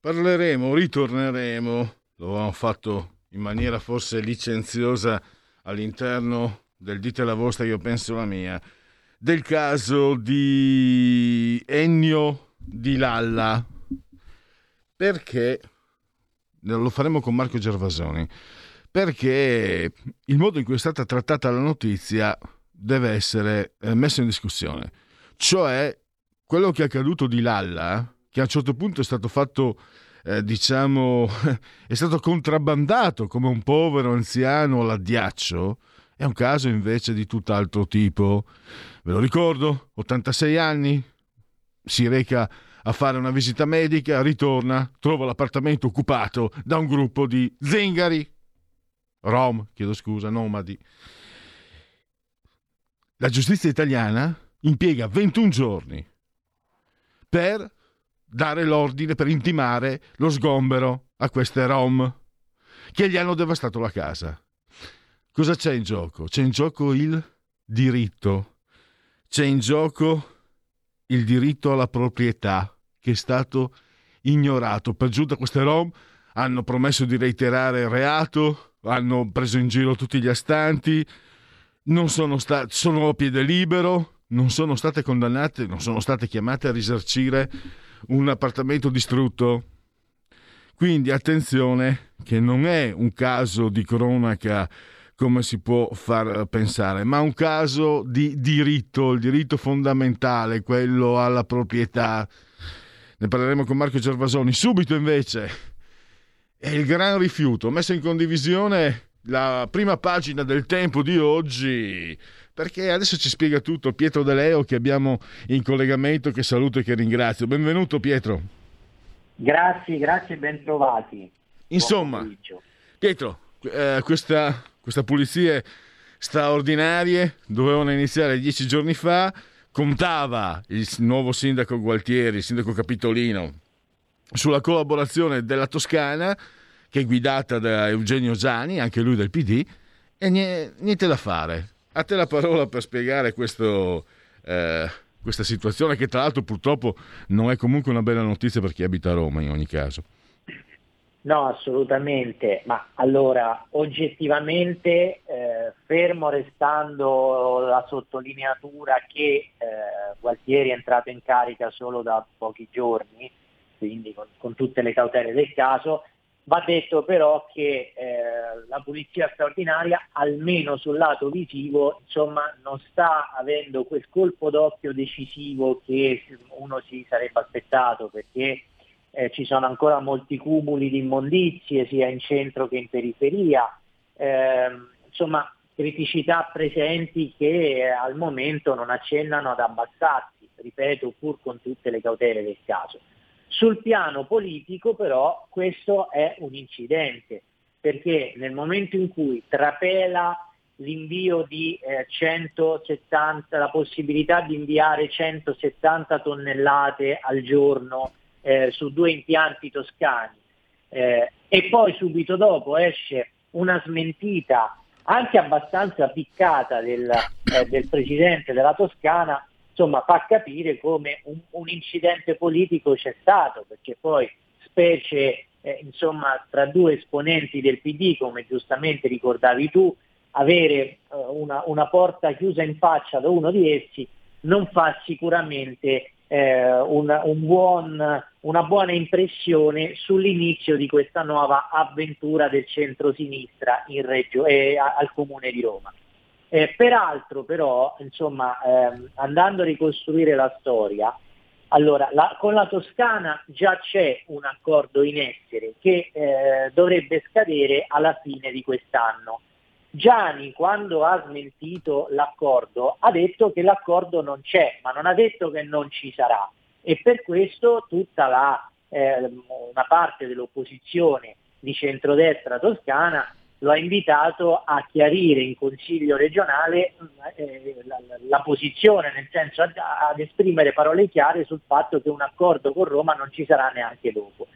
Parleremo, ritorneremo, lo avevamo fatto in maniera forse licenziosa all'interno del dite la vostra, io penso la mia, del caso di Ennio di Lalla, perché lo faremo con Marco Gervasoni, perché il modo in cui è stata trattata la notizia deve essere eh, messo in discussione. Cioè, quello che è accaduto di Lalla, che a un certo punto è stato fatto, eh, diciamo, è stato contrabbandato come un povero anziano all'addiaccio, è un caso invece di tutt'altro tipo. Ve lo ricordo, 86 anni, si reca a fare una visita medica, ritorna, trova l'appartamento occupato da un gruppo di zingari, rom, chiedo scusa, nomadi. La giustizia italiana impiega 21 giorni per dare l'ordine per intimare lo sgombero a queste rom che gli hanno devastato la casa. Cosa c'è in gioco? C'è in gioco il diritto, c'è in gioco il diritto alla proprietà che è stato ignorato. Per giunta queste rom hanno promesso di reiterare il reato, hanno preso in giro tutti gli astanti, non sono, sta- sono a piede libero, non sono state condannate, non sono state chiamate a risarcire un appartamento distrutto. Quindi attenzione che non è un caso di cronaca come si può far pensare, ma un caso di diritto, il diritto fondamentale, quello alla proprietà. Ne parleremo con Marco Gervasoni. Subito invece è il gran rifiuto, messo in condivisione la prima pagina del tempo di oggi perché adesso ci spiega tutto Pietro De Leo che abbiamo in collegamento, che saluto e che ringrazio. Benvenuto Pietro. Grazie, grazie ben trovati. Insomma, Pietro, eh, questa, questa pulizie straordinarie dovevano iniziare dieci giorni fa, contava il nuovo sindaco Gualtieri, il sindaco Capitolino, sulla collaborazione della Toscana, che è guidata da Eugenio Zani, anche lui del PD, e niente da fare a te la parola per spiegare questo, eh, questa situazione che tra l'altro purtroppo non è comunque una bella notizia per chi abita a Roma in ogni caso. No, assolutamente, ma allora oggettivamente, eh, fermo restando la sottolineatura che eh, Gualtieri è entrato in carica solo da pochi giorni, quindi con, con tutte le cautele del caso, Va detto però che eh, la pulizia straordinaria, almeno sul lato visivo, insomma, non sta avendo quel colpo d'occhio decisivo che uno si sarebbe aspettato, perché eh, ci sono ancora molti cumuli di immondizie sia in centro che in periferia, eh, insomma criticità presenti che al momento non accennano ad abbassarsi, ripeto, pur con tutte le cautele del caso. Sul piano politico però questo è un incidente, perché nel momento in cui trapela l'invio di eh, 170, la possibilità di inviare 170 tonnellate al giorno eh, su due impianti toscani eh, e poi subito dopo esce una smentita anche abbastanza piccata del, eh, del Presidente della Toscana insomma, fa capire come un, un, incidente politico c'è stato, perché poi specie eh, insomma, tra due esponenti del PD, come giustamente ricordavi tu, avere eh, una, una, porta chiusa in faccia da uno di essi non fa sicuramente eh, un, un buon, una buona impressione sull'inizio di questa nuova avventura del centro-sinistra in Reggio, eh, al Comune di Roma. Eh, peraltro però, insomma, ehm, andando a ricostruire la storia, allora, la, con la Toscana già c'è un accordo in essere che eh, dovrebbe scadere alla fine di quest'anno. Gianni, quando ha smentito l'accordo, ha detto che l'accordo non c'è, ma non ha detto che non ci sarà. E per questo tutta la, eh, una parte dell'opposizione di centrodestra toscana lo ha invitato a chiarire in Consiglio regionale eh, la, la, posizione, nel senso ad, ad, esprimere parole chiare sul fatto che un accordo con Roma non ci sarà neanche dopo.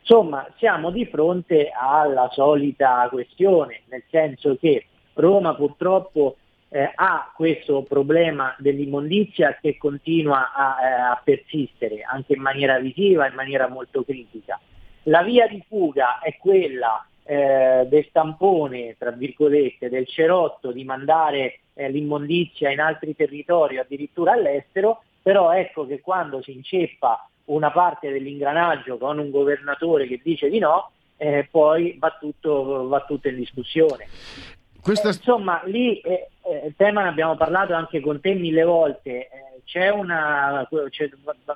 Insomma, siamo di fronte alla solita questione, nel senso che Roma purtroppo eh, ha questo problema dell'immondizia che continua a, eh, a persistere anche in maniera visiva, in maniera molto critica. La via di fuga è quella eh, del tampone, tra virgolette, del cerotto di mandare eh, l'immondizia in altri territori, addirittura all'estero, però ecco che quando si inceppa una parte dell'ingranaggio con un governatore che dice di no, eh, poi va tutto, va tutto, in discussione. Questa... Eh, insomma, lì eh, eh, tema ne abbiamo parlato anche con te mille volte, eh, c'è una, c'è,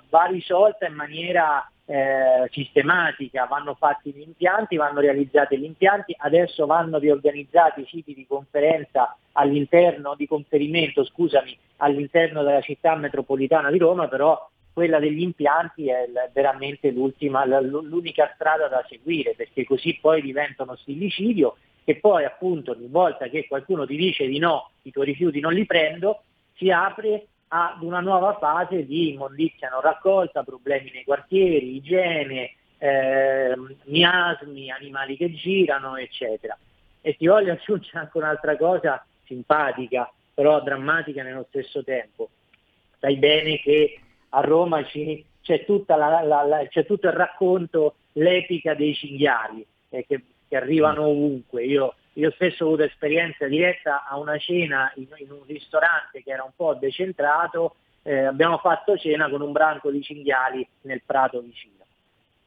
va risolta in maniera eh, sistematica, vanno fatti gli impianti, vanno realizzati gli impianti, adesso vanno riorganizzati i siti di conferenza all'interno, di conferimento, scusami, all'interno della città metropolitana di Roma, però quella degli impianti è veramente l'unica strada da seguire perché così poi diventano stillicidio e poi appunto ogni volta che qualcuno ti dice di no, i tuoi rifiuti non li prendo, si apre ad una nuova fase di immondizia non raccolta, problemi nei quartieri, igiene, eh, miasmi, animali che girano, eccetera. E ti voglio aggiungere anche un'altra cosa simpatica, però drammatica nello stesso tempo. Sai bene che a Roma ci, c'è, la, la, la, c'è, tutto il racconto, l'epica dei cinghiali eh, che, che, arrivano ovunque. Io, io, stesso ho avuto esperienza diretta a una cena in, in un ristorante che era un po' decentrato, eh, abbiamo fatto cena con un branco di cinghiali nel prato vicino.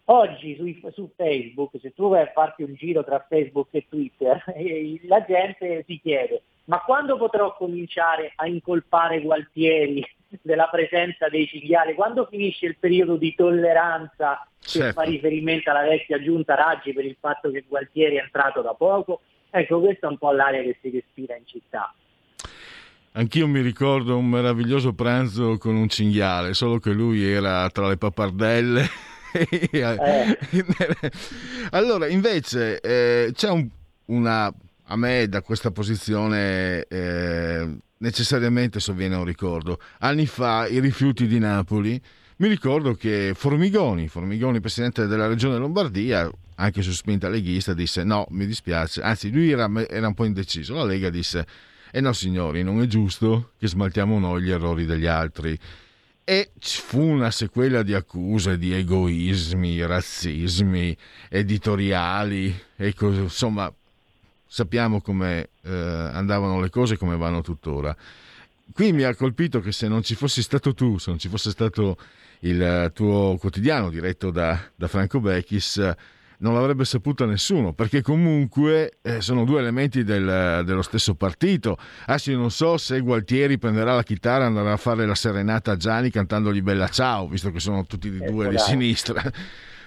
Oggi su, su, Facebook, se tu vai a farti un giro tra Facebook e Twitter, eh, la gente si chiede ma quando potrò cominciare a incolpare Gualtieri della presenza dei cinghiali? Quando finisce il periodo di tolleranza certo. che fa riferimento alla vecchia giunta Raggi per il fatto che Gualtieri è entrato da poco? Ecco, questa è un po' l'aria che si respira in città. Anch'io mi ricordo un meraviglioso pranzo con un cinghiale, solo che lui era tra le pappardelle. eh. allora, invece, eh, c'è un, una a me da questa posizione eh, necessariamente sovviene un ricordo. Anni fa i rifiuti di Napoli, mi ricordo che Formigoni, Formigoni presidente della regione Lombardia, anche su spinta leghista, disse no, mi dispiace, anzi lui era, era un po' indeciso, la Lega disse eh no signori, non è giusto che smaltiamo noi gli errori degli altri. E fu una sequela di accuse di egoismi, razzismi, editoriali, e così, insomma sappiamo come eh, andavano le cose e come vanno tuttora. Qui mi ha colpito che se non ci fossi stato tu, se non ci fosse stato il tuo quotidiano diretto da, da Franco Becchis, non l'avrebbe saputa nessuno, perché comunque eh, sono due elementi del, dello stesso partito. Adesso io non so se Gualtieri prenderà la chitarra e andrà a fare la serenata a Gianni cantandogli Bella Ciao, visto che sono tutti e due di sinistra.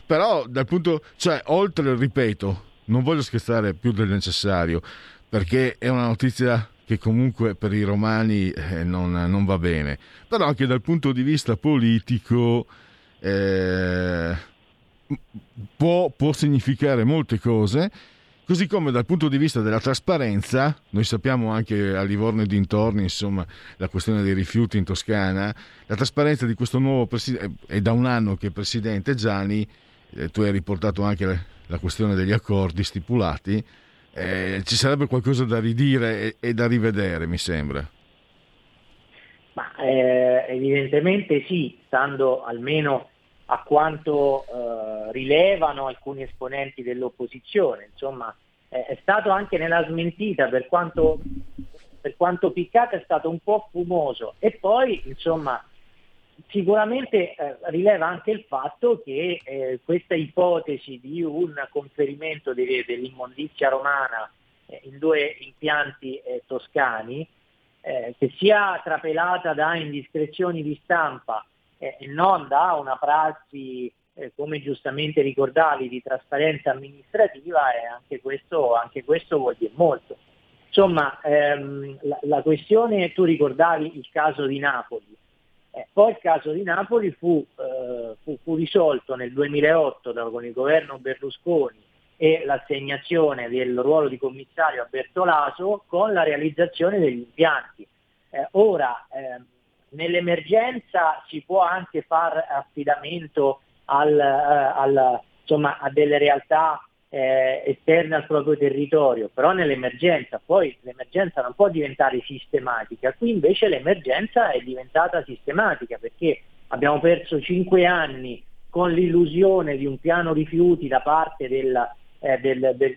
Però dal punto, cioè, oltre, ripeto, non voglio scherzare più del necessario, perché è una notizia che comunque per i romani eh, non, non, va bene, però anche dal punto di vista politico eh, può, può significare molte cose. Così come dal punto di vista della trasparenza, noi sappiamo anche a Livorno e dintorni, insomma, la questione dei rifiuti in Toscana, la trasparenza di questo nuovo presidente, è da un anno che è presidente Gianni, eh, tu hai riportato anche la questione degli accordi stipulati, eh, ci sarebbe qualcosa da ridire e, e da rivedere, mi sembra. Ma, eh, evidentemente sì, stando almeno a quanto eh, rilevano alcuni esponenti dell'opposizione. Insomma, eh, è stato anche nella smentita, per quanto, per quanto piccato, è stato un po' fumoso. E poi, insomma, sicuramente eh, rileva anche il fatto che eh, questa ipotesi di un conferimento de- dell'immondizia romana eh, in due impianti eh, toscani, eh, che sia trapelata da indiscrezioni di stampa e non da una prassi, come giustamente ricordavi, di trasparenza amministrativa, anche questo, anche questo vuol dire molto. Insomma, ehm, la, la questione, tu ricordavi il caso di Napoli, eh, poi il caso di Napoli fu, eh, fu, fu risolto nel 2008 da, con il governo Berlusconi e l'assegnazione del ruolo di commissario a Bertolaso con la realizzazione degli impianti. Eh, ora, ehm, nell'emergenza si può anche fare affidamento al, eh, al, insomma, a delle realtà eh, esterne al proprio territorio, però nell'emergenza, poi l'emergenza non può diventare sistematica, qui invece l'emergenza è diventata sistematica perché abbiamo perso cinque anni con l'illusione di un piano rifiuti da parte del, eh, del, del,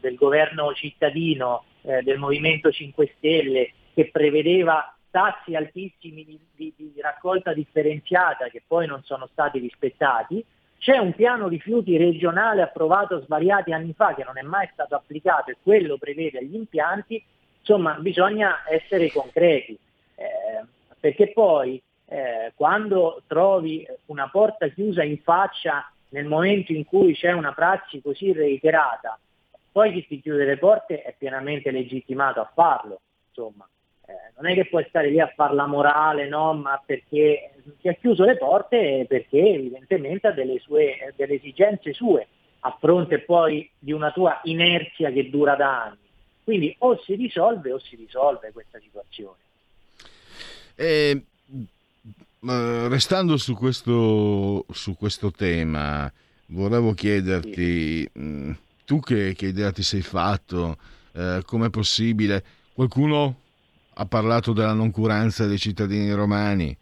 del governo cittadino eh, del Movimento 5 Stelle che prevedeva tassi altissimi di, di, di raccolta differenziata che poi non sono stati rispettati c'è un piano rifiuti regionale approvato svariati anni fa che non è mai stato applicato e quello prevede gli impianti, insomma bisogna essere concreti, eh, perché poi eh, quando trovi una porta chiusa in faccia nel momento in cui c'è una prassi così reiterata, poi chi si chiude le porte è pienamente legittimato a farlo, insomma. Eh, non è che puoi stare lì a fare la morale, no? ma perché si ha chiuso le porte perché evidentemente ha delle, sue, delle esigenze sue, a fronte poi di una tua inerzia che dura da anni. Quindi o si risolve o si risolve questa situazione. Eh, restando su questo, su questo, tema, volevo chiederti, sì. mh, tu che, che, idea ti sei fatto, eh, com'è possibile? Qualcuno ha parlato della noncuranza dei cittadini romani.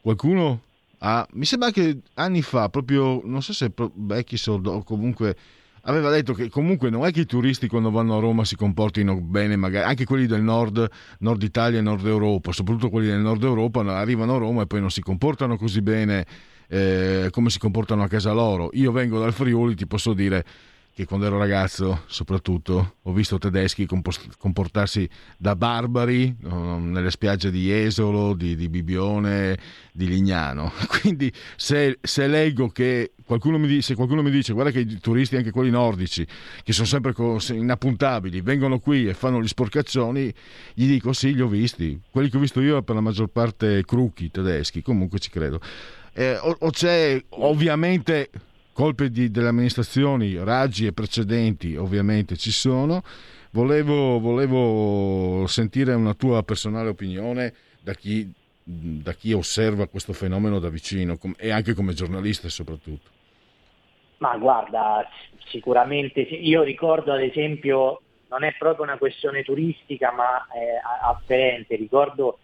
Qualcuno ha, mi sembra che anni fa, proprio, non so se Beckisord o comunque, aveva detto che comunque non è che i turisti quando vanno a Roma si comportino bene, magari anche quelli del nord, nord Italia e nord Europa, soprattutto quelli del nord Europa, arrivano a Roma e poi non si comportano così bene eh, come si comportano a casa loro. Io vengo dal Friuli, ti posso dire che quando ero ragazzo soprattutto ho visto tedeschi comportarsi da barbari nelle spiagge di Jesolo, di, di Bibione, di Lignano. Quindi se, se leggo che qualcuno mi, dice, qualcuno mi dice guarda che i turisti, anche quelli nordici, che sono sempre inappuntabili, vengono qui e fanno gli sporcaccioni, gli dico sì, li ho visti. Quelli che ho visto io per la maggior parte crucchi tedeschi, comunque ci credo. Eh, o, o c'è ovviamente colpe di, delle amministrazioni, raggi e precedenti ovviamente ci sono. Volevo, volevo sentire una tua personale opinione da chi, da chi, osserva questo fenomeno da vicino e anche come giornalista soprattutto. Ma guarda, sicuramente io ricordo ad esempio, non è proprio una questione turistica ma afferente, ricordo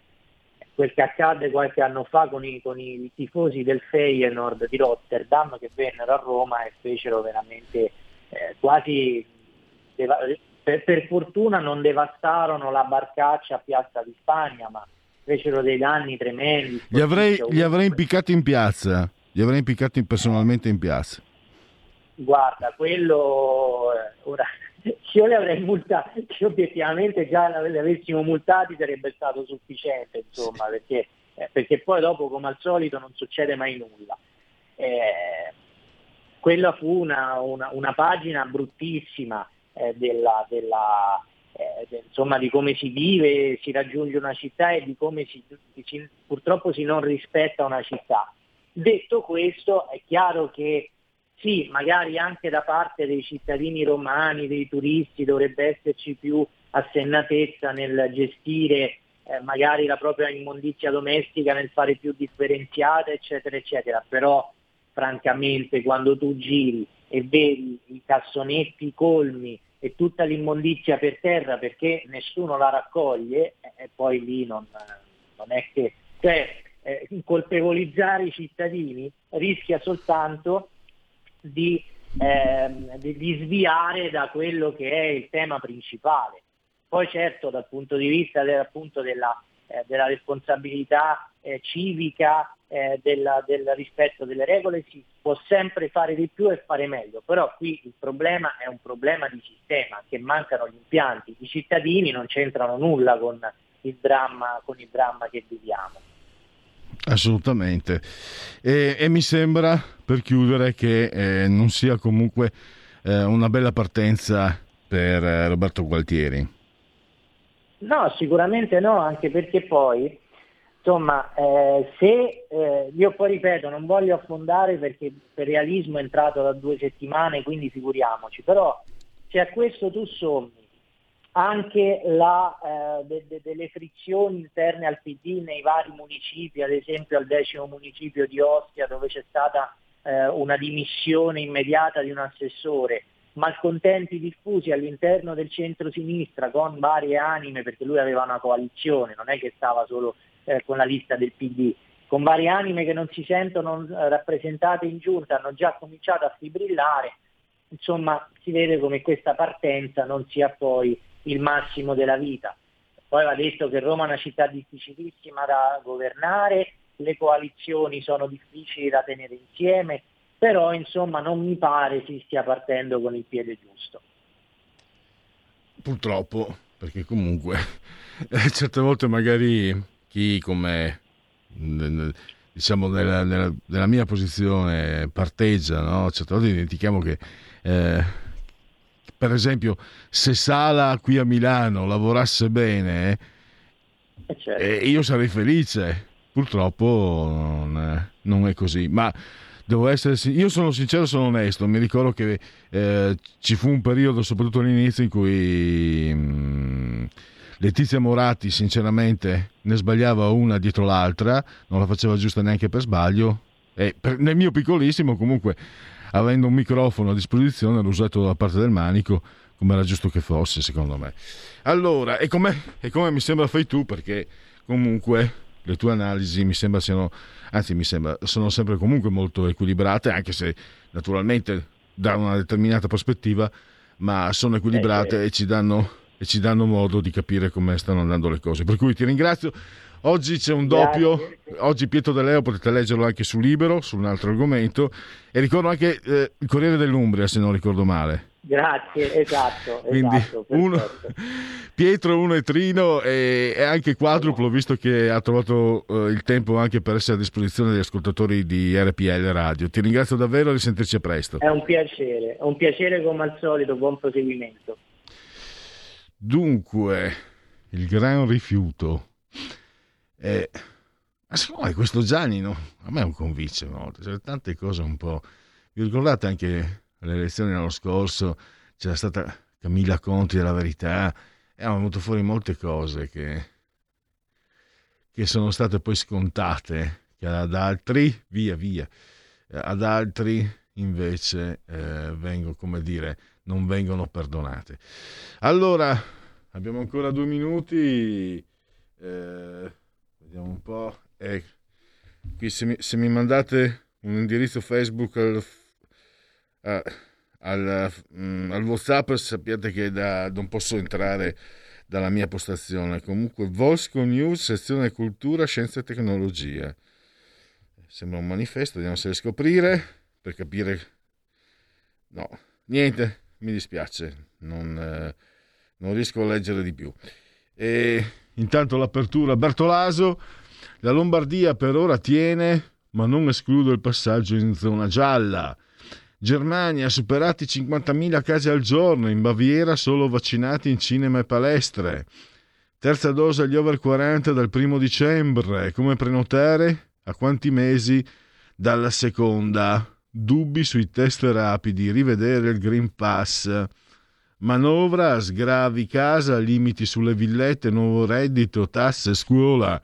quel che accadde qualche anno fa con i, con i tifosi del Feyenoord di Rotterdam che vennero a Roma e fecero veramente eh, quasi per, per, fortuna non devastarono la barcaccia a Piazza di Spagna ma fecero dei danni tremendi. Li avrei, li avrei impiccati in piazza li avrei impiccati personalmente in piazza. Guarda quello eh, ora io li avrei multati, se obiettivamente già li avessimo multati sarebbe stato sufficiente, insomma, perché, eh, perché, poi dopo come al solito non succede mai nulla. Eh, quella fu una, una, una pagina bruttissima eh, della, della, eh, de, insomma, di come si vive, si raggiunge una città e di come si, si, purtroppo si non rispetta una città. Detto questo, è chiaro che sì, magari anche da parte dei cittadini romani, dei turisti, dovrebbe esserci più assennatezza nel gestire eh, magari la propria immondizia domestica, nel fare più differenziata, eccetera, eccetera. Però francamente quando tu giri e vedi i cassonetti colmi e tutta l'immondizia per terra perché nessuno la raccoglie, e eh, poi lì non, non, è che... Cioè, eh, colpevolizzare i cittadini rischia soltanto di, ehm, di, sviare da quello che è il tema principale. Poi certo dal punto di vista del, appunto della, eh, della responsabilità eh, civica, eh, della, del rispetto delle regole, si può sempre fare di più e fare meglio, però qui il problema è un problema di sistema, che mancano gli impianti, i cittadini non c'entrano nulla con il dramma, con il dramma che viviamo. Assolutamente. E, e, mi sembra, per chiudere, che eh, non sia comunque eh, una bella partenza per eh, Roberto Gualtieri. No, sicuramente no, anche perché poi, insomma, eh, se eh, io poi ripeto, non voglio affondare perché per realismo è entrato da due settimane, quindi figuriamoci, però se a questo tu sommi anche la, eh, de, de, delle frizioni interne al PD nei vari municipi, ad esempio al decimo municipio di Ostia dove c'è stata eh, una dimissione immediata di un assessore, malcontenti diffusi all'interno del centro-sinistra con varie anime, perché lui aveva una coalizione, non è che stava solo eh, con la lista del PD, con varie anime che non si sentono eh, rappresentate in giunta, hanno già cominciato a fibrillare, insomma si vede come questa partenza non sia poi il massimo della vita. Poi va detto che Roma è una città difficilissima da governare, le coalizioni sono difficili da tenere insieme, però insomma non mi pare si stia partendo con il piede giusto. Purtroppo, perché comunque eh, certe volte magari chi come diciamo nella, nella, nella mia posizione parteggia, no? certe volte dimentichiamo che eh, per esempio se Sala qui a Milano lavorasse bene eh, certo. eh, io sarei felice. Purtroppo non, non è così. Ma devo essere io sono sincero sono onesto. Mi ricordo che eh, ci fu un periodo soprattutto all'inizio in cui mh, mm, Letizia Moratti sinceramente ne sbagliava una dietro l'altra non la faceva giusta neanche per sbaglio. E per, nel mio piccolissimo comunque avendo un microfono a disposizione l'ho usato da parte del manico come era giusto che fosse secondo me allora e come, e come mi sembra fai tu perché comunque le tue analisi mi sembra siano anzi mi sembra, sono sempre comunque molto equilibrate, anche se naturalmente da una determinata prospettiva, ma sono equilibrate eh, e, ci danno, e ci danno modo di capire come stanno andando le cose. Per cui ti ringrazio. Oggi c'è un doppio, Grazie. oggi Pietro De Leo potete leggerlo anche su Libero, su un altro argomento, e ricordo anche eh, il Corriere dell'Umbria se non ricordo male. Grazie, esatto. Quindi esatto, uno, Pietro, uno e Trino e, e anche quadruplo, visto che ha trovato uh, il tempo anche per essere a disposizione degli ascoltatori di RPL Radio. Ti ringrazio davvero e risentirci a presto. È un piacere, è un piacere come al solito, buon proseguimento. Dunque, il gran rifiuto. Eh, ma secondo me questo Giannino, a me non convince, no? C'è tante cose un po'... Vi ricordate anche alle elezioni l'anno scorso c'era stata Camilla Conti della Verità e hanno venuto fuori molte cose che, che sono state poi scontate, che ad altri, via via, ad altri invece eh, vengono, come dire, non vengono perdonate. Allora, abbiamo ancora due minuti, eh, vediamo un po'. Eh, qui se mi, se mi mandate un indirizzo Facebook al uh, al, um, al, WhatsApp sappiate che da, non posso entrare dalla mia postazione. Comunque, Volsco News, sezione cultura, scienza e tecnologia. Sembra un manifesto, vediamo se riesco a scoprire per capire. No, niente, mi dispiace, non, eh, non riesco a leggere di più. E intanto l'apertura Bertolaso, la Lombardia per ora tiene, ma non escludo il passaggio in zona gialla. Germania, superati 50.000 casi al giorno, in Baviera solo vaccinati in cinema e palestre. Terza dose agli over 40 dal primo dicembre. Come prenotare? A quanti mesi? Dalla seconda. Dubbi sui test rapidi, rivedere il Green Pass. Manovra, sgravi casa, limiti sulle villette, nuovo reddito, tasse, scuola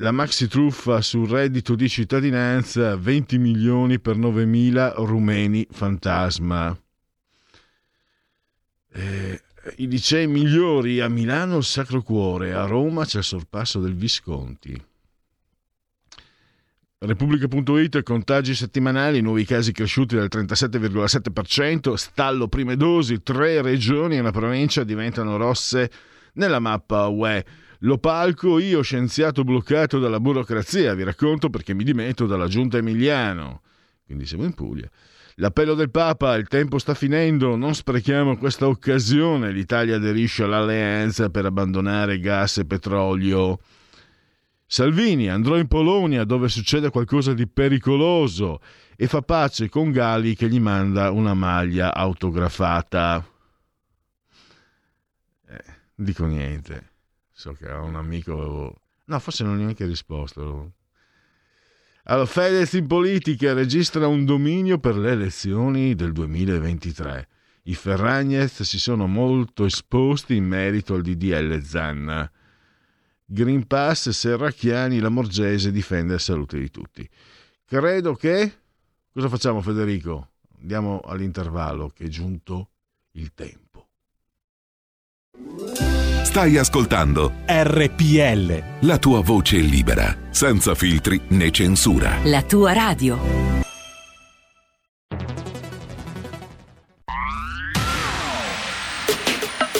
la maxi truffa sul reddito di cittadinanza 20 milioni per 9.000 rumeni fantasma. Eh, I licei migliori a Milano il Sacro Cuore, a Roma c'è il sorpasso del Visconti. Repubblica.it, contagi settimanali, nuovi casi cresciuti del 37,7%, stallo prime dosi, tre regioni e una provincia diventano rosse nella mappa UE. Lo palco io, scienziato bloccato dalla burocrazia, vi racconto perché mi dimetto dalla giunta Emiliano. Quindi siamo in Puglia. L'appello del Papa, il tempo sta finendo, non sprechiamo questa occasione. L'Italia aderisce all'alleanza per abbandonare gas e petrolio. Salvini andrò in Polonia dove succede qualcosa di pericoloso e fa pace con Gali che gli manda una maglia autografata. Eh, dico niente. So che ha un amico... No, forse non ho neanche risposto. Allora, Fedez in politica registra un dominio per le elezioni del 2023. I Ferragnez si sono molto esposti in merito al DDL Zan. Green Pass, Serracchiani, la Morgese difende la salute di tutti. Credo che... Cosa facciamo Federico? Andiamo all'intervallo che è giunto il tempo. Stai ascoltando RPL. la tua voce libera, senza filtri né censura. La tua radio.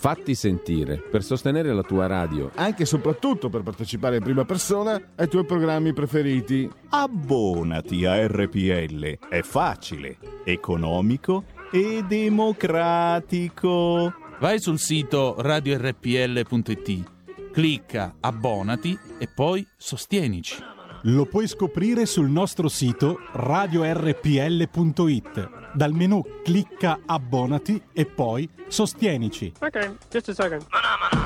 Fatti sentire per sostenere la tua radio. Anche e soprattutto per partecipare in prima persona ai tuoi programmi preferiti. Abbonati a RPL. È facile, economico e democratico. Vai sul sito radiorpl.it, clicca abbonati e poi sostienici. Lo puoi scoprire sul nostro sito radiorpl.it. Dal menu clicca abbonati e poi sostienici. Ok, just a second.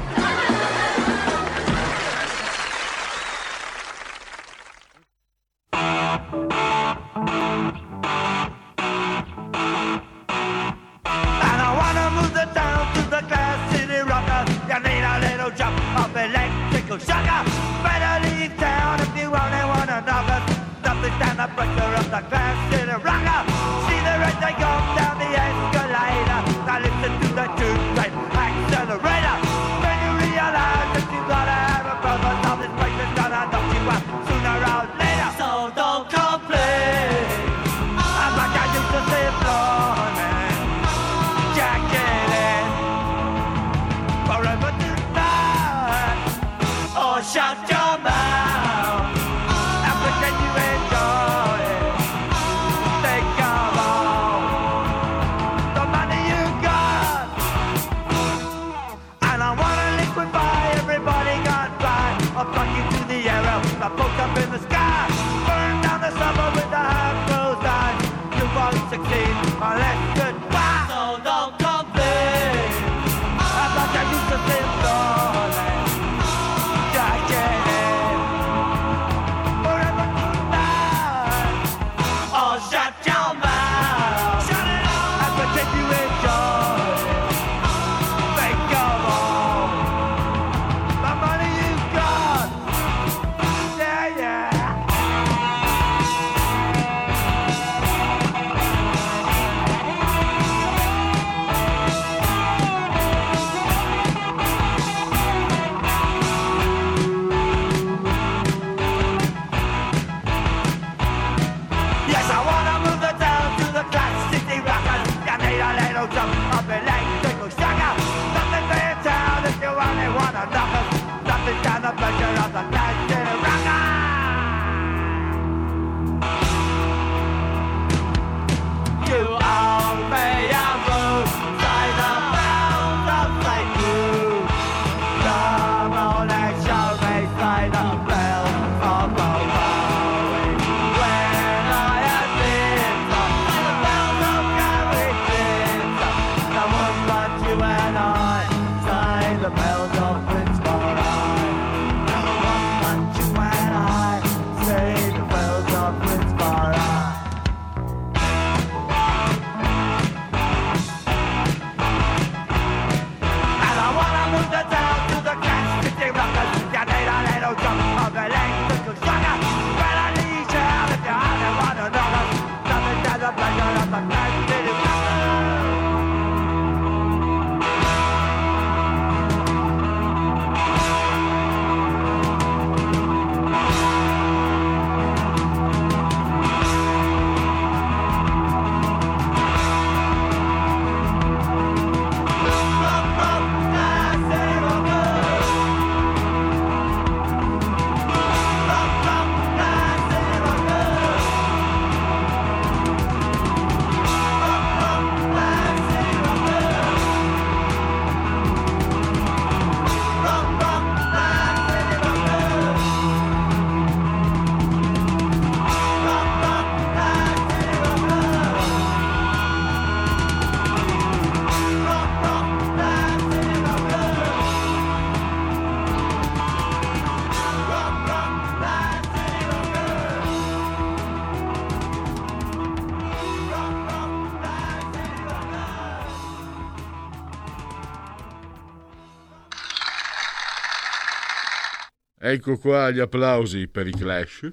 Ecco qua gli applausi per i Clash,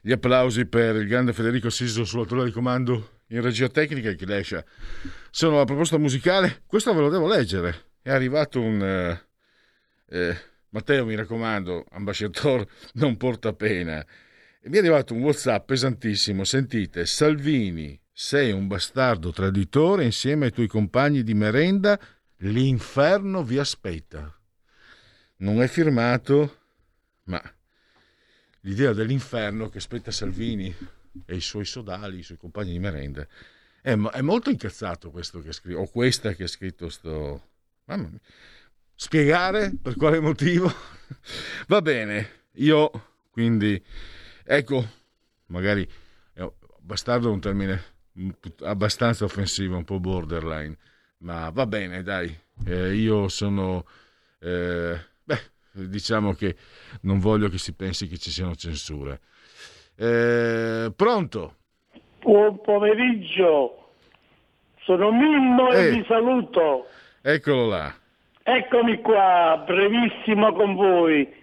gli applausi per il grande Federico Siso sulla torre di comando in regia tecnica i Clash sono la proposta musicale. Questo ve lo devo leggere. È arrivato un... eh, eh, Matteo, mi raccomando, ambasciatore non porta pena. Mi è arrivato un WhatsApp pesantissimo. Sentite, Salvini, sei un bastardo traditore insieme ai tuoi compagni di merenda. L'inferno vi aspetta. Non è firmato, ma l'idea dell'inferno che aspetta Salvini e i suoi sodali, i suoi compagni di merenda, è, è molto incazzato questo che scritto, o questa che ha scritto sto... Mamma mia. Spiegare per quale motivo? Va bene, io quindi, ecco, magari bastardo è un termine abbastanza offensivo, un po' borderline, ma va bene, dai, eh, io sono, eh, beh, diciamo che non voglio che si pensi che ci siano censure. Eh, pronto? Buon pomeriggio, sono Mimmo e Eh. vi saluto. Eccolo là. Eccomi qua, brevissimo con voi.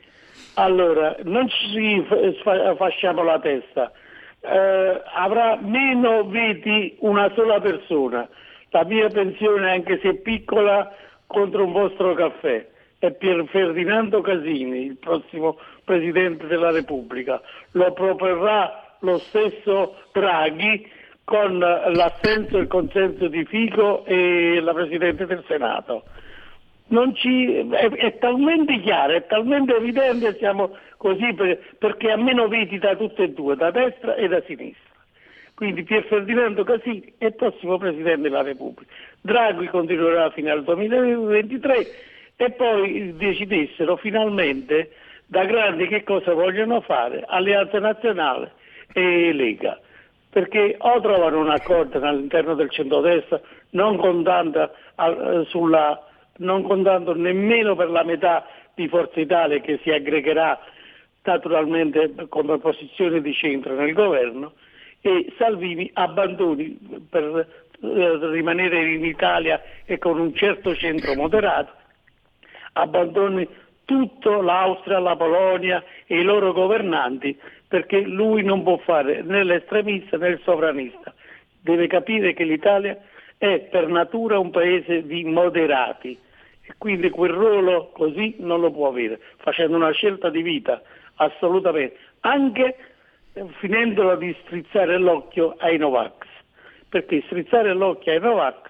Allora, non ci fa- fasciamo la testa. Eh, avrà meno veti una sola persona. La mia pensione, anche se piccola, contro un vostro caffè. È Pier Ferdinando Casini, il prossimo Presidente della Repubblica. Lo proporrà lo stesso Draghi con l'assenso e il consenso di Fico e la Presidente del Senato ci, è, è talmente chiaro, è talmente evidente, siamo così per- perché ha meno veti da tutte e due, da destra e da sinistra. Quindi Pier Ferdinando Casini è il prossimo Presidente della Repubblica. Draghi continuerà fino al 2023 e poi decidessero finalmente da grandi che cosa vogliono fare, Alleanza Nazionale e Lega. Perché o trovano un accordo all'interno del centrodestra non contando, sulla, non contando nemmeno per la metà di Forza Italia che si aggregherà naturalmente come posizione di centro nel governo e Salvini abbandoni per eh, rimanere in Italia e con un certo centro moderato abbandoni tutto l'Austria, la Polonia e i loro governanti perché lui non può fare né l'estremista né il sovranista. Deve capire che l'Italia è per natura un paese di moderati e quindi quel ruolo così non lo può avere, facendo una scelta di vita assolutamente, anche finendola di strizzare l'occhio ai Novax, perché strizzare l'occhio ai Novax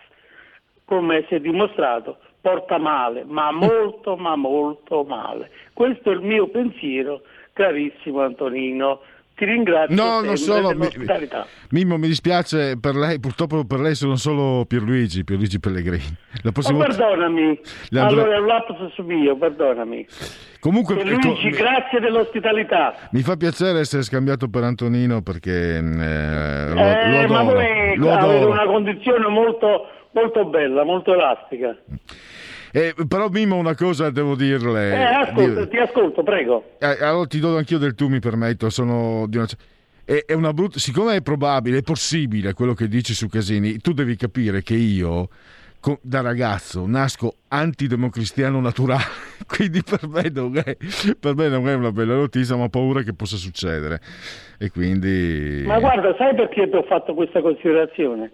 come si è dimostrato, porta male, ma molto, ma molto male. Questo è il mio pensiero, carissimo Antonino. Ti ringrazio No, non solo. Mi. Mimmo, mi dispiace per lei, purtroppo per lei sono solo Pierluigi, Pierluigi Pellegrini. La Oh, prossima volta- perdonami, allora è un lapsus mio, perdonami. Comunque, Luigi, ecco, grazie dell'ospitalità. mi fa piacere essere scambiato per Antonino perché eh, lo, Eh, lo ma adoro. voi lo avete adoro. una condizione molto, molto bella, molto elastica. Eh, però Mimmo una cosa devo dirle. Eh, ascolta, ti ascolto, prego. Eh, allora ti do anch'io del tu, mi permetto. Sono di una... è, è una brutta. Siccome è probabile, è possibile quello che dici su Casini, tu devi capire che io. Da ragazzo nasco antidemocristiano naturale, quindi per me, non è, per me non è una bella notizia, ma ho paura che possa succedere. E quindi. Ma guarda, sai perché ti ho fatto questa considerazione?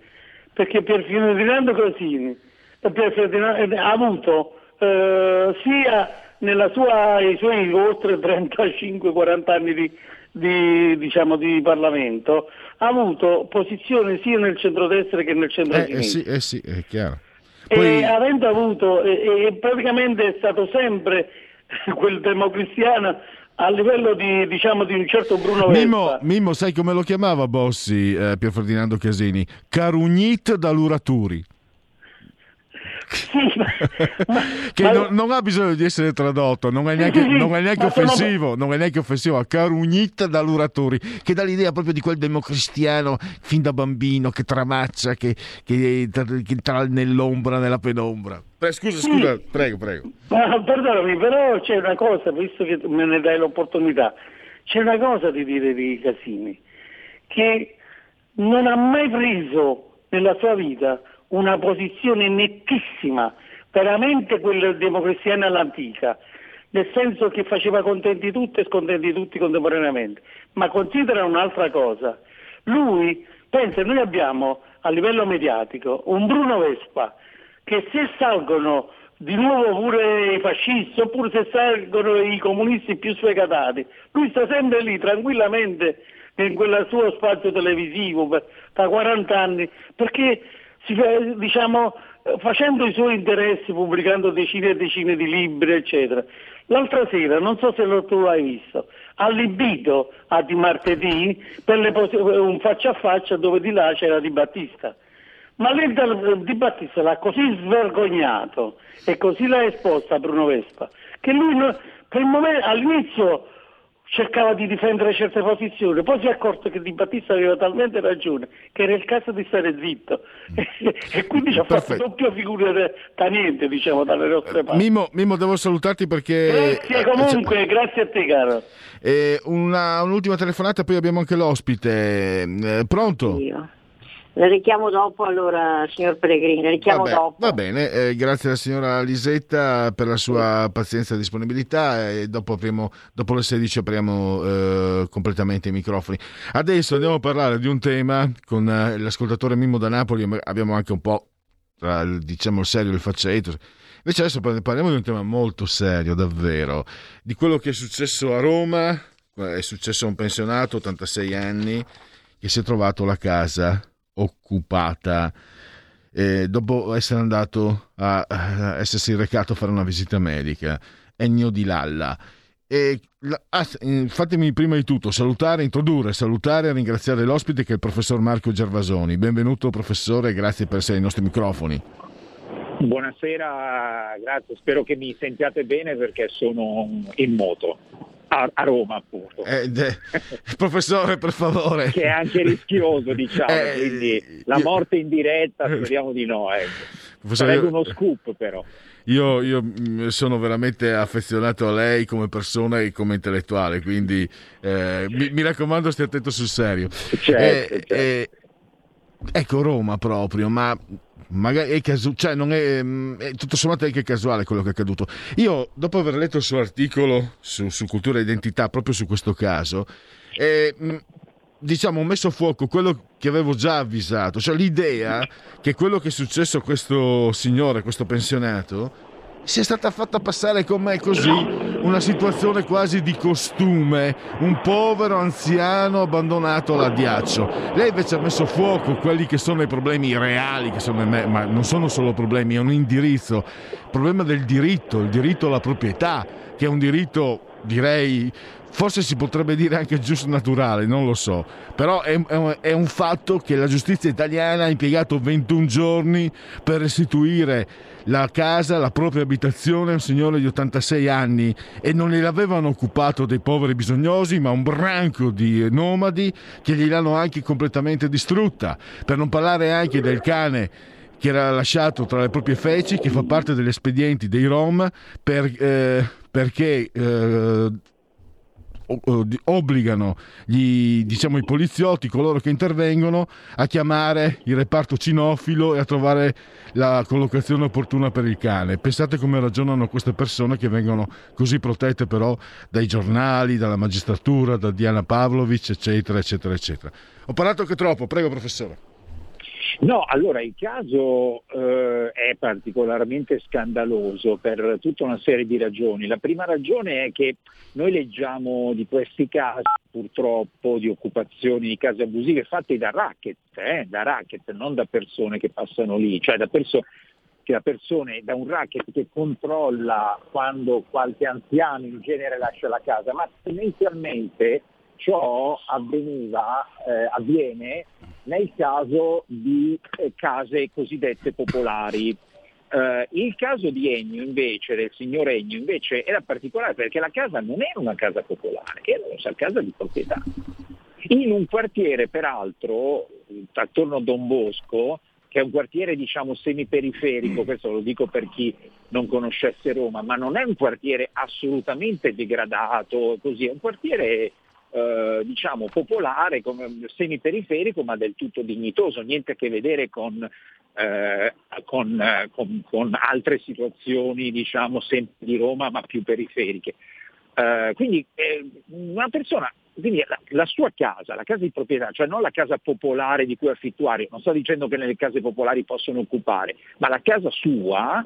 Perché Pier Ferdinando eh, Pier Ferdinando, ha avuto eh, sia nella sua, i suoi oltre 35-40 anni di, di, diciamo, di Parlamento, ha avuto posizione sia nel centrodestra che nel Eh, centro-sinistra. eh sì, eh sì, è chiaro. E Poi- avendo avuto, e, e praticamente è stato sempre quel democristiano a livello di, diciamo, di un certo Bruno Mimmo. Mimmo, sai come lo chiamava Bossi, eh, Pier Ferdinando Casini? Carugnit da Luraturi. che ma- non, non ha bisogno di essere tradotto, non è neanche, Sì, sì, non è neanche ma sono- offensivo, non è neanche offensivo, a Carugnit da Luraturi, che dà l'idea proprio di quel democristiano fin da bambino che tramaccia, che, che, che entra nell'ombra, nella penombra. Pre- scusa, Sì. scusa, prego, prego. Ma perdonami, però c'è una cosa, visto che me ne dai l'opportunità, c'è una cosa di dire di Casini, che non ha mai preso nella sua vita una posizione nettissima, veramente quella democristiana all'antica. nel senso che faceva contenti tutti e scontenti tutti contemporaneamente. Ma considera un'altra cosa, lui, pensa, noi abbiamo a livello mediatico un Bruno Vespa che se salgono di nuovo pure i fascisti oppure se salgono i comunisti più sfegatati, lui sta sempre lì tranquillamente in quel suo spazio televisivo da 40 anni perché diciamo, facendo i suoi interessi, pubblicando decine e decine di libri, eccetera. L'altra sera, non so se lo- tu l'hai visto, ha allibito a di martedì per pos- un faccia a faccia dove di là c'era Di Battista. Ma lei Di Battista l'ha così svergognato e così l'ha esposta Bruno Vespa che lui no- per il momento, all'inizio cercava di difendere certe posizioni, poi si è accorto che Di Battista aveva talmente ragione che era il caso di stare zitto e quindi ci ha fatto doppia figura da niente, diciamo, dalle nostre parti. Mimo, Mimo, devo salutarti perché... Grazie comunque, grazie a te caro. Eh, una- un'ultima telefonata, poi abbiamo anche l'ospite. Eh, pronto? Le richiamo dopo allora, signor Pellegrini, le richiamo Vabbè, dopo. Va bene, eh, grazie alla signora Lisetta per la sua pazienza e disponibilità e dopo, apriamo- dopo le 16 apriamo eh, completamente i microfoni. Adesso andiamo a parlare di un tema con eh, l'ascoltatore Mimmo da Napoli, abbiamo anche un po' tra diciamo, il serio e il faccetto. Invece adesso par- parliamo di un tema molto serio, davvero, di quello che è successo a Roma, eh, è successo a un pensionato, 86 anni, che si è trovato la casa occupata eh, dopo essere andato a, a essersi recato a fare una visita medica. Ennio di Lalla. E ah, eh, fatemi prima di tutto salutare, introdurre, salutare e ringraziare l'ospite che è il professor Marco Gervasoni. Benvenuto professore, grazie per essere ai nostri microfoni. Buonasera, grazie, spero che mi sentiate bene perché sono in moto a, a Roma appunto. Eh, de- professore, per favore. Che è anche rischioso, diciamo, Eh, quindi la io- morte in diretta speriamo di no. Ecco. Professore, Sarebbe uno scoop però. Io, io, mh, sono veramente affezionato a lei come persona e come intellettuale, quindi eh, mi, mi raccomando stia attento sul serio. Certo, Eh, eh, ecco Roma proprio, ma magari è casu- cioè non è, mh, è tutto sommato è anche casuale quello che è accaduto. Io, dopo aver letto il suo articolo su, su cultura e identità, proprio su questo caso, eh, mh, diciamo, ho messo a fuoco quello che avevo già avvisato, cioè l'idea che quello che è successo a questo signore, a questo pensionato, sia stata fatta passare come così una situazione quasi di costume, un povero anziano abbandonato all'addiaccio. Lei invece ha messo fuoco quelli che sono i problemi reali, che sono, ma non sono solo problemi, è un indirizzo, il problema del diritto, il diritto alla proprietà, che è un diritto, direi, forse si potrebbe dire anche giusto naturale, non lo so, però è, è un- fatto che la giustizia italiana ha impiegato 21 giorni per restituire la casa, la propria abitazione a un signore di 86 anni e non gliel'avevano occupato dei poveri bisognosi, ma un branco di nomadi che gliel'hanno anche completamente distrutta, per non parlare anche del cane che era lasciato tra le proprie feci, che fa parte degli espedienti dei Rom, per- eh, perché eh, obbligano gli, diciamo, i poliziotti, coloro che intervengono, a chiamare il reparto cinofilo e a trovare la collocazione opportuna per il cane. Pensate come ragionano queste persone che vengono così protette però dai giornali, dalla magistratura, da Diana Pavlovic, eccetera, eccetera, eccetera. Ho parlato anche troppo, prego professore. No, allora il caso eh, è particolarmente scandaloso per tutta una serie di ragioni. La prima ragione è che noi leggiamo di questi casi purtroppo di occupazioni di case abusive fatte da racket, eh, da racket, non da persone che passano lì, cioè da, perso- che da persone, da un racket che controlla quando qualche anziano in genere lascia la casa, ma tendenzialmente ciò avveniva, eh, avviene nel caso di eh, case cosiddette popolari. Eh, il caso di Ennio invece, del signor Ennio invece era particolare perché la casa non era una casa popolare, era una casa di proprietà. In un quartiere peraltro, attorno a Don Bosco, che è un quartiere diciamo semiperiferico, questo lo dico per chi non conoscesse Roma, ma non è un quartiere assolutamente degradato, così, è un quartiere eh, diciamo popolare, semiperiferico, ma del tutto dignitoso, niente a che vedere con eh, con, eh, con- con altre situazioni, diciamo, sempre di Roma, ma più periferiche. Eh, quindi eh, una persona, quindi la, la sua casa, la casa di proprietà, cioè non la casa popolare di cui affittuare, non sto dicendo che nelle case popolari possono occupare, ma la casa sua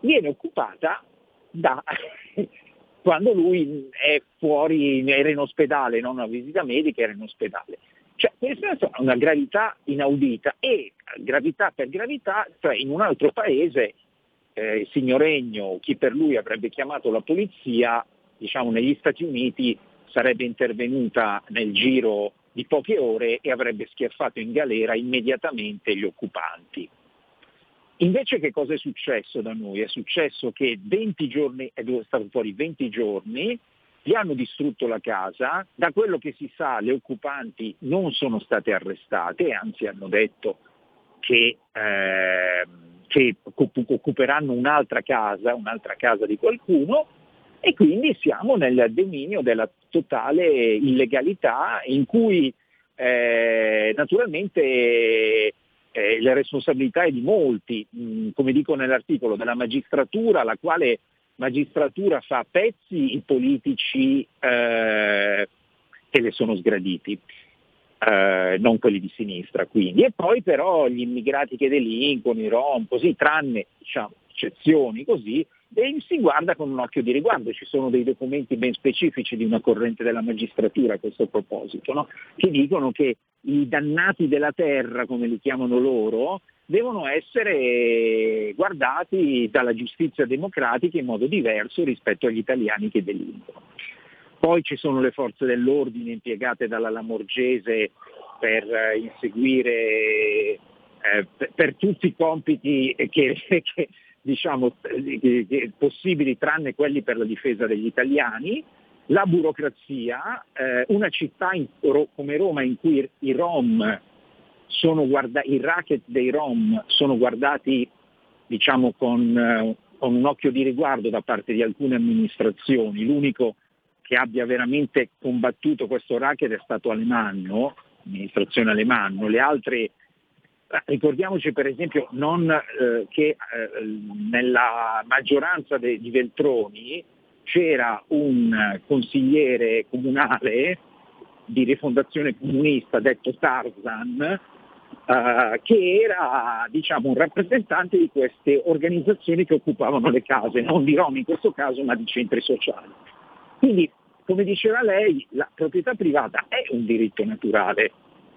viene occupata da quando lui è fuori, era in ospedale, non una visita medica, era in ospedale. Cioè, questa è una gravità inaudita e gravità per gravità, cioè in un altro paese eh, il signoregno, chi per lui avrebbe chiamato la polizia, diciamo negli Stati Uniti sarebbe intervenuta nel giro di poche ore e avrebbe schiaffato in galera immediatamente gli occupanti. Invece che cosa è successo da noi? È successo che 20 giorni, è stato fuori 20 giorni, gli hanno distrutto la casa, da quello che si sa le occupanti non sono state arrestate, anzi hanno detto che, eh, che occup- occuperanno un'altra casa, un'altra casa di qualcuno, e quindi siamo nel dominio della totale illegalità in cui eh, naturalmente eh, la responsabilità è di molti, mh, come dico nell'articolo, della magistratura, la quale magistratura fa a pezzi i politici eh, che le sono sgraditi. eh, non quelli di sinistra quindi, e poi però gli immigrati che delinquono, i rom, così, tranne diciamo, eccezioni così, e si guarda con un occhio di riguardo, ci sono dei documenti ben specifici di una corrente della magistratura a questo proposito, no? che dicono che i dannati della terra, come li chiamano loro, devono essere guardati dalla giustizia democratica in modo diverso rispetto agli italiani che delinquono. Poi ci sono le forze dell'ordine impiegate dalla Lamorgese per eh, inseguire eh, per, per tutti i compiti che, che, diciamo, che possibili tranne quelli per la difesa degli italiani, la burocrazia, eh, una città in- come Roma in cui i Rom sono guarda- i racket dei Rom sono guardati diciamo, con, eh, con un occhio di riguardo da parte di alcune amministrazioni. L'unico che abbia veramente combattuto questo racket è stato Alemanno, l'amministrazione Alemanno. Le altre, eh, ricordiamoci per esempio non, eh, che eh, nella maggioranza de- di Veltroni c'era un consigliere comunale di rifondazione comunista detto Tarzan, eh, che era diciamo, un rappresentante di queste organizzazioni che occupavano le case, non di Rom in questo caso, ma di centri sociali. Quindi, come diceva lei, la proprietà privata è un diritto naturale,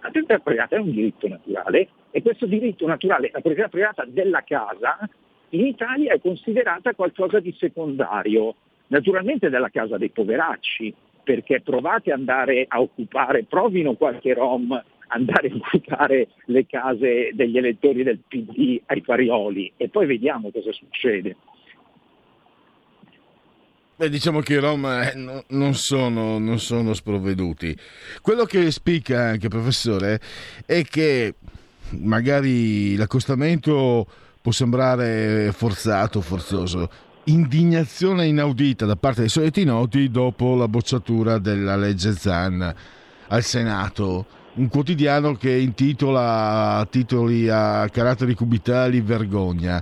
la proprietà privata è un diritto naturale e questo diritto naturale, la proprietà privata della casa, in Italia è considerata qualcosa di secondario, naturalmente della casa dei poveracci, perché provate ad andare a occupare, provino qualche rom andare a occupare le case degli elettori del PD ai Parioli e poi vediamo cosa succede. Beh, diciamo che i Rom eh, no- non, non sono sprovveduti. Quello che spicca anche, professore, è che magari l'accostamento può sembrare forzato, forzoso. Indignazione inaudita da parte dei soliti noti dopo la bocciatura della legge Zan al Senato. Un quotidiano che intitola titoli a caratteri cubitali vergogna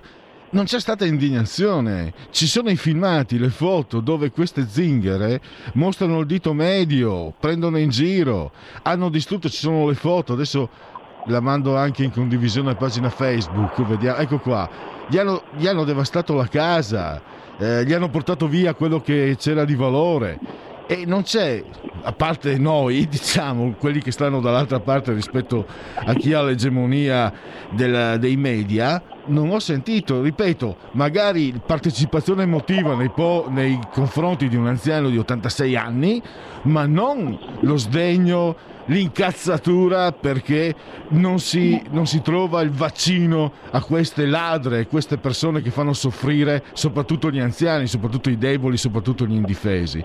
non c'è stata indignazione. Ci sono i filmati, le foto dove queste zingare mostrano il dito medio, prendono in giro, hanno distrutto, ci sono le foto, adesso la mando anche in condivisione a pagina Facebook, vediamo, ecco qua, gli hanno, gli hanno devastato la casa, eh, gli hanno portato via quello che c'era di valore e non c'è, a parte noi, diciamo, quelli che stanno dall'altra parte rispetto a chi ha l'egemonia del- dei media, non ho sentito, ripeto, magari partecipazione emotiva nei, po- nei confronti di un anziano di 86 anni, ma non lo sdegno, l'incazzatura perché non si, non si trova il vaccino a queste ladre, a queste persone che fanno soffrire soprattutto gli anziani, soprattutto i deboli, soprattutto gli indifesi.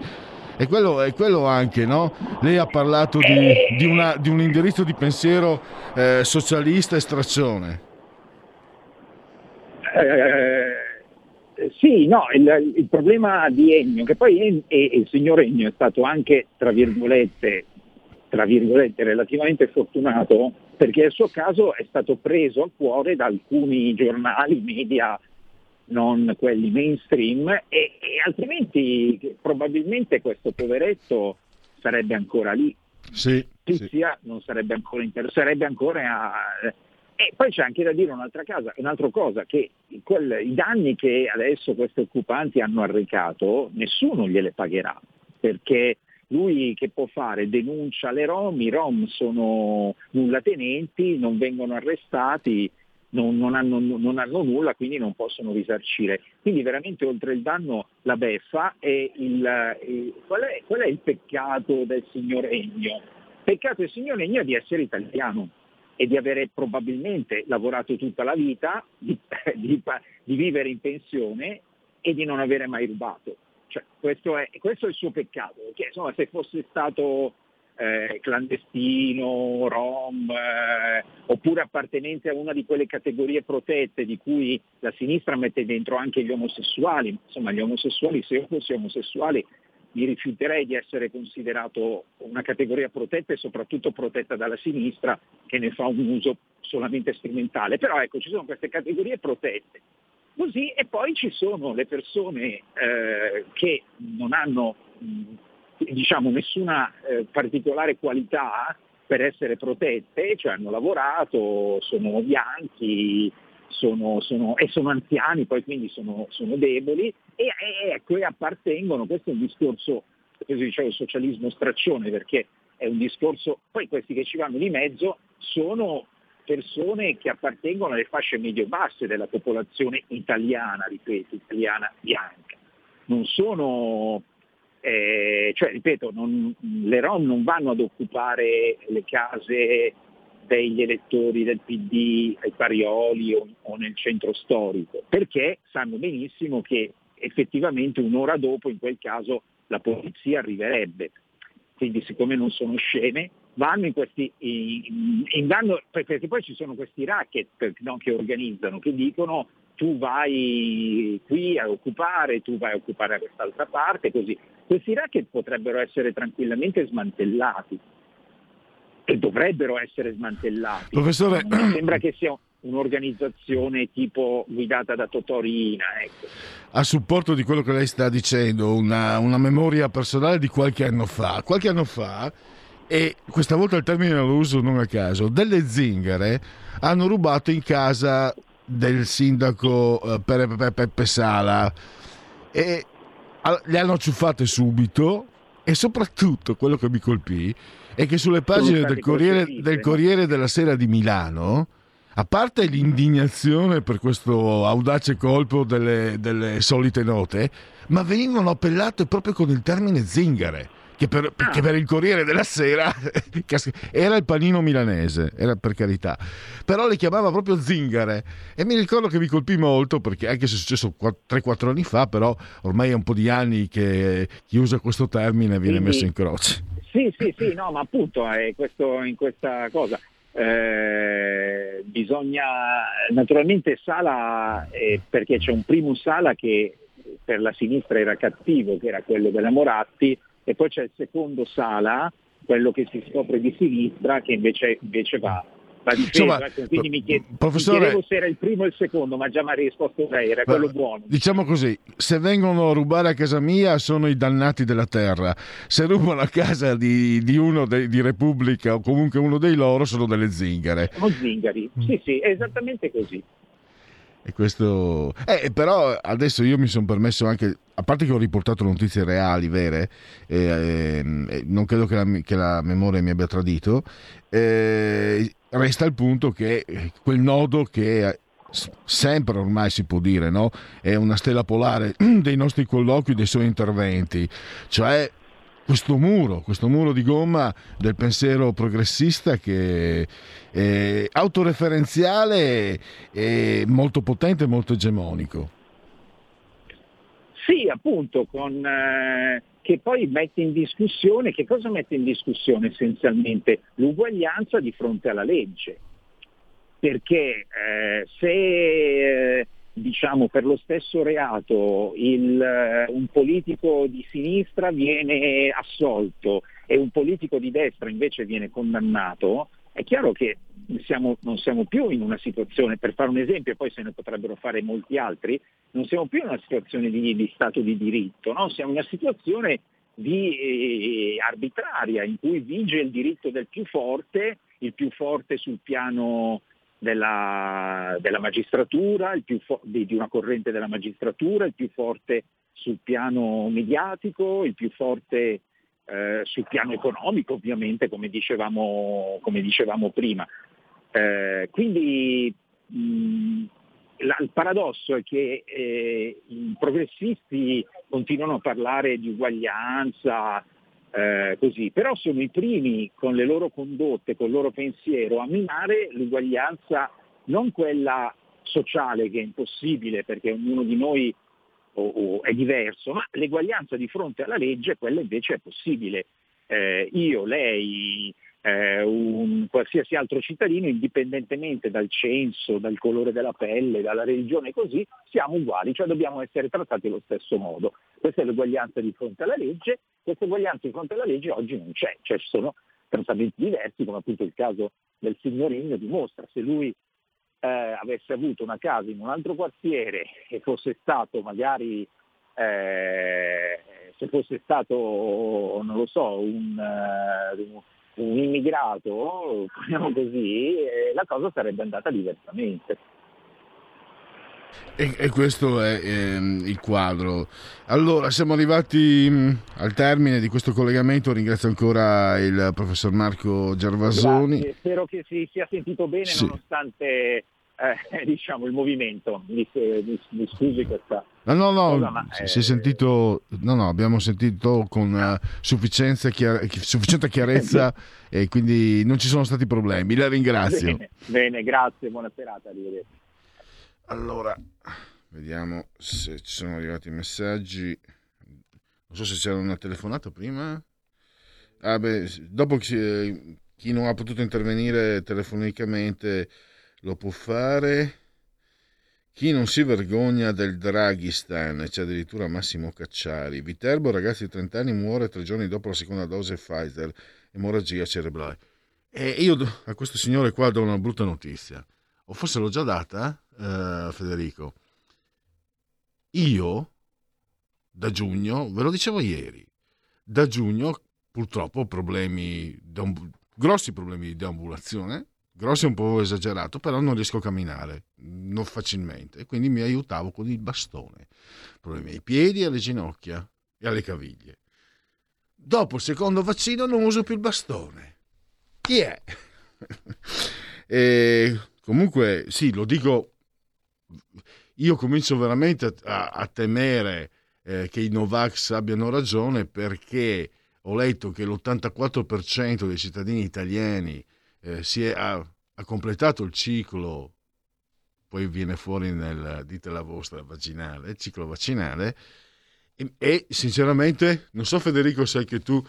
E quello, è quello anche, no? Lei ha parlato di, di una- di un indirizzo di pensiero eh, socialista e straccione. Eh, sì, no, il, il problema di Ennio, che poi En- il signor Ennio è stato anche, tra virgolette, tra virgolette, relativamente fortunato perché il suo caso è stato preso a cuore da alcuni giornali, media non quelli mainstream e, e altrimenti probabilmente questo poveretto sarebbe ancora lì. Sì, Tizia non sarebbe ancora, inter- sarebbe ancora a- e poi c'è anche da dire un'altra, cosa, un'altra cosa, che quel- i danni che adesso questi occupanti hanno arrecato, nessuno gliele pagherà, perché lui che può fare? Denuncia le Rom, i Rom sono nullatenenti, non vengono arrestati, non, non hanno, non hanno nulla, quindi non possono risarcire. Quindi veramente oltre il danno la beffa e qual, è, qual è il peccato del signor? Il peccato del signor Ennio è di essere italiano e di avere probabilmente lavorato tutta la vita, di, di- di vivere in pensione e di non avere mai rubato. Cioè, questo, è, questo è il suo peccato, che insomma se fosse stato eh, clandestino, rom, eh, oppure appartenente a una di quelle categorie protette di cui la sinistra mette dentro anche gli omosessuali, insomma gli omosessuali, se io fossi omosessuale mi rifiuterei di essere considerato una categoria protetta e soprattutto protetta dalla sinistra che ne fa un uso solamente strumentale. Però ecco, ci sono queste categorie protette. Così, e poi ci sono le persone eh, che non hanno mh, diciamo, nessuna eh, particolare qualità per essere protette, cioè hanno lavorato, sono bianchi sono, sono- e sono anziani, poi quindi sono, sono deboli e, e ecco, e appartengono, questo è un discorso, così dicevo, socialismo straccione, perché è un discorso, poi questi che ci vanno di mezzo sono persone che appartengono alle fasce medio-basse della popolazione italiana, ripeto, italiana bianca. Non sono, eh, cioè ripeto, non- le Rom non vanno ad occupare le case degli elettori del PD ai Parioli o, o nel centro storico, perché sanno benissimo che effettivamente un'ora dopo in quel caso la polizia arriverebbe. Quindi siccome non sono sceme, vanno in questi, in- in- vanno- perché poi ci sono questi racket no, che organizzano, che dicono tu vai qui a occupare, tu vai a occupare a quest'altra parte, così. Questi racket potrebbero essere tranquillamente smantellati e dovrebbero essere smantellati. Professore- mi sembra che sia un'organizzazione tipo guidata da Totorina. Ecco. a supporto di quello che lei sta dicendo, una, una memoria personale di qualche anno fa. Qualche anno fa, e questa volta il termine lo uso non a caso, delle zingare hanno rubato in casa del sindaco eh, Pe- Pe- Peppe Sala e le hanno ciuffate subito e soprattutto quello che mi colpì è che sulle pagine del Corriere, del? Corriere della Sera di Milano a parte l'indignazione per questo audace colpo delle, delle solite note, ma venivano appellate proprio con il termine zingare. Che per, che per il Corriere della Sera era il panino milanese, era per carità, però le chiamava proprio zingare e mi ricordo che mi colpì molto perché anche se è successo 3-4 anni fa, però ormai è un po' di anni che chi usa questo termine viene Quindi- messo in croce. Sì, sì, sì, no, ma appunto è questo, in questa cosa. Eh, bisogna naturalmente Sala eh, perché c'è un primo Sala che per la sinistra era cattivo, che era quello della Moratti, e poi c'è il secondo Sala, quello che si scopre di sinistra, che invece, invece va, difeso. Insomma, quindi mi, chied- mi professore- chiedevo se era il primo o il secondo, ma già mi ha risposto lei, era quello buono. Diciamo così, se vengono a rubare a casa mia sono i dannati della terra, se rubano a casa di, di uno dei- di Repubblica o comunque uno dei loro sono delle zingare. Sono zingari, sì sì, è esattamente così. E questo... Eh, però adesso io mi sono permesso anche, a parte che ho riportato notizie reali, vere, e, ehm, e non credo che la, che la memoria mi abbia tradito, eh, resta il punto che eh, quel nodo che eh, sempre ormai si può dire, no? è una stella polare dei nostri colloqui, dei suoi interventi, cioè questo muro, questo muro di gomma del pensiero progressista che è autoreferenziale e molto potente molto egemonico. Sì, appunto, con, eh, che poi mette in discussione, che cosa mette in discussione essenzialmente? L'uguaglianza di fronte alla legge. Perché eh, se eh, diciamo per lo stesso reato il, eh, un politico di sinistra viene assolto e un politico di destra invece viene condannato, è chiaro che siamo, non siamo più in una situazione, per fare un esempio, poi se ne potrebbero fare molti altri, non siamo più in una situazione di, di Stato di diritto, no? siamo in una situazione di, eh, arbitraria in cui vige il diritto del più forte, il più forte sul piano della, della magistratura, fo- di, di una corrente della magistratura, il più forte sul piano mediatico, il più forte eh, sul piano economico ovviamente come dicevamo, come dicevamo prima. Eh, quindi mh, la, il paradosso è che eh, i progressisti continuano a parlare di uguaglianza, eh, così, però sono i primi con le loro condotte, con il loro pensiero a minare l'uguaglianza, non quella sociale che è impossibile perché ognuno di noi o, o è diverso, ma l'eguaglianza di fronte alla legge, quella invece è possibile. Eh, io, lei, eh, un qualsiasi altro cittadino, indipendentemente dal censo, dal colore della pelle, dalla religione così, siamo uguali, cioè dobbiamo essere trattati allo stesso modo. Questa è l'uguaglianza di fronte alla legge, questa uguaglianza di fronte alla legge oggi non c'è, cioè ci sono trattamenti diversi, come appunto il caso del signorino dimostra. Se lui eh, avesse avuto una casa in un altro quartiere e fosse stato magari, eh, se fosse stato, non lo so, un, uh, un immigrato, diciamo così, eh, la cosa sarebbe andata diversamente. E, e, questo è ehm, il quadro. Allora, siamo arrivati mh, al termine di questo collegamento. Ringrazio ancora il professor Marco Gervasoni. Grazie. Spero che si sia sentito bene Sì. nonostante eh, diciamo, il movimento. Mi, mi- mi scusi questa No, no, no, cosa, ma, si- eh, si è sentito, no, no, abbiamo sentito con eh, sufficienza chiar- chi- sufficiente chiarezza e quindi non ci sono stati problemi. La ringrazio. Bene, bene, grazie, buona serata, arrivederci. Allora, vediamo se ci sono arrivati i messaggi. Non so se c'era una telefonata prima. Ah, beh, dopo chi, chi non ha potuto intervenire telefonicamente lo può fare. Chi non si vergogna del Draghistan, c'è addirittura Massimo Cacciari. Viterbo, ragazzi di 30 anni, muore tre giorni dopo la seconda dose Pfizer, emorragia cerebrale. E io a questo signore qua do una brutta notizia. O forse l'ho già data, eh, Federico. Io, da giugno, ve lo dicevo ieri, da giugno purtroppo ho problemi, grossi problemi di deambulazione, grossi è un po' esagerato, però non riesco a camminare, non facilmente, e quindi mi aiutavo con il bastone. Problemi ai piedi, alle ginocchia e alle caviglie. Dopo il secondo vaccino non uso più il bastone. Chi è? e comunque, sì, lo dico, io comincio veramente a, a temere eh, che i Novax abbiano ragione perché ho letto che l'84% dei cittadini italiani eh, si è, ha, ha completato il ciclo, poi viene fuori nel, dite la vostra, vaginale, il ciclo vaccinale, e, e sinceramente, non so Federico, sai che tu,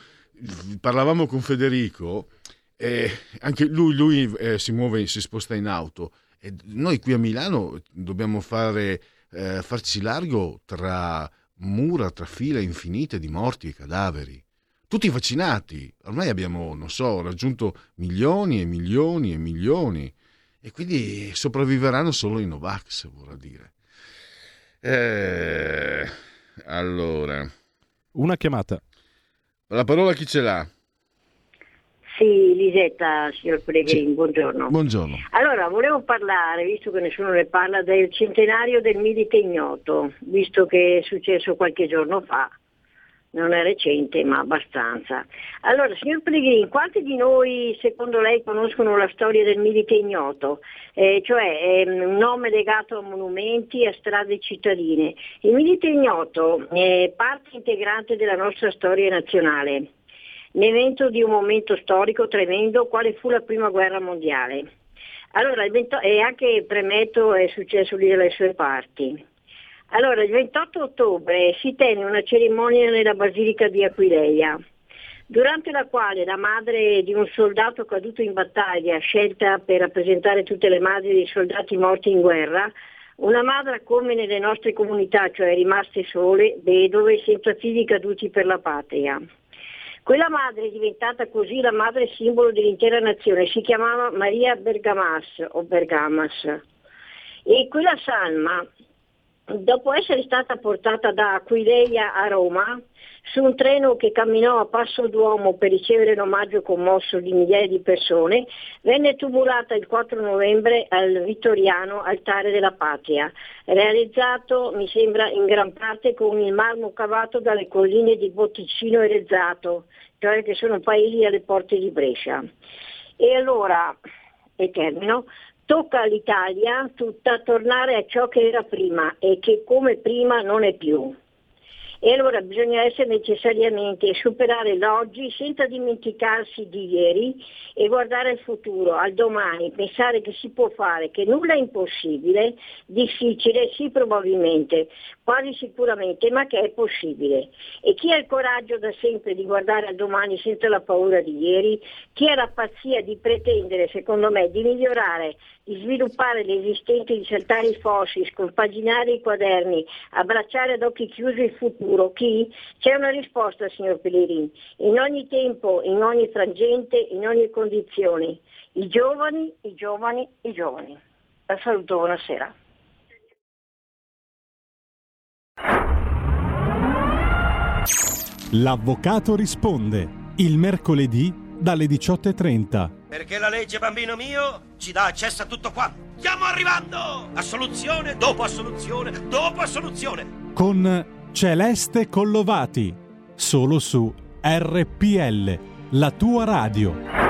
parlavamo con Federico, e anche lui, lui eh, si muove, si sposta in auto, e noi qui a Milano dobbiamo fare, eh, farci largo tra mura, tra file infinite di morti e cadaveri. Tutti vaccinati, ormai abbiamo, non so, raggiunto milioni e milioni e milioni e quindi sopravviveranno solo i Novax, vorrà dire. Eh, allora, Una chiamata. la parola chi ce l'ha? Sì, Lisetta, signor Pellegrini, buongiorno. Buongiorno. Allora, volevo parlare, visto che nessuno ne parla, del centenario del milite ignoto, visto che è successo qualche giorno fa. Non è recente, ma abbastanza. Allora, signor Pellegrini, quanti di noi, secondo lei, conoscono la storia del milite ignoto? Eh, cioè, è un nome legato a monumenti e a strade cittadine. Il milite ignoto è parte integrante della nostra storia nazionale l'evento di un momento storico tremendo quale fu la prima guerra mondiale. Allora, il 20 e anche premetto è successo lì dalle sue parti. Allora, il 28 ottobre si tenne una cerimonia nella Basilica di Aquileia, durante la quale la madre di un soldato caduto in battaglia, scelta per rappresentare tutte le madri dei soldati morti in guerra, una madre come nelle nostre comunità, cioè rimaste sole, vedove, senza figli caduti per la patria. Quella madre è diventata così la madre simbolo dell'intera nazione, si chiamava Maria Bergamas o Bergamas. E quella salma, dopo essere stata portata da Aquileia a Roma, su un treno che camminò a passo d'uomo per ricevere l'omaggio commosso di migliaia di persone, venne tumulata il 4 novembre al Vittoriano Altare della Patria, realizzato mi sembra in gran parte con il marmo cavato dalle colline di Botticino e Rezzato, cioè che sono paesi alle porte di Brescia. E allora, e termino, tocca all'Italia tutta tornare a ciò che era prima e che come prima non è più. E allora bisogna essere necessariamente superare l'oggi senza dimenticarsi di ieri e guardare al futuro, al domani, pensare che si può fare, che nulla è impossibile, difficile sì probabilmente, quasi sicuramente, ma che è possibile. E chi ha il coraggio da sempre di guardare al domani senza la paura di ieri, chi ha la pazzia di pretendere, secondo me, di migliorare, di sviluppare l'esistente, di saltare i fossi, scompaginare i quaderni, abbracciare ad occhi chiusi il futuro, chi? C'è una risposta, signor Pellegrini, in ogni tempo, in ogni frangente, in ogni condizione. I giovani, i giovani, i giovani. La saluto, buonasera. L'avvocato risponde il mercoledì dalle 18.30. Perché la legge, bambino mio, ci dà accesso a tutto qua. Stiamo arrivando! Assoluzione dopo assoluzione dopo assoluzione. Con Celeste Collovati, solo su RPL, la tua radio.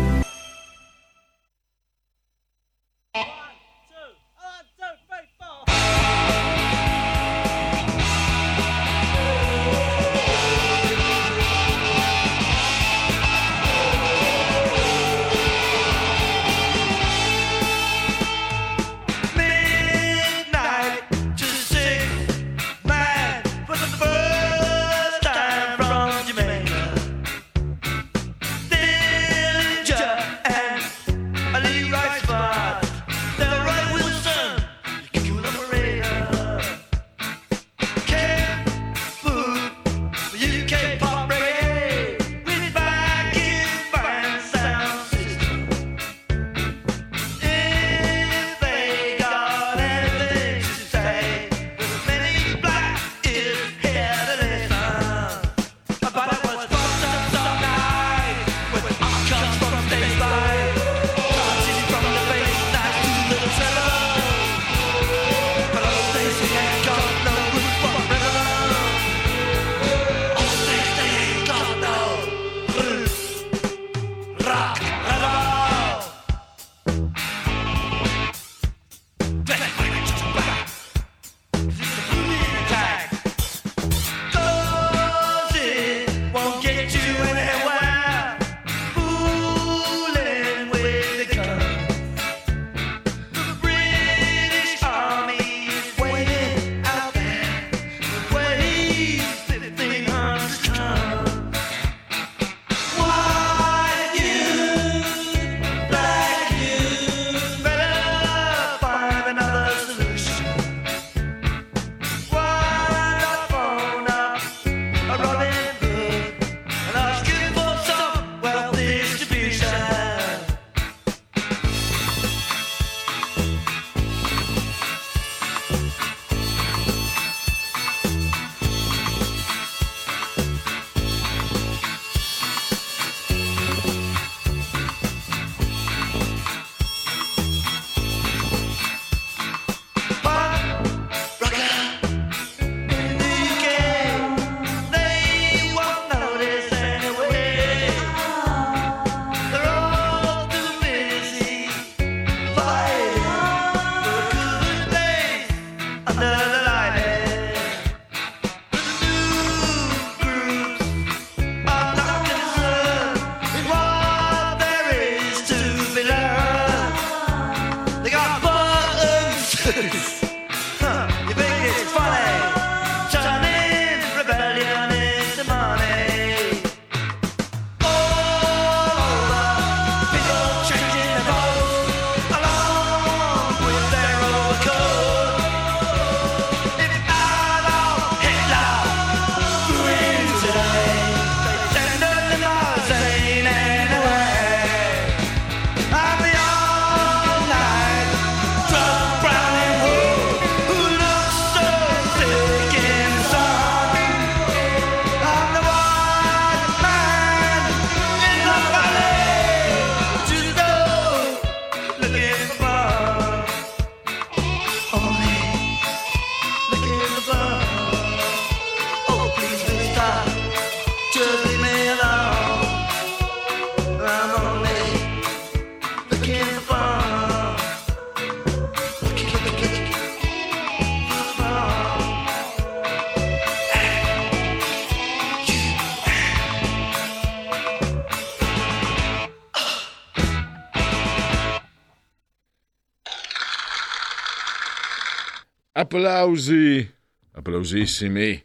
Applausi, applausissimi,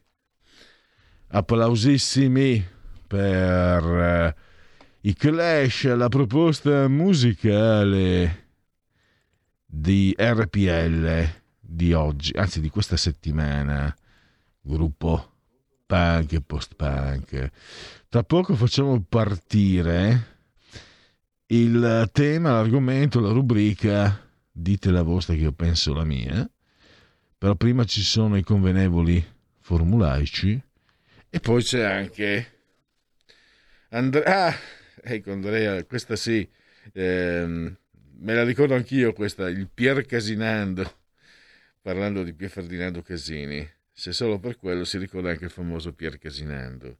applausissimi per eh, i Clash, la proposta musicale di RPL di oggi, anzi di questa settimana, gruppo punk e post-punk. Tra poco facciamo partire il tema, l'argomento, la rubrica, dite la vostra che io penso la mia però prima ci sono i convenevoli formulaici e poi c'è anche Andrea. Ah, ecco Andrea, questa sì, ehm, me la ricordo anch'io questa, il Pier Casinando, parlando di Pier Ferdinando Casini. Se solo per quello si ricorda anche il famoso Pier Casinando.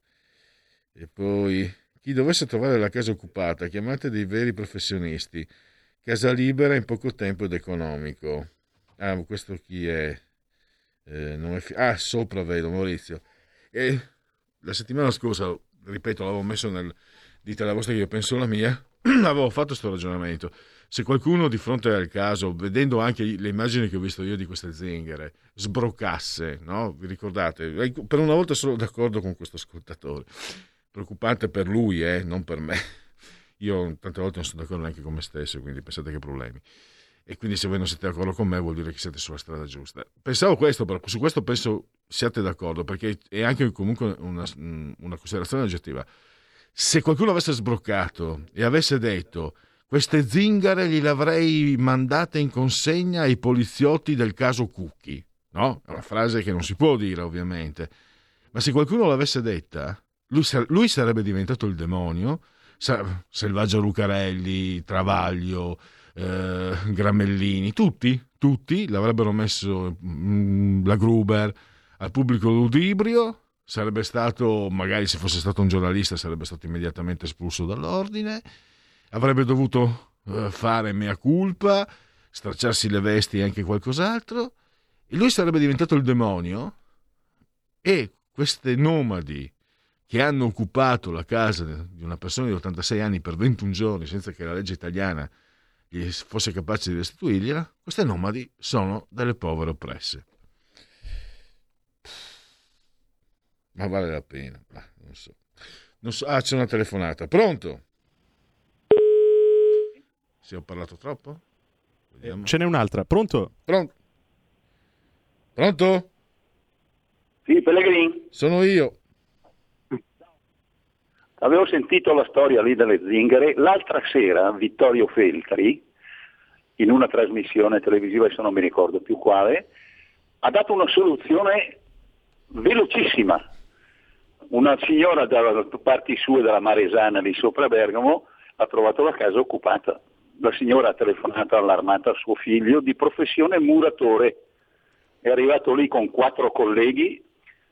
E poi, chi dovesse trovare la casa occupata, chiamate dei veri professionisti. Casa libera in poco tempo ed economico. Ah, questo chi è? Eh, non è fi- ah, sopra vedo Maurizio. E la settimana scorsa, ripeto, l'avevo messo nel dite la vostra che io penso la mia, avevo fatto questo ragionamento. Se qualcuno di fronte al caso, vedendo anche le immagini che ho visto io di queste zingare, sbroccasse, no? Vi ricordate? Per una volta sono d'accordo con questo ascoltatore. Preoccupante per lui, eh, non per me. Io tante volte non sono d'accordo neanche con me stesso, quindi pensate che problemi e quindi se voi non siete d'accordo con me vuol dire che siete sulla strada giusta. Pensavo questo, però su questo penso siate d'accordo, perché è anche comunque una, una considerazione oggettiva. Se qualcuno avesse sbroccato e avesse detto queste zingare gliele avrei mandate in consegna ai poliziotti del caso Cucchi, no? È una frase che non si può dire ovviamente, ma se qualcuno l'avesse detta, lui, lui sarebbe diventato il demonio, Selvaggio Lucarelli, Travaglio, eh, Gramellini, tutti, tutti l'avrebbero messo mh, la Gruber. Al pubblico ludibrio, sarebbe stato, magari se fosse stato un giornalista, sarebbe stato immediatamente espulso dall'ordine, avrebbe dovuto eh, fare mea culpa, stracciarsi le vesti e anche qualcos'altro, e lui sarebbe diventato il demonio e queste nomadi che hanno occupato la casa di una persona di 86 anni per 21 giorni senza che la legge italiana gli fosse capace di restituirgliela, queste nomadi sono delle povere oppresse. Ma vale la pena, Ma non so. Non so. Ah, c'è una telefonata. Pronto? Sì, ho parlato troppo? Vediamo. Ce n'è un'altra. Pronto? Pronto? Pronto? Sì, Pellegrini. Sono io. Avevo sentito la storia lì delle zingare. L'altra sera Vittorio Feltri, in una trasmissione televisiva, adesso non mi ricordo più quale, ha dato una soluzione velocissima. Una signora da parti sue della Maresana di sopra Bergamo ha trovato la casa occupata. La signora ha telefonato allarmata a suo figlio, di professione muratore. È arrivato lì con quattro colleghi,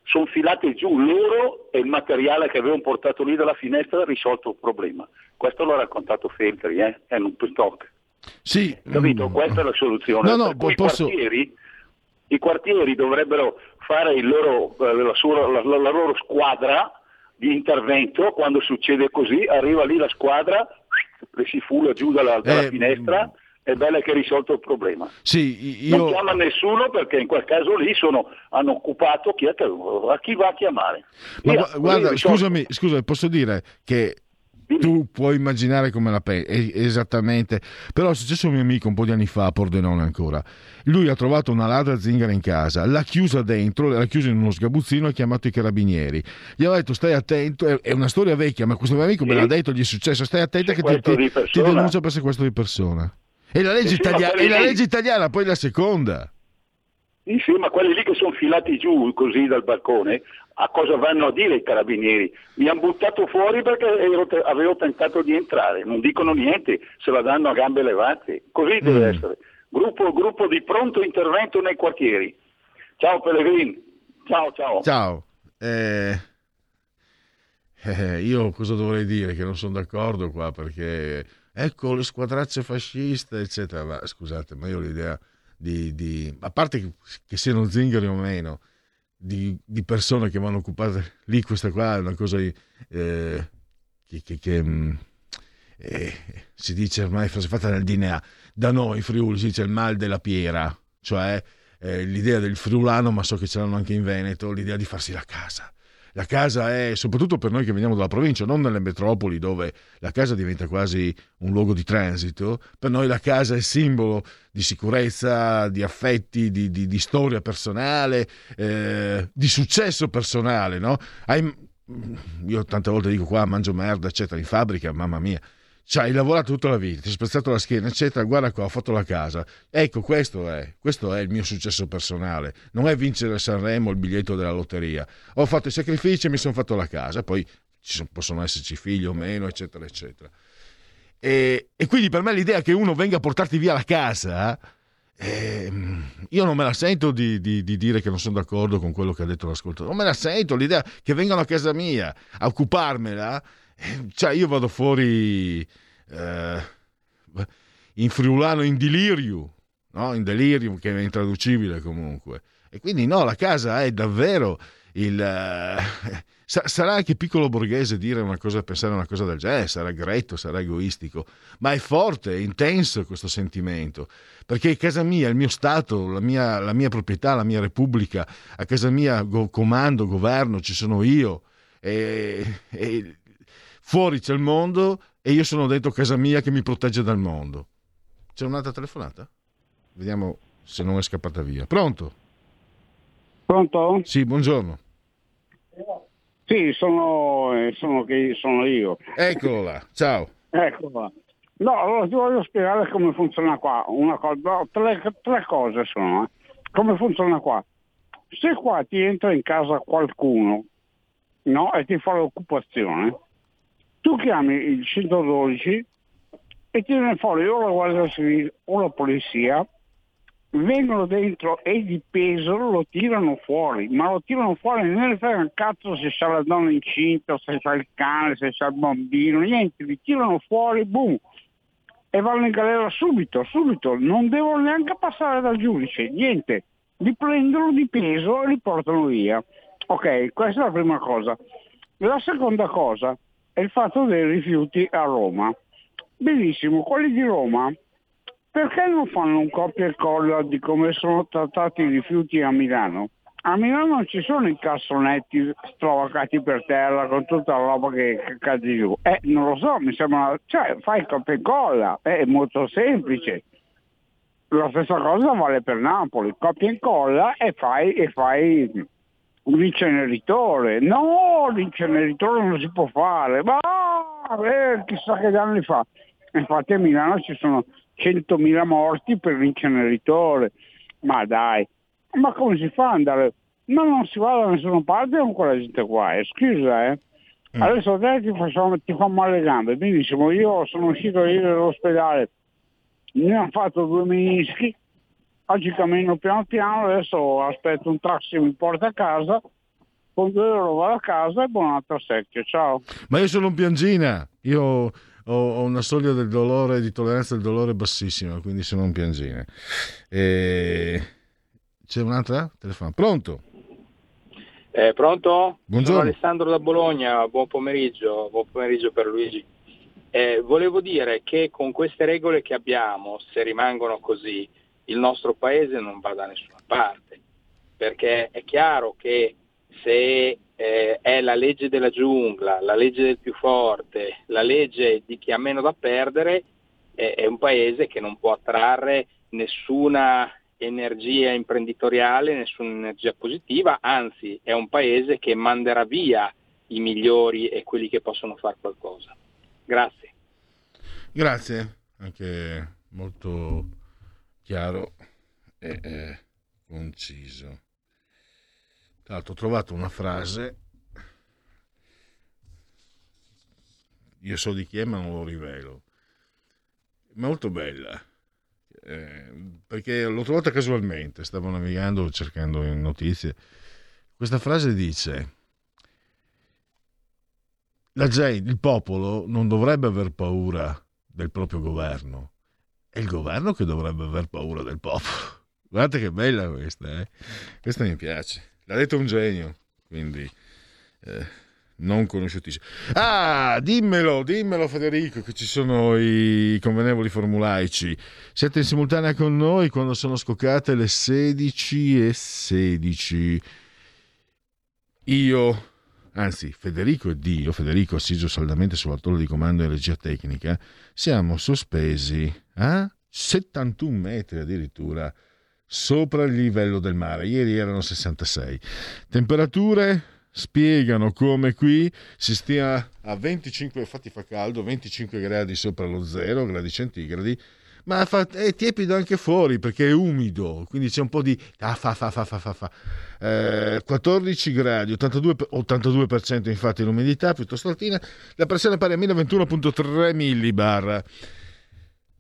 sono filate giù loro e il materiale che avevano portato lì dalla finestra ha risolto il problema. Questo l'ha raccontato Feltri, eh? è un TikTok. Sì. Capito? Questa è la soluzione. No, no, posso- i, quartieri, i quartieri dovrebbero fare il loro, eh, la, sua- la- la- la loro squadra di intervento, quando succede così, arriva lì la squadra, le si fula giù dalla, dalla Eh, finestra, è bella che ha risolto il problema. Sì, Non io... chiama nessuno perché in quel caso lì sono, hanno occupato chi è a chi va a chiamare. Ma così guarda, scusami, scusami, posso dire che tu puoi immaginare come la pensi, esattamente. Però è successo a un mio amico un po' di anni fa, a Pordenone ancora. Lui ha trovato una ladra zingara in casa, l'ha chiusa dentro, l'ha chiusa in uno sgabuzzino e ha chiamato i carabinieri. Gli ha detto stai attento, è- una storia vecchia, ma questo mio amico me l'ha detto, gli è successo, stai attento che ti, ti- ti denuncia per sequestro di persona. E la legge, Sì, sì, ma italia- quelli e la legge italiana, poi la seconda. Sì, sì, ma quelli lì che sono filati giù così dal balcone a cosa vanno a dire i carabinieri. Mi hanno buttato fuori perché ero avevo tentato di entrare, non dicono niente, se la danno a gambe levate. Così deve Mm. essere. Gruppo, gruppo di pronto intervento nei quartieri. Ciao Pellegrini, ciao ciao. Ciao. Eh, eh, io cosa dovrei dire? Che non sono d'accordo qua perché ecco le squadracce fasciste, eccetera. Ma scusate, ma io ho l'idea di, di- a parte che, che siano zingari o meno, di, di persone che vanno occupate lì, questa qua è una cosa eh, che, che- che, mh, eh, si dice ormai frase fatta nel DNA. Da noi in Friuli si dice il mal della piera, cioè eh, l'idea del friulano, ma so che ce l'hanno anche in Veneto, l'idea di farsi la casa. La casa è, soprattutto per noi che veniamo dalla provincia, non nelle metropoli dove la casa diventa quasi un luogo di transito, per noi la casa è simbolo di sicurezza, di affetti, di, di- di storia personale, eh, di successo personale. No? Io tante volte dico qua mangio merda, eccetera, in fabbrica, mamma mia. Cioè, hai lavorato tutta la vita, ti sei spezzato la schiena, eccetera. Guarda qua, ho fatto la casa. Ecco, questo è, questo è il mio successo personale. Non è vincere Sanremo il biglietto della lotteria. Ho fatto i sacrifici e mi sono fatto la casa. Poi sono- possono esserci figli o meno, eccetera, eccetera. E, e quindi per me l'idea che uno venga a portarti via la casa, ehm, io non me la sento di, di- di dire che non sono d'accordo con quello che ha detto l'ascoltatore. Non me la sento l'idea che vengano a casa mia a occuparmela. Cioè, io vado fuori eh, in friulano in delirium, no? in delirium che è intraducibile comunque. E quindi no, la casa è davvero il... eh, sa- sarà anche piccolo borghese dire una cosa, pensare una cosa del genere, sarà gretto, sarà egoistico, ma è forte, è intenso questo sentimento, perché casa mia, il mio Stato, la mia, la mia proprietà, la mia repubblica, a casa mia go- comando, governo, ci sono io, e, e fuori c'è il mondo e io sono dentro casa mia che mi protegge dal mondo. C'è un'altra telefonata? Vediamo se non è scappata via. Pronto? Pronto? Sì, buongiorno. Sì, sono, eh, sono, sono io. Eccolo là, ciao. Qua. No, allora ti voglio spiegare come funziona qua. Una cosa, no, tre, tre cose sono. eh. Come funziona qua? Se qua ti entra in casa qualcuno no, e ti fa l'occupazione, tu chiami il 112 e ti viene fuori o la Guardia Civile o la polizia, vengono dentro e di peso lo tirano fuori, ma lo tirano fuori, non ne frega un cazzo se c'è la donna incinta, se c'è il cane, se c'è il bambino, niente, li tirano fuori, boom, e vanno in galera subito, subito, non devono neanche passare dal giudice, niente, li prendono di peso e li portano via. Ok, questa è la prima cosa. La seconda cosa è il fatto dei rifiuti a Roma. Benissimo, quelli di Roma perché non fanno un copia e incolla di come sono trattati i rifiuti a Milano? A Milano ci sono i cassonetti strovacati per terra con tutta la roba che, cade giù. Eh, non lo so, mi sembra... Cioè, fai copia e incolla, eh, è molto semplice. La stessa cosa vale per Napoli, copia e incolla e fai, e fai un inceneritore. No, l'inceneritore non si può fare, ma eh, chissà che danni fa. Infatti a Milano ci sono 100.000 morti per l'inceneritore. Ma dai, ma come si fa ad andare? Ma non si va da nessuna parte con quella gente qua, eh. scusa eh. Adesso te ti, facciamo, ti fa male le gambe, benissimo, io sono uscito ieri dall'ospedale, mi hanno fatto due menischi, oggi cammino piano piano, adesso aspetto un taxi mi porta a casa, con due euro vado a casa e buonanotte a secchio, ciao. Ma io sono un piangina, io ho, ho una soglia del dolore, di tolleranza del dolore bassissima, quindi sono un piangina. E... C'è un'altra? Telefono. Pronto? Eh, pronto? Buongiorno. Sono Alessandro da Bologna, buon pomeriggio, buon pomeriggio per Luigi. Eh, volevo dire che con queste regole che abbiamo, se rimangono così, il nostro paese non va da nessuna parte, perché è chiaro che se eh, è la legge della giungla, la legge del più forte, la legge di chi ha meno da perdere, eh, è un paese che non può attrarre nessuna energia imprenditoriale, nessuna energia positiva, anzi è un paese che manderà via i migliori e quelli che possono fare qualcosa. Grazie. Grazie, anche molto chiaro e eh, conciso. Tra l'altro ho trovato una frase, io so di chi è ma non lo rivelo, molto bella, eh, perché l'ho trovata casualmente, stavo navigando cercando notizie. Questa frase dice, la gente, il popolo non dovrebbe aver paura del proprio governo, è il governo che dovrebbe aver paura del popolo. Guardate che bella questa, eh? questa mi piace. L'ha detto un genio, quindi eh, non conosciutissimo. Ah, dimmelo, dimmelo Federico che ci sono i convenevoli formulaici. Siete in simultanea con noi quando sono scoccate le 16 e 16. Io, anzi Federico e Dio, Federico assiso saldamente sulla torre di comando e regia tecnica, siamo sospesi a 71 metri addirittura sopra il livello del mare. Ieri erano 66. Temperature spiegano come qui si stia a 25, infatti fa caldo, 25 gradi sopra lo zero, gradi centigradi, ma è tiepido anche fuori perché è umido, quindi c'è un po' di ah, fa, fa, fa, fa, fa, fa. Eh, 14 gradi, 82, 82% infatti l'umidità piuttosto altina, la pressione pari a 1021.3 millibar.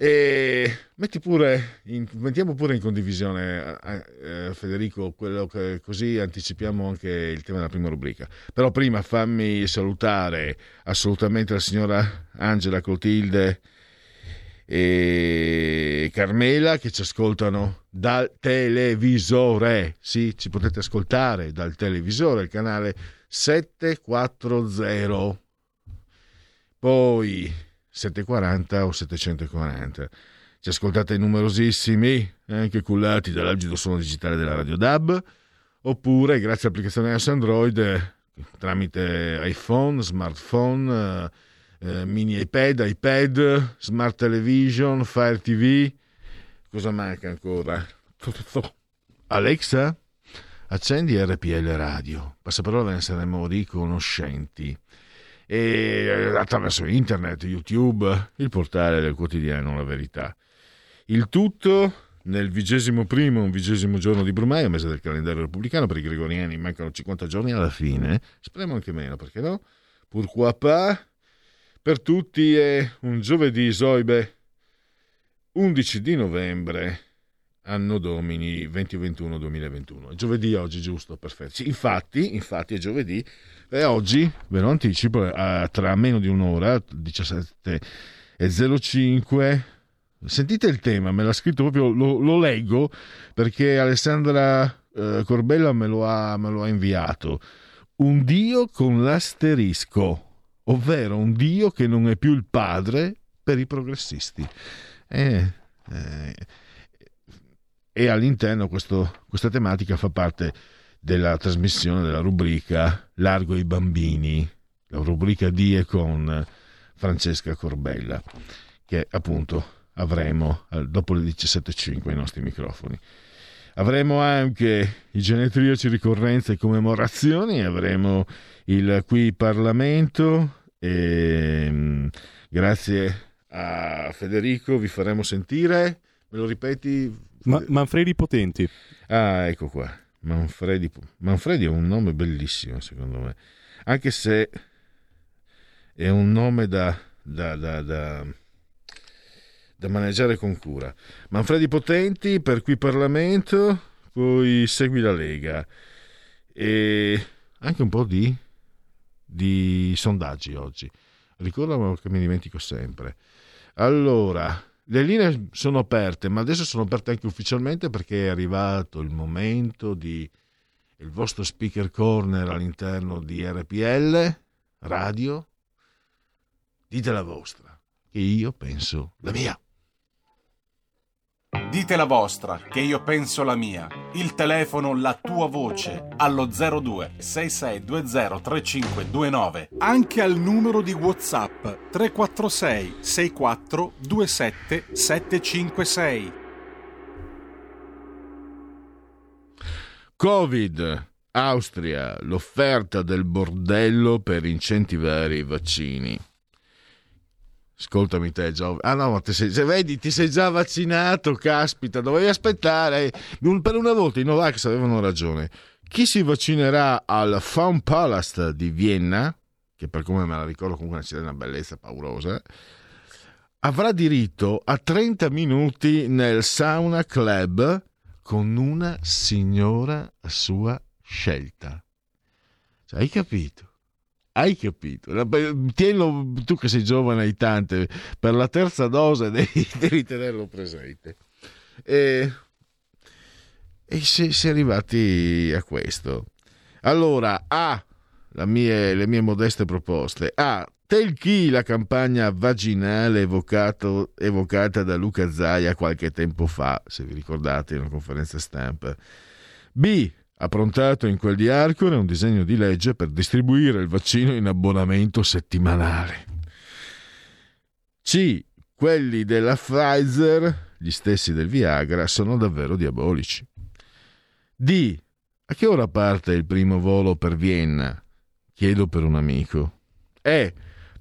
E metti pure in, mettiamo pure in condivisione, eh, eh, Federico, quello che così anticipiamo anche il tema della prima rubrica. Però prima fammi salutare assolutamente la signora Angela Clotilde e Carmela che ci ascoltano dal televisore. Sì, ci potete ascoltare dal televisore, il canale 740. Poi 740 o 740. Ci ascoltate numerosissimi, anche cullati dall'algido suono digitale della Radio DAB, oppure grazie all'applicazione iOS Android tramite iPhone, smartphone, eh, mini iPad, iPad, smart television, Fire TV. Cosa manca ancora? Alexa, accendi RPL Radio. Passaparola ve ne saremo riconoscenti e attraverso internet, YouTube, il portale del quotidiano La Verità. Il tutto nel vigesimo primo, un vigesimo giorno di Brumaio, mese del calendario repubblicano, per i gregoriani mancano 50 giorni alla fine, speriamo anche meno, perché no? Pourquoi pas? Per tutti è un giovedì, Zoibe, 11 di novembre, anno domini 2021-2021. È giovedì oggi, giusto? Perfetto. Infatti, infatti è giovedì e oggi, ve lo anticipo, eh, tra meno di un'ora, 17.05, sentite il tema, me l'ha scritto proprio, lo, lo leggo perché Alessandra eh, Corbella me lo, ha, me lo ha inviato. Un Dio con l'asterisco, ovvero un Dio che non è più il padre per i progressisti. Eh, e all'interno questo, questa tematica fa parte della trasmissione della rubrica Largo i bambini, la rubrica di e con Francesca Corbella, che appunto avremo dopo le 17.05 ai nostri microfoni. Avremo anche i genetriaci ricorrenze e commemorazioni, avremo il qui Parlamento e mm, grazie a Federico vi faremo sentire, me lo ripeti? Ma- Manfredi Potenti. Ah, ecco qua. Manfredi, Manfredi è un nome bellissimo secondo me, anche se è un nome da, da, da, da, da maneggiare con cura. Manfredi Potenti, per qui Parlamento, poi segui la Lega e anche un po' di, di sondaggi oggi. Ricordalo che mi dimentico sempre. Allora, le linee sono aperte, ma adesso sono aperte anche ufficialmente perché è arrivato il momento di il vostro speaker corner all'interno di RPL radio. Dite la vostra, che io penso la mia. Dite la vostra, che io penso la mia. Il telefono, la tua voce, allo 02 6620 3529. Anche al numero di WhatsApp 346 64 27 756. Covid, Austria, l'offerta del bordello per incentivare i vaccini. Ascoltami te, Giove. Ah no, ma ti sei, se vedi, ti sei già vaccinato, caspita, dovevi aspettare. Per una volta i Novax avevano ragione. chi si vaccinerà al Faun Palace di Vienna, che per come me la ricordo comunque c'è una bellezza paurosa, avrà diritto a 30 minuti nel sauna club con una signora a sua scelta. Cioè, hai capito? Hai capito? Tienilo, tu che sei giovane, hai tante, per la terza dose devi, devi tenerlo presente. E, e si, si è arrivati a questo. Allora, A, mie- le mie modeste proposte. A, tel chi la campagna vaginale evocato- evocata da Luca Zaia qualche tempo fa, se vi ricordate, in una conferenza stampa. B, approntato in quel di Arcore un disegno di legge per distribuire il vaccino in abbonamento settimanale. C, quelli della Pfizer, gli stessi del Viagra, sono davvero diabolici. D, a che ora parte il primo volo per Vienna? Chiedo per un amico. E,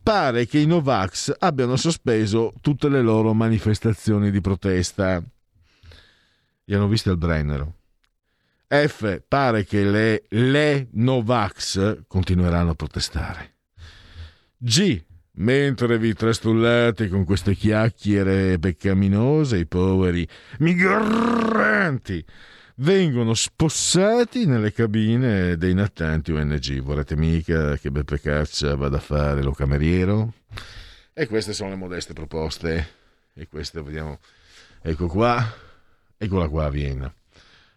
pare che i Novax abbiano sospeso tutte le loro manifestazioni di protesta. Li hanno viste al Brennero. F, pare che le, le Novax continueranno a protestare. G, mentre vi trastullate con queste chiacchiere peccaminose, i poveri migranti vengono spossati nelle cabine dei nattanti ONG. Vorrete mica che Beppe Caccia vada a fare lo cameriero? E queste sono le modeste proposte. E queste vediamo. Ecco qua. Eccola qua a Vienna.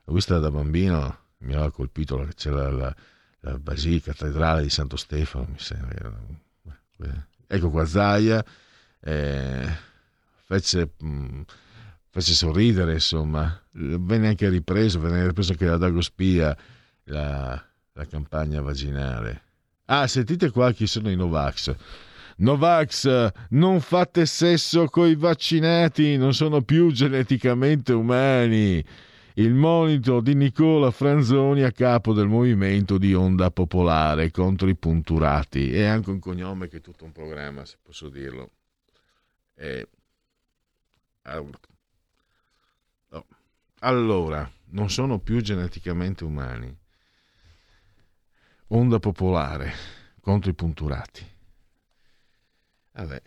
L'ho vista da bambino, mi aveva colpito, c'era la, la basilica cattedrale di Santo Stefano, mi sembra. Eh, Ecco qua Zaia, eh, fece, mh, fece sorridere, insomma, venne anche ripreso, venne ripreso anche da Dago Spia la, la campagna vaginale. Ah, sentite qua chi sono i Novax. Novax, non fate sesso coi vaccinati, non sono più geneticamente umani. Il monito di Nicola Franzoni a capo del movimento di Onda Popolare contro i punturati. E anche un cognome che è tutto un programma, se posso dirlo. E- ah, oh. Allora, non sono più geneticamente umani. Onda Popolare contro i punturati. Vabbè.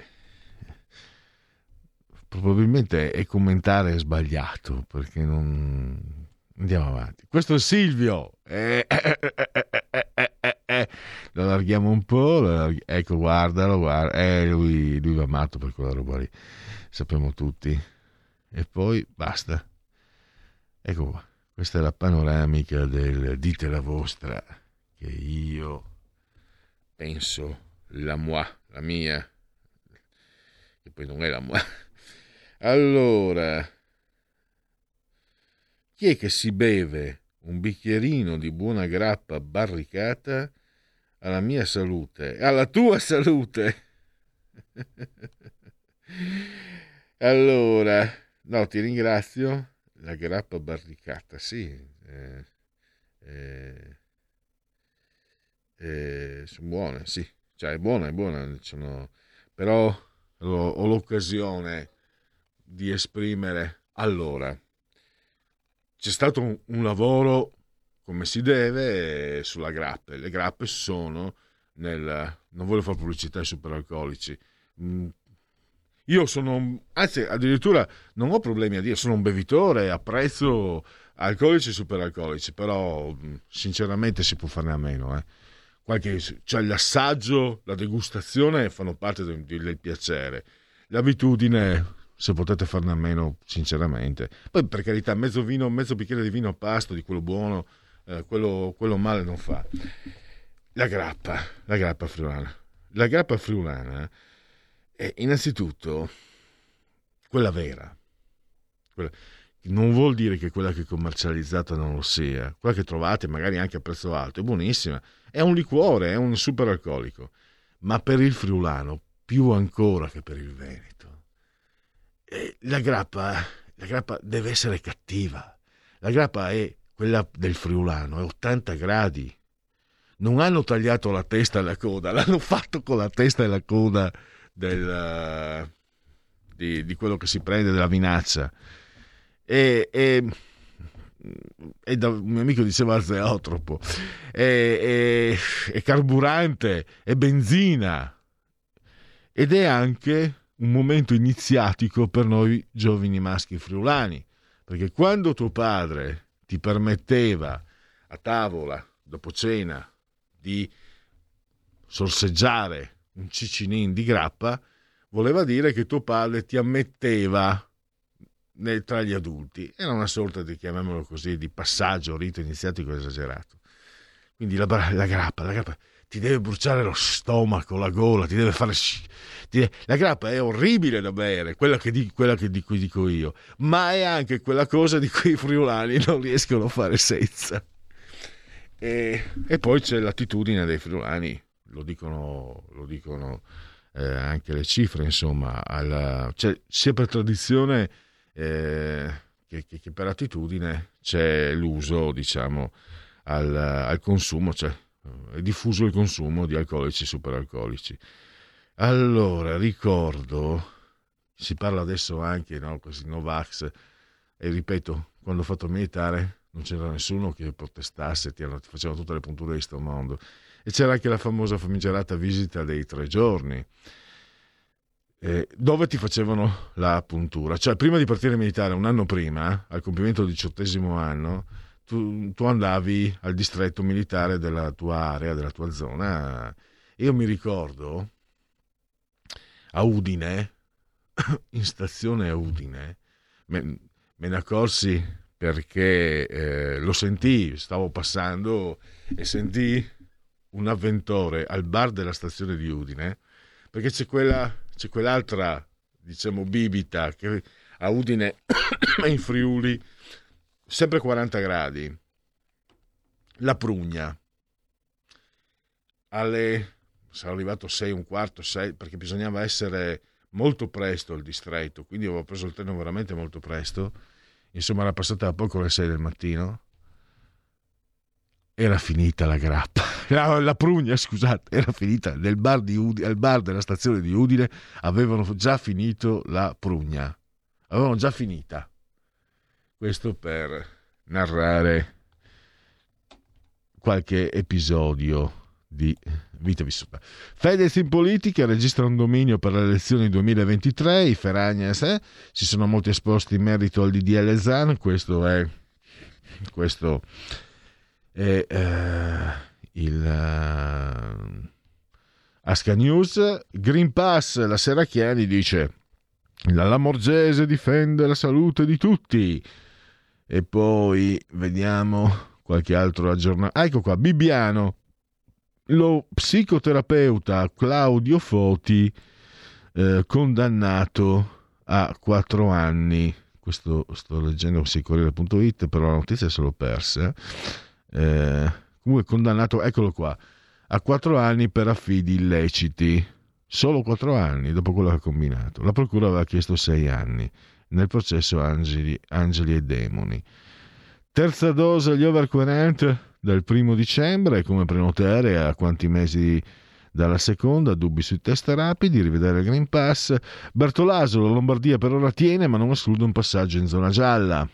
Probabilmente è commentare sbagliato perché non. Andiamo avanti. Questo è Silvio. Eh, eh, eh, eh, eh, eh, eh, eh. Lo allarghiamo un po'. allarghi- Ecco, guardalo, guarda. Eh, lui, lui va matto per quella roba lì. Sappiamo tutti. E poi basta. Ecco qua. Questa è la panoramica del dite la vostra. Che io penso la moi, la mia. Che poi non è la moi. Allora, chi è che si beve un bicchierino di buona grappa barricata alla mia salute, alla tua salute? allora, no, ti ringrazio. La grappa barricata, sì. eh, eh, eh, sono buone, sì. Cioè, è buona, è buona. sono- Però ho ho l'occasione di esprimere. Allora, c'è stato un, un lavoro come si deve sulla grappe. Le grappe sono nel... Non voglio fare pubblicità ai superalcolici. Mm, Io sono, anzi addirittura non ho problemi a dire, sono un bevitore, apprezzo alcolici e superalcolici, però mh, sinceramente si può farne a meno. eh. Qualche, cioè l'assaggio, la degustazione fanno parte del, del piacere. L'abitudine, se potete farne a meno, sinceramente. Poi per carità, mezzo vino, mezzo bicchiere di vino a pasto, di quello buono, eh, quello, quello male non fa. La grappa, la grappa friulana. La grappa friulana è innanzitutto quella vera. Quella- non vuol dire che quella che è commercializzata non lo sia. Quella che trovate magari anche a prezzo alto è buonissima. È un liquore, è un superalcolico. Ma per il friulano, più ancora che per il veneto, la grappa, la grappa deve essere cattiva. La grappa è quella del friulano, è 80 gradi. Non hanno tagliato la testa e la coda, l'hanno fatto con la testa e la coda del, eh, di, di quello che si prende della vinaccia. E, e è da, un mio amico diceva azeotropo, è, è, è carburante, è benzina ed è anche un momento iniziatico per noi giovani maschi friulani, perché quando tuo padre ti permetteva a tavola, dopo cena, di sorseggiare un cicinin di grappa, voleva dire che tuo padre ti ammetteva nel, tra gli adulti. Era una sorta di, chiamiamolo così, di passaggio, rito iniziatico esagerato. Quindi la, la grappa, la grappa ti deve bruciare lo stomaco, la gola, ti deve fare... Ti deve... La grappa è orribile da bere, quella, che di, quella che di cui dico io, ma è anche quella cosa di cui i friulani non riescono a fare senza. E, e poi c'è l'attitudine dei friulani, lo dicono, lo dicono eh, anche le cifre, insomma, alla, cioè, sia per tradizione eh, che, che, che, per attitudine c'è l'uso, diciamo, al, al consumo, cioè è diffuso il consumo di alcolici e superalcolici. Allora, ricordo, si parla adesso anche, no, Novax, e ripeto, quando ho fatto militare non c'era nessuno che protestasse, ti, ti facevano tutte le punture di sto mondo. E c'era anche la famosa famigerata visita dei tre giorni, eh, dove ti facevano la puntura. Cioè, prima di partire militare, un anno prima, al compimento del diciottesimo anno, tu, tu, andavi al distretto militare della tua area, della tua zona. Io mi ricordo a Udine, in stazione a Udine, me, me ne accorsi perché eh, lo sentì, stavo passando e sentì un avventore al bar della stazione di Udine, perché c'è, quella, c'è quell'altra, diciamo, bibita che a Udine in Friuli sempre 40 gradi, la prugna, alle, sono arrivato 6, un quarto, 6, perché bisognava essere molto presto al distretto, quindi avevo preso il treno veramente molto presto, insomma era passata da poco le 6 del mattino, era finita la grappa, la, la prugna scusate, era finita, nel bar, di Udine, al bar della stazione di Udine. Avevano già finito la prugna, avevano già finita questo per narrare qualche episodio di vita vissuta. Fedez in politica registra un dominio per le elezioni 2023, i Feragnas eh? si sono molti esposti in merito al DDL Zan, questo è, questo è eh, il uh, Asca News. Green Pass, la Serracchiani dice la Lamorgese difende la salute di tutti e poi vediamo qualche altro aggiornamento. Ah, ecco qua, Bibbiano, lo psicoterapeuta Claudio Foti, eh, condannato a quattro anni. Questo sto leggendo su Corriere.it, però la notizia se l'ho persa. Eh, comunque condannato, eccolo qua, a quattro anni per affidi illeciti. Solo quattro anni dopo quello che ha combinato. La procura aveva chiesto sei anni nel processo Angeli, Angeli e Demoni. Terza dose agli over 40 dal primo dicembre, come prenotare a quanti mesi dalla seconda, dubbi sui test rapidi, rivedere il Green Pass. Bertolaso, la Lombardia per ora tiene, ma non esclude un passaggio in zona gialla.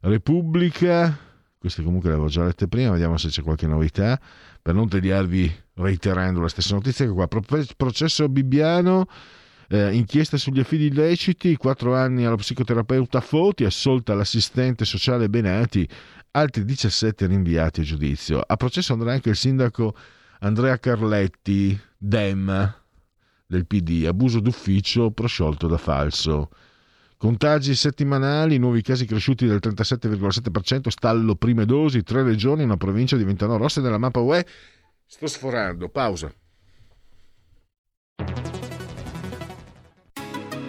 Repubblica, queste comunque le avevo già lette prima, vediamo se c'è qualche novità, per non tediarvi reiterando la stessa notizia che qua. Processo Bibbiano, eh, inchiesta sugli affidi illeciti, 4 anni allo psicoterapeuta Foti, assolta l'assistente sociale Benati, altri 17 rinviati a giudizio. A processo andrà anche il sindaco Andrea Carletti, Dem del PD, abuso d'ufficio prosciolto da falso. Contagi settimanali, nuovi casi cresciuti del 37,7%, stallo prime dosi, tre regioni, una provincia diventano rosse nella mappa UE. Sto sforando, pausa.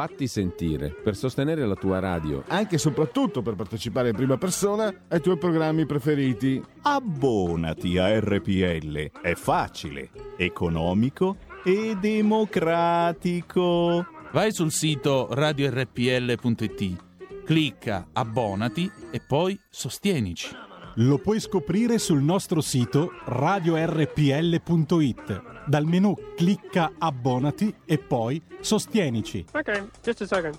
Fatti sentire per sostenere la tua radio. Anche e soprattutto per partecipare in prima persona ai tuoi programmi preferiti. Abbonati a RPL. È facile, economico e democratico. Vai sul sito radiorpl.it, clicca abbonati e poi sostienici. Lo puoi scoprire sul nostro sito radiorpl.it. Dal menu clicca abbonati e poi sostienici. Ok, just a second.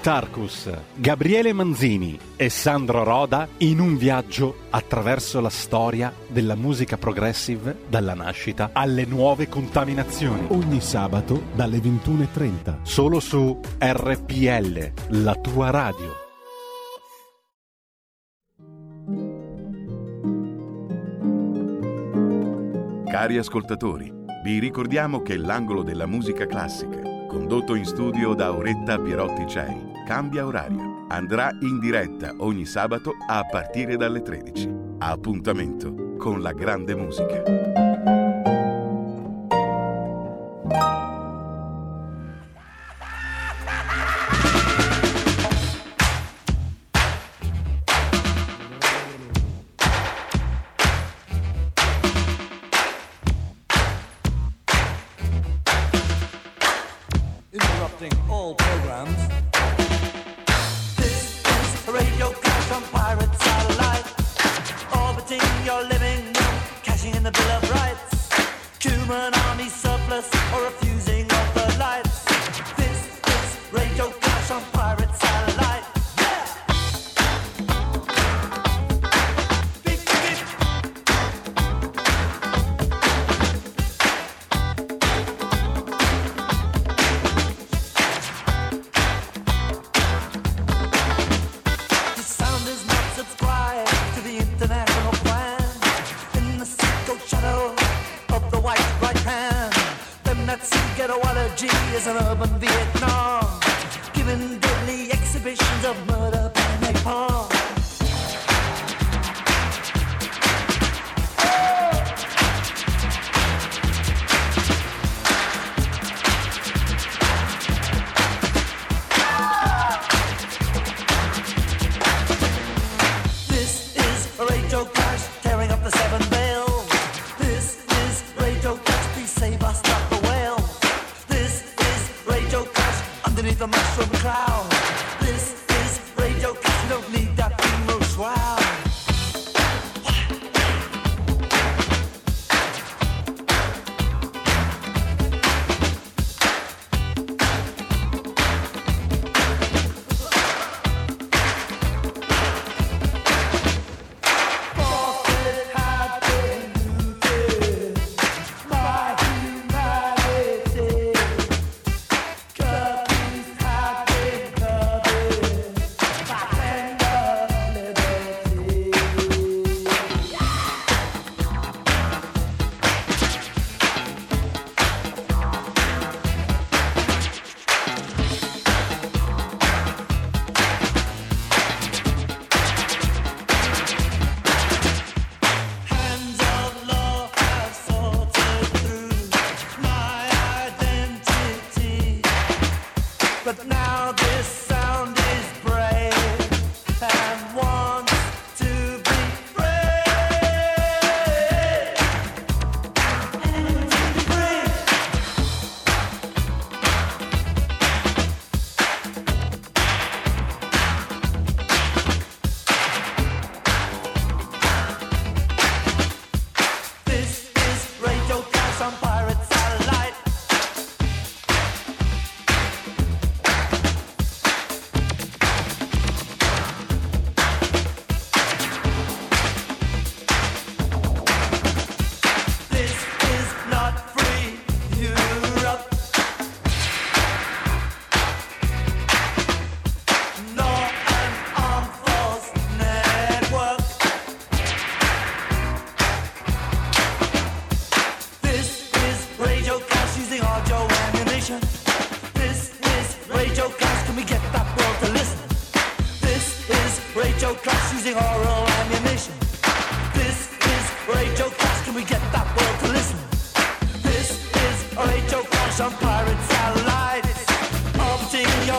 Tarkus, Gabriele Manzini e Sandro Roda in un viaggio attraverso la storia della musica progressive dalla nascita alle nuove contaminazioni. Ogni sabato dalle 21.30. Solo su RPL, la tua radio. Cari ascoltatori, vi ricordiamo che l'angolo della musica classica, condotto in studio da Auretta Pierotti Cei, cambia orario. Andrà in diretta ogni sabato a partire dalle 13. Appuntamento con la grande musica.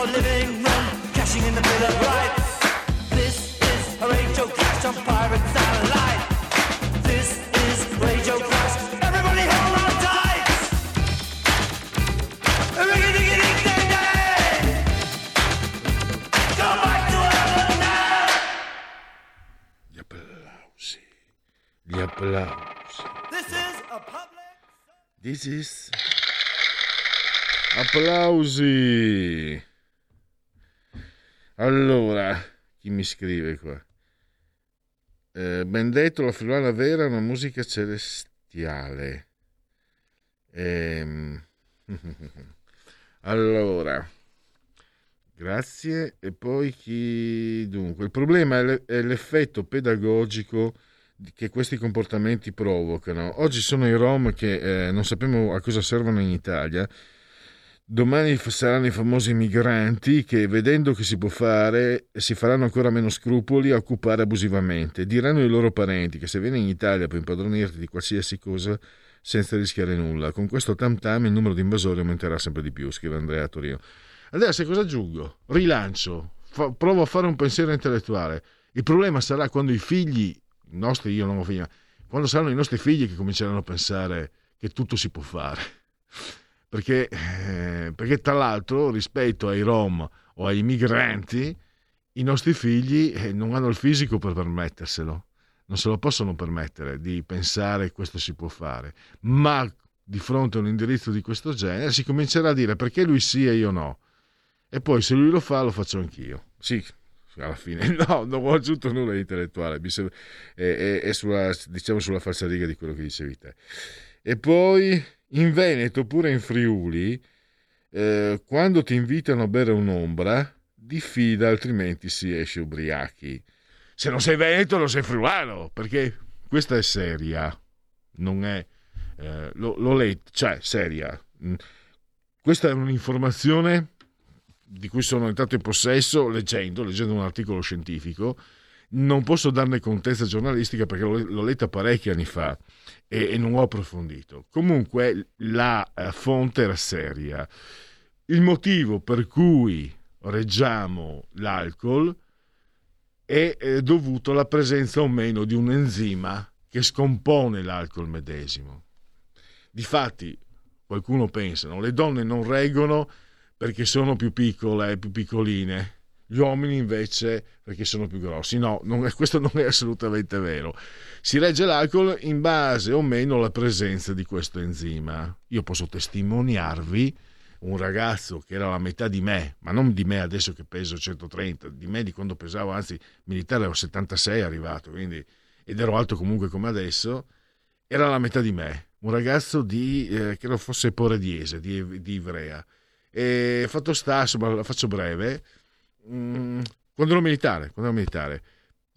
Your living room, cashing in the Bill of Rights. This is Rachel Clash on pirate satellites. This is Rachel Clash. Everybody hold on tight! Go back to heaven now! Gli applausi. Gli applausi. This is a public. This is... Applausi. Allora, chi mi scrive qua? Eh, ben detto, la friulana vera è una musica celestiale. Ehm, allora, grazie. E poi chi... Dunque, il problema è l'e- è l'effetto pedagogico che questi comportamenti provocano. Oggi sono i Rom che eh, non sappiamo a cosa servono in Italia. Domani saranno i famosi migranti che, vedendo che si può fare, si faranno ancora meno scrupoli a occupare abusivamente. Diranno ai loro parenti che se vieni in Italia puoi impadronirti di qualsiasi cosa senza rischiare nulla. Con questo tam tam il numero di invasori aumenterà sempre di più, scrive Andrea Torino. Adesso cosa aggiungo? Rilancio, Fa- provo a fare un pensiero intellettuale. Il problema sarà quando i figli, nostri, io non ho figli, quando saranno i nostri figli che cominceranno a pensare che tutto si può fare. Perché, eh, perché tra l'altro, rispetto ai Rom o ai migranti, i nostri figli eh, non hanno il fisico per permetterselo, non se lo possono permettere di pensare che questo si può fare. Ma di fronte a un indirizzo di questo genere si comincerà a dire perché lui sì e io no. E poi se lui lo fa, lo faccio anch'io. Sì, alla fine no, non ho aggiunto nulla di intellettuale, è, sulla, diciamo sulla falsariga di quello che dicevi te. E poi in Veneto, pure in Friuli, eh, quando ti invitano a bere un'ombra, diffida, altrimenti si esce ubriachi. Se non sei veneto, non sei friulano, perché questa è seria, non è... eh, l'ho letto, cioè seria. Mm. Questa è un'informazione di cui sono entrato in possesso leggendo, leggendo un articolo scientifico. Non posso darne contezza giornalistica perché l'ho, letta parecchi anni fa e, e non ho approfondito. Comunque la eh, fonte era seria. Il motivo per cui reggiamo l'alcol è eh, dovuto alla presenza o meno di un enzima che scompone l'alcol medesimo. Difatti, qualcuno pensa, no? le donne non reggono perché sono più piccole, più piccoline, gli uomini invece perché sono più grossi. No, non è- questo non è assolutamente vero. Si regge l'alcol in base o meno alla presenza di questo enzima. Io posso testimoniarvi un ragazzo che era la metà di me, ma non di me adesso che peso 130, di me di quando pesavo, anzi militare ero 76 arrivato, quindi, ed ero alto comunque come adesso, era la metà di me, un ragazzo di, eh, che lo fosse porediese, di, di Ivrea. E fatto sta, insomma, la faccio breve, mm, quando ero militare, quando ero militare,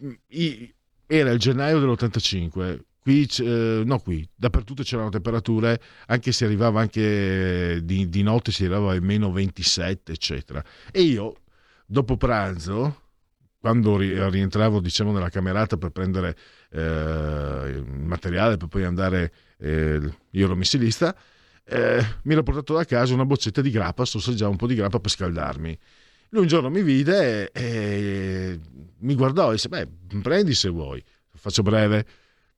mm, i- era il gennaio dell'85, qui, eh, no qui, dappertutto c'erano temperature, anche se arrivava anche di, di notte, si arrivava ai meno 27, eccetera. E io, dopo pranzo, quando ri- rientravo diciamo nella camerata per prendere eh, il materiale per poi andare eh, io ero missilista eh, mi ero portato da casa una boccetta di grappa sorseggiavo un po' di grappa per scaldarmi lui un giorno mi vide e, e mi guardò e disse beh prendi se vuoi faccio breve.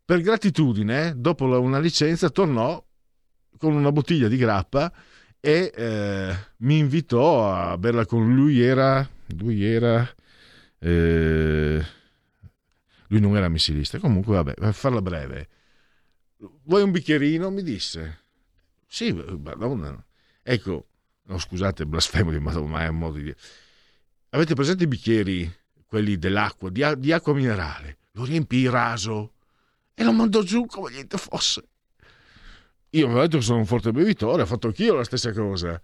Per gratitudine dopo una licenza tornò con una bottiglia di grappa e eh, mi invitò a berla con lui era lui era eh, lui non era missilista. Comunque vabbè per farla breve. Vuoi un bicchierino? mi disse. Sì madonna ecco no scusate blasfemo ma è un modo di dire avete presente i bicchieri quelli dell'acqua di, di acqua minerale lo riempì raso e lo mandò giù come niente fosse io avevo detto che sono un forte bevitore, ho fatto anch'io la stessa cosa.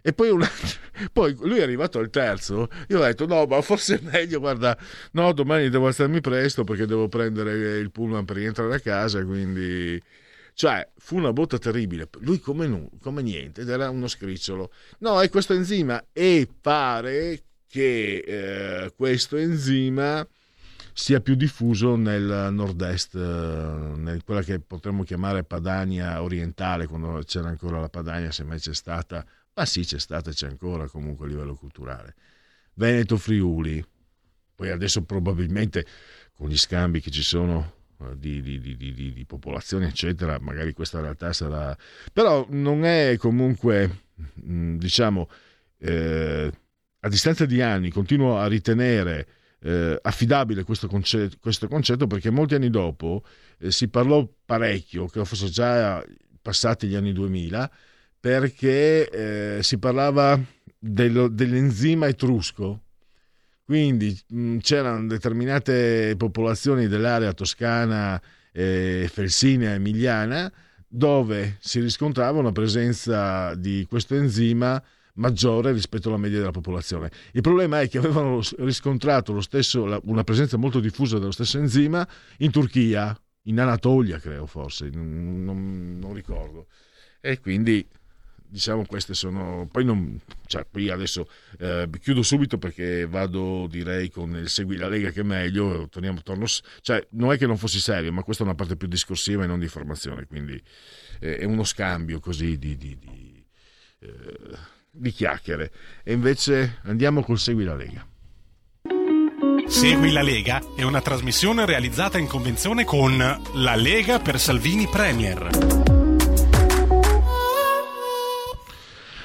E poi, un- poi lui è arrivato al terzo, io ho detto no, ma forse è meglio, guarda, no, domani devo alzarmi presto perché devo prendere il pullman per rientrare a casa, quindi... Cioè, fu una botta terribile. Lui come, nu- come niente, era uno scricciolo. No, è questo enzima e pare che eh, questo enzima sia più diffuso nel nord-est, in quella che potremmo chiamare Padania orientale, quando c'era ancora la Padania, se mai c'è stata, ma sì c'è stata c'è ancora comunque a livello culturale. Veneto Friuli, poi adesso probabilmente con gli scambi che ci sono di, di, di, di, popolazione, eccetera, magari questa realtà sarà... però non è comunque, diciamo, eh, a distanza di anni continuo a ritenere eh, affidabile questo concetto, questo concetto, perché molti anni dopo eh, si parlò parecchio, che fosse già passati gli anni 2000, perché eh, si parlava dello, dell'enzima etrusco, quindi mh, c'erano determinate popolazioni dell'area toscana, eh, felsinea, emiliana, dove si riscontrava una presenza di questo enzima maggiore rispetto alla media della popolazione. Il problema è che avevano riscontrato stesso, una presenza molto diffusa dello stesso enzima in Turchia, in Anatolia credo forse, non, non, ricordo. E quindi diciamo queste sono poi non cioè poi adesso eh, chiudo subito perché vado direi con il segui la Lega che è meglio torniamo torno cioè non è che non fossi serio ma questa è una parte più discorsiva e non di informazione quindi eh, è uno scambio così di, di, di eh, di chiacchiere. E invece andiamo col Segui la Lega. Segui la Lega è una trasmissione realizzata in convenzione con La Lega per Salvini Premier.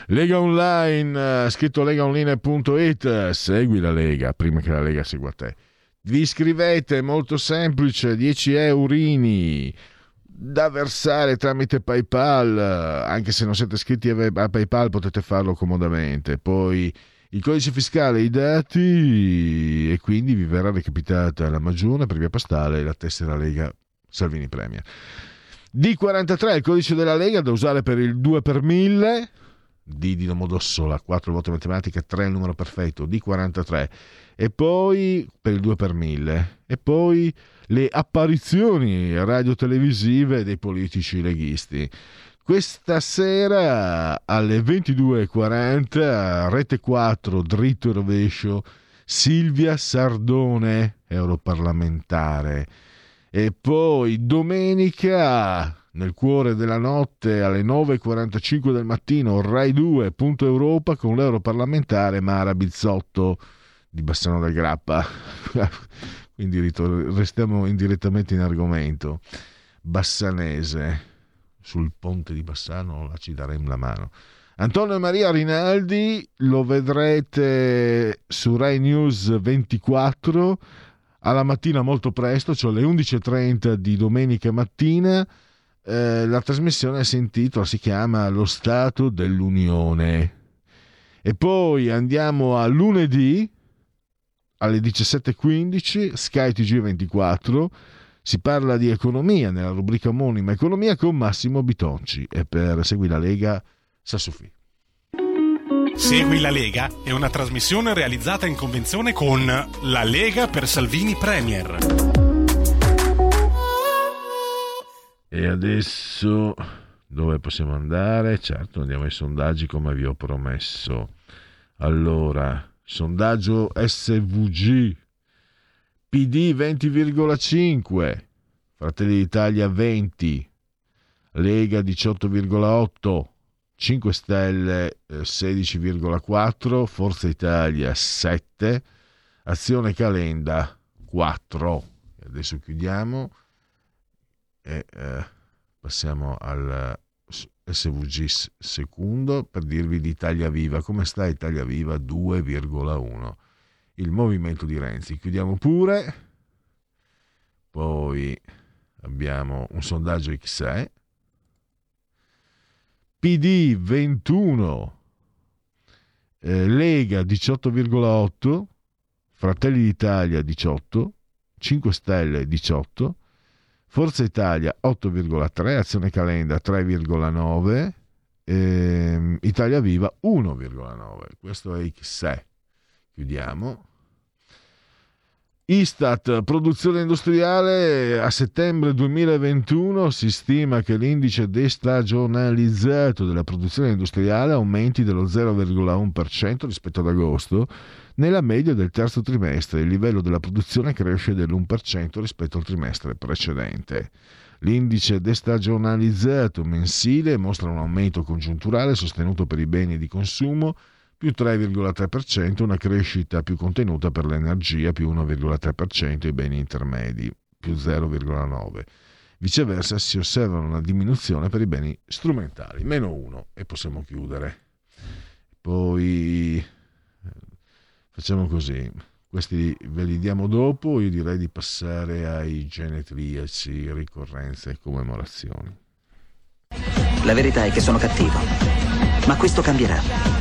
Lega Online, scritto legaonline.it, segui la Lega prima che la Lega segua te. Vi iscrivete, molto semplice, 10 eurini da versare tramite PayPal, anche se non siete iscritti a PayPal potete farlo comodamente. Poi il codice fiscale, i dati e quindi vi verrà recapitata la magione per via postale e la tessera Lega Salvini Premier. D43 il codice della Lega da usare per il 2 per 1000. D di Domodossola, 4 volte matematica, 3 il numero perfetto, D43. E poi per il 2 per 1000. E poi le apparizioni radio-televisive dei politici leghisti. Questa sera alle 22.40, rete 4, dritto e rovescio, Silvia Sardone, europarlamentare. E poi domenica, nel cuore della notte, alle 9.45 del mattino, Rai 2, punto Europa, con l'europarlamentare Mara Bizzotto di Bassano del Grappa. quindi restiamo indirettamente in argomento. Bassanese, sul ponte di Bassano la ci daremo la mano. Antonio Maria Rinaldi lo vedrete su Rai News 24 alla mattina molto presto, cioè alle 11.30 di domenica mattina. Eh, la trasmissione si intitola, si chiama Lo Stato dell'Unione. E poi andiamo a lunedì, alle 17.15 Sky TG24 si parla di economia nella rubrica omonima Economia con Massimo Bitonci e per Segui la Lega Sassufi. Segui la Lega è una trasmissione realizzata in convenzione con La Lega per Salvini Premier. E adesso dove possiamo andare? Certo, andiamo ai sondaggi come vi ho promesso. Allora, sondaggio SVG, PD 20,5, Fratelli d'Italia 20, Lega 18,8, 5 Stelle 16,4, Forza Italia 7, Azione Calenda 4. Adesso chiudiamo e eh, passiamo al SVG secondo per dirvi di Italia Viva. Come sta Italia Viva? 2,1. Il movimento di Renzi. Chiudiamo pure. Poi abbiamo un sondaggio X6. PD 21. Eh, Lega 18,8. Fratelli d'Italia 18. 5 Stelle 18. Forza Italia 8,3, Azione Calenda 3,9, ehm, Italia Viva 1,9. Questo è X6. Chiudiamo. Istat, produzione industriale, a settembre 2021 si stima che l'indice destagionalizzato della produzione industriale aumenti dello 0,1% rispetto ad agosto, nella media del terzo trimestre il livello della produzione cresce dell'1% rispetto al trimestre precedente. L'indice destagionalizzato mensile mostra un aumento congiunturale sostenuto per i beni di consumo più 3,3%, una crescita più contenuta per l'energia, più 1,3% e i beni intermedi, più 0,9%. Viceversa si osserva una diminuzione per i beni strumentali, meno 1 e possiamo chiudere. Poi eh, facciamo così, questi ve li diamo dopo, io direi di passare ai genetriaci, ricorrenze e commemorazioni. La verità è che sono cattivo, ma questo cambierà.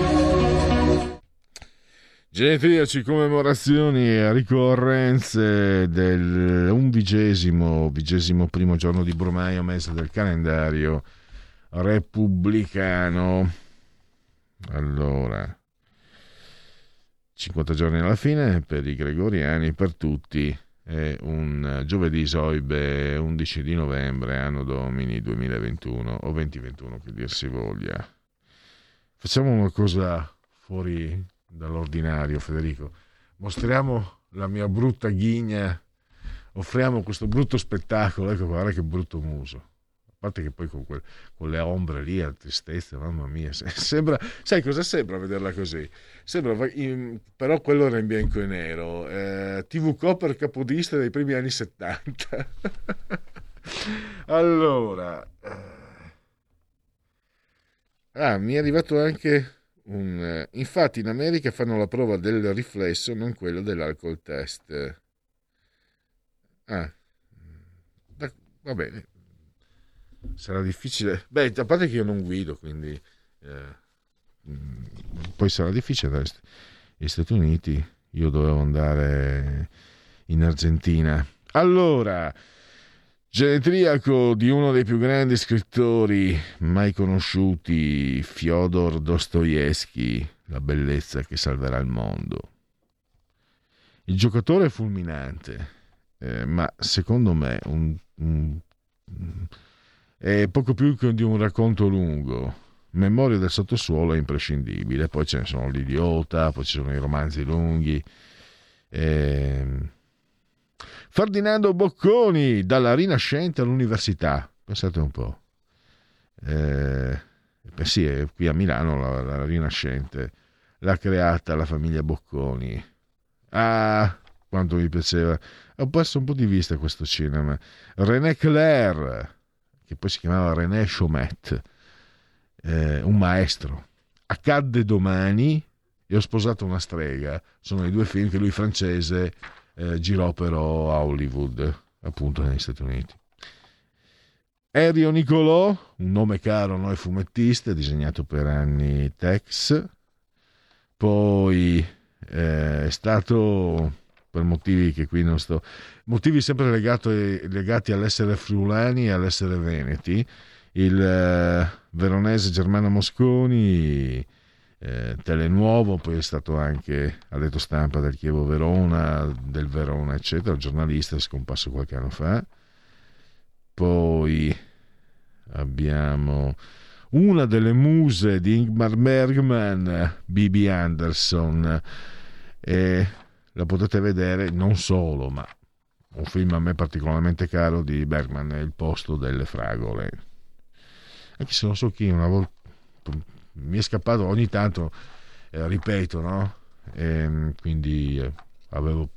Genetriaci, commemorazioni e ricorrenze del undicesimo, vigesimo primo giorno di Brumaio, mese del calendario repubblicano. Allora, 50 giorni alla fine per i gregoriani, per tutti, è un giovedì soibe 11 di novembre, anno domini 2021 o 2021 che dir si voglia. Facciamo una cosa fuori dall'ordinario, Federico. Mostriamo la mia brutta ghigna, offriamo questo brutto spettacolo. Ecco, guarda che brutto muso. A parte che poi con, quel, con le ombre lì, la tristezza, mamma mia, sembra, sai cosa sembra vederla così? Sembra, però quello era in bianco e nero. Eh, TV Copper capodista dei primi anni 70. allora, eh, ah, mi è arrivato anche un, eh, infatti in America fanno la prova del riflesso, non quello dell'alcol test. Ah, va bene. Sarà difficile. Beh, a parte che io non guido, quindi eh, mm, poi sarà difficile negli Stati Uniti. Io dovevo andare in Argentina. Allora, Genetriaco di uno dei più grandi scrittori mai conosciuti, Fyodor Dostoevsky, La bellezza che salverà il mondo. Il giocatore è fulminante, eh, ma secondo me un, un, è poco più che di un racconto lungo. Memoria del sottosuolo è imprescindibile, poi ce ne sono l'idiota, poi ci sono i romanzi lunghi. Eh, Ferdinando Bocconi, dalla Rinascente all'Università. Pensate un po'. Eh, beh sì, è qui a Milano la, la Rinascente l'ha creata la famiglia Bocconi. Ah, quanto mi piaceva. Ho perso un po' di vista questo cinema. René Clair, che poi si chiamava René Chomet, eh, un maestro. Accadde domani e ho sposato una strega. Sono i due film che lui francese eh, girò però a Hollywood, appunto negli Stati Uniti. Erio Nicolò, un nome caro a noi fumettisti, disegnato per anni Tex, poi eh, è stato per motivi che qui non sto, motivi sempre legato, legati all'essere friulani e all'essere veneti, il eh, veronese Germano Mosconi eh, Telenuovo, poi è stato anche addetto stampa del Chievo Verona, del Verona, eccetera, giornalista scomparso qualche anno fa. Poi abbiamo una delle muse di Ingmar Bergman, Bibi Anderson, e la potete vedere non solo, ma un film a me particolarmente caro di Bergman, Il posto delle fragole. Anche se non so chi, una volta mi è scappato ogni tanto, eh, ripeto, no? E, ehm, quindi eh, avevo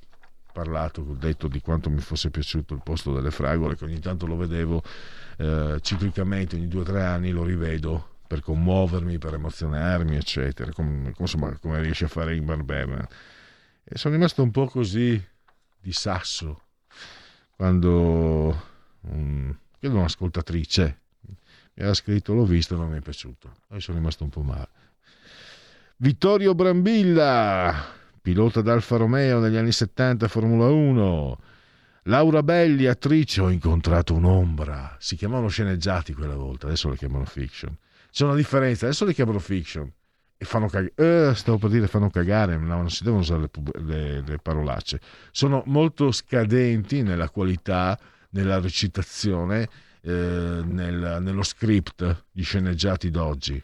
parlato, detto di quanto mi fosse piaciuto il posto delle fragole, che ogni tanto lo vedevo eh, ciclicamente, ogni due o tre anni lo rivedo per commuovermi, per emozionarmi, eccetera, come, insomma, come riesce a fare Ingmar Bergman. E sono rimasto un po' così di sasso quando um, credo un'ascoltatrice mi aveva scritto l'ho visto non mi è piaciuto e sono rimasto un po' male. Vittorio Brambilla pilota d'Alfa Romeo negli anni 70 Formula 1 Laura Belli attrice ho incontrato un'ombra si chiamavano sceneggiati quella volta adesso le chiamano fiction. C'è una differenza adesso le chiamano fiction. E fanno cagare, eh, stavo per dire fanno cagare, no, non si devono usare le, le, le, parolacce, sono molto scadenti nella qualità, nella recitazione, eh, nel, nello script di sceneggiati d'oggi.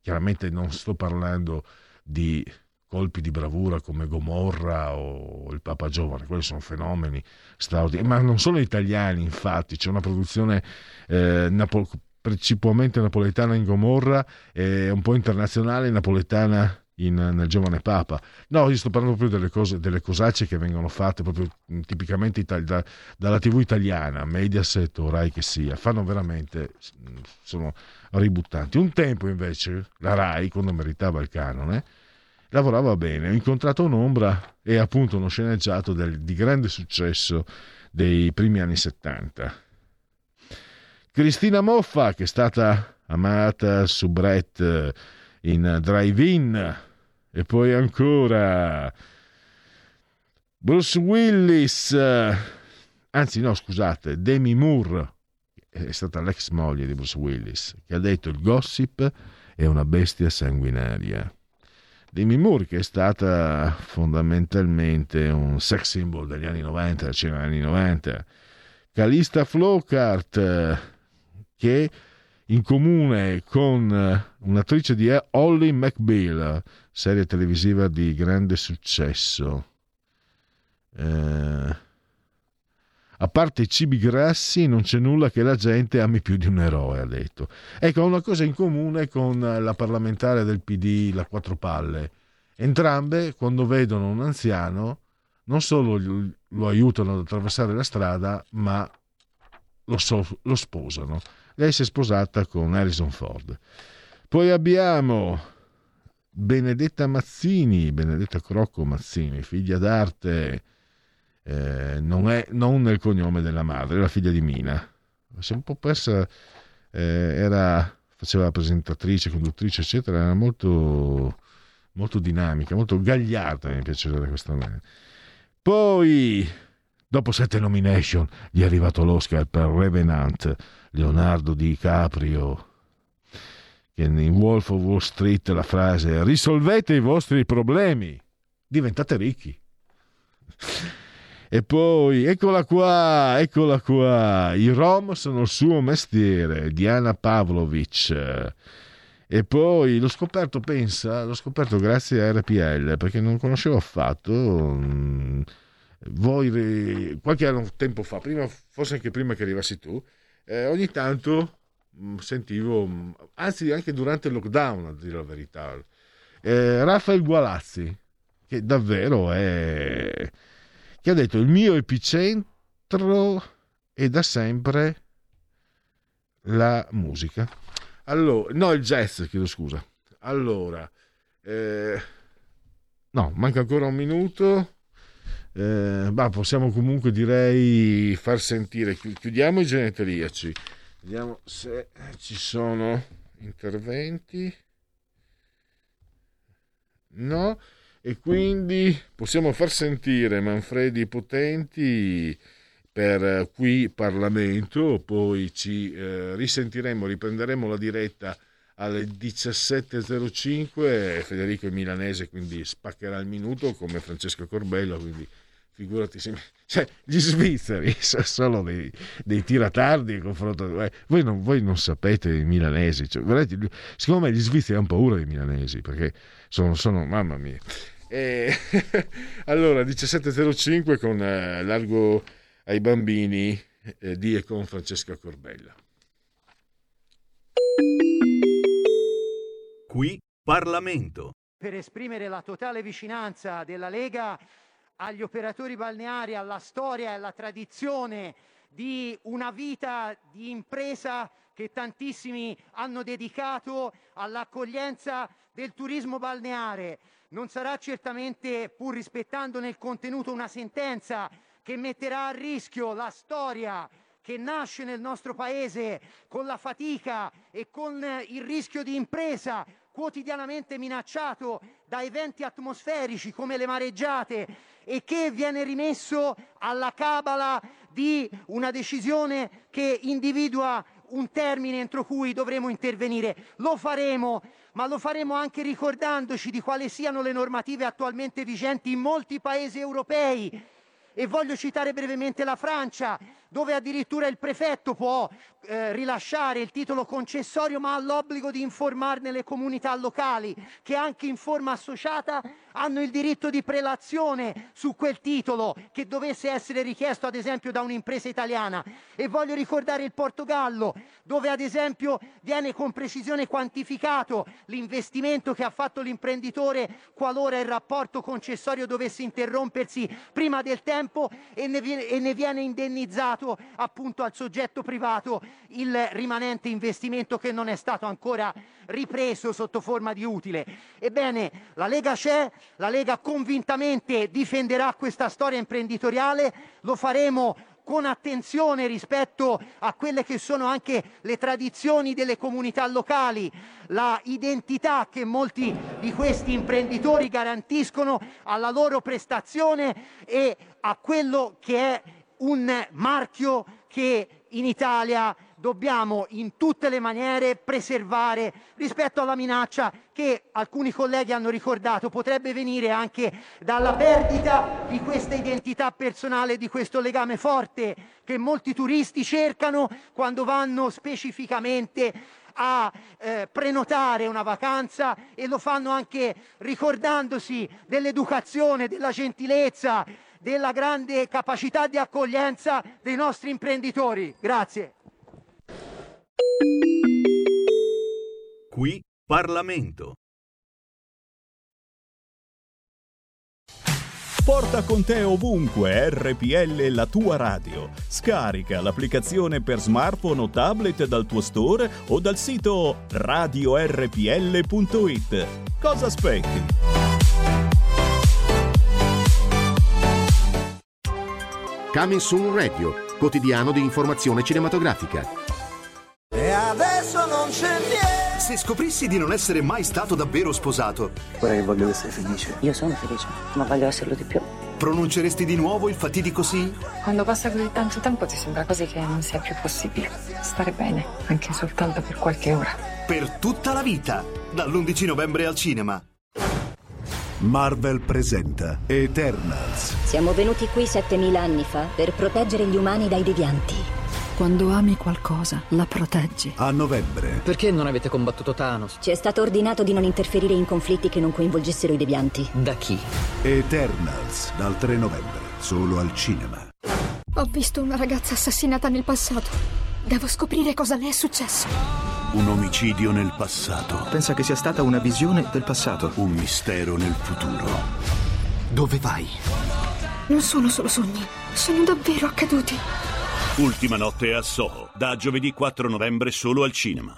Chiaramente non sto parlando di colpi di bravura come Gomorra o il Papa Giovane, quelli sono fenomeni straordinari, ma non sono italiani infatti, c'è una produzione eh, napo- principalmente napoletana in Gomorra e un po' internazionale napoletana in, nel giovane Papa. No, io sto parlando proprio delle, cose, delle cosacce che vengono fatte proprio mm, tipicamente itali- da, dalla TV italiana, Mediaset o Rai che sia, fanno veramente, mm, sono ributtanti. Un tempo invece la Rai, quando meritava il canone, lavorava bene. Ho incontrato un'ombra e appunto uno sceneggiato del, di grande successo dei primi anni 70 Cristina Moffa, che è stata amata su Brett in Drive-In, e poi ancora Bruce Willis, anzi no scusate, Demi Moore, è stata l'ex moglie di Bruce Willis, che ha detto il gossip è una bestia sanguinaria. Demi Moore che è stata fondamentalmente un sex symbol degli anni 90, degli anni 90. Calista Flockhart, che in comune con un'attrice di Holly McBeal, serie televisiva di grande successo. Eh, a parte i cibi grassi non c'è nulla che la gente ami più di un eroe, ha detto. Ecco, ha una cosa in comune con la parlamentare del PD, la Quattro Palle. Entrambe, quando vedono un anziano, non solo lo aiutano ad attraversare la strada, ma lo, so, lo sposano lei si è sposata con Harrison Ford. Poi abbiamo Benedetta Mazzini, Benedetta Crocco Mazzini, figlia d'arte, eh, non, è, non nel cognome della madre, la figlia di Mina. Si è un po' persa, eh, era, faceva la presentatrice, conduttrice, eccetera, era molto, molto dinamica, molto gagliarda, mi piaceva questa maniera. Poi, dopo sette nomination, gli è arrivato l'Oscar per Revenant, Leonardo DiCaprio, che in Wolf of Wall Street la frase risolvete i vostri problemi, diventate ricchi. E poi, eccola qua, eccola qua, i rom sono il suo mestiere, Diana Pavlovic. E poi l'ho scoperto, pensa, l'ho scoperto grazie a RPL, perché non conoscevo affatto. Mm, voi, qualche anno, tempo fa, prima, forse anche prima che arrivassi tu, eh, ogni tanto sentivo, anzi anche durante il lockdown a dire la verità, eh, Raffaele Gualazzi, che davvero è... che ha detto il mio epicentro è da sempre la musica. Allora, no, il jazz, chiedo scusa. Allora, eh, no, manca ancora un minuto. Eh, bah, possiamo comunque direi far sentire, chiudiamo i genetriaci, vediamo se ci sono interventi. No, e quindi possiamo far sentire Manfredi Potenti per qui Parlamento, poi ci eh, risentiremo, riprenderemo la diretta alle 17.05 Federico milanese quindi spaccherà il minuto come Francesco Corbello quindi figurati se... cioè, gli svizzeri sono dei, dei tiratardi in confronto eh, voi, non, voi, non, sapete i milanesi cioè, vedete, secondo me gli svizzeri hanno paura dei milanesi perché sono, sono mamma mia. E, allora 17.05 con eh, largo ai bambini eh, di e con Francesca Corbella. Qui Parlamento. Per esprimere la totale vicinanza della Lega agli operatori balneari, alla storia e alla tradizione di una vita di impresa che tantissimi hanno dedicato all'accoglienza del turismo balneare. Non sarà certamente, pur rispettando nel contenuto una sentenza che metterà a rischio la storia che nasce nel nostro paese con la fatica e con il rischio di impresa quotidianamente minacciato da eventi atmosferici come le mareggiate e che viene rimesso alla cabala di una decisione che individua un termine entro cui dovremo intervenire. Lo faremo, ma lo faremo anche ricordandoci di quali siano le normative attualmente vigenti in molti paesi europei. E voglio citare brevemente la Francia, dove addirittura il prefetto può eh, rilasciare il titolo concessorio, ma ha l'obbligo di informarne le comunità locali, che anche in forma associata hanno il diritto di prelazione su quel titolo che dovesse essere richiesto, ad esempio, da un'impresa italiana. E voglio ricordare il Portogallo, dove ad esempio viene con precisione quantificato l'investimento che ha fatto l'imprenditore qualora il rapporto concessorio dovesse interrompersi prima del tempo e ne viene, e indennizzato appunto al soggetto privato il rimanente investimento che non è stato ancora ripreso sotto forma di utile. Ebbene, la Lega c'è, la Lega convintamente difenderà questa storia imprenditoriale, lo faremo con attenzione rispetto a quelle che sono anche le tradizioni delle comunità locali, la identità che molti di questi imprenditori garantiscono alla loro prestazione e a quello che è un marchio che in Italia dobbiamo in tutte le maniere preservare rispetto alla minaccia che alcuni colleghi hanno ricordato. Potrebbe venire anche dalla perdita di questa identità personale, di questo legame forte che molti turisti cercano quando vanno specificamente a eh, prenotare una vacanza e lo fanno anche ricordandosi dell'educazione, della gentilezza, della grande capacità di accoglienza dei nostri imprenditori. Grazie. Qui Parlamento. Porta con te ovunque RPL la tua radio. Scarica l'applicazione per smartphone o tablet dal tuo store o dal sito radiorpl.it. Cosa aspetti? Coming Soon Radio, quotidiano di informazione cinematografica. E adesso non c'è niente. Se scoprissi di non essere mai stato davvero sposato. Guarda che voglio sei felice. Io sono felice, ma voglio esserlo di più. Pronunceresti di nuovo il fatidico sì? Quando passa così tanto tempo ti sembra quasi che non sia più possibile. Stare bene, anche soltanto per qualche ora. Per tutta la vita, dall'11 novembre al cinema. Marvel presenta Eternals. Siamo venuti qui 7000 anni fa per proteggere gli umani dai devianti. Quando ami qualcosa, la proteggi. A novembre. Perché non avete combattuto Thanos? Ci è stato ordinato di non interferire in conflitti che non coinvolgessero i devianti. Da chi? Eternals, dal 3 novembre, solo al cinema. Ho visto una ragazza assassinata nel passato. Devo scoprire cosa le è successo. Un omicidio nel passato. Pensa che sia stata una visione del passato. Un mistero nel futuro. Dove vai? Non sono solo sogni, sono davvero accaduti. Ultima notte a Soho, da giovedì 4 novembre solo al cinema.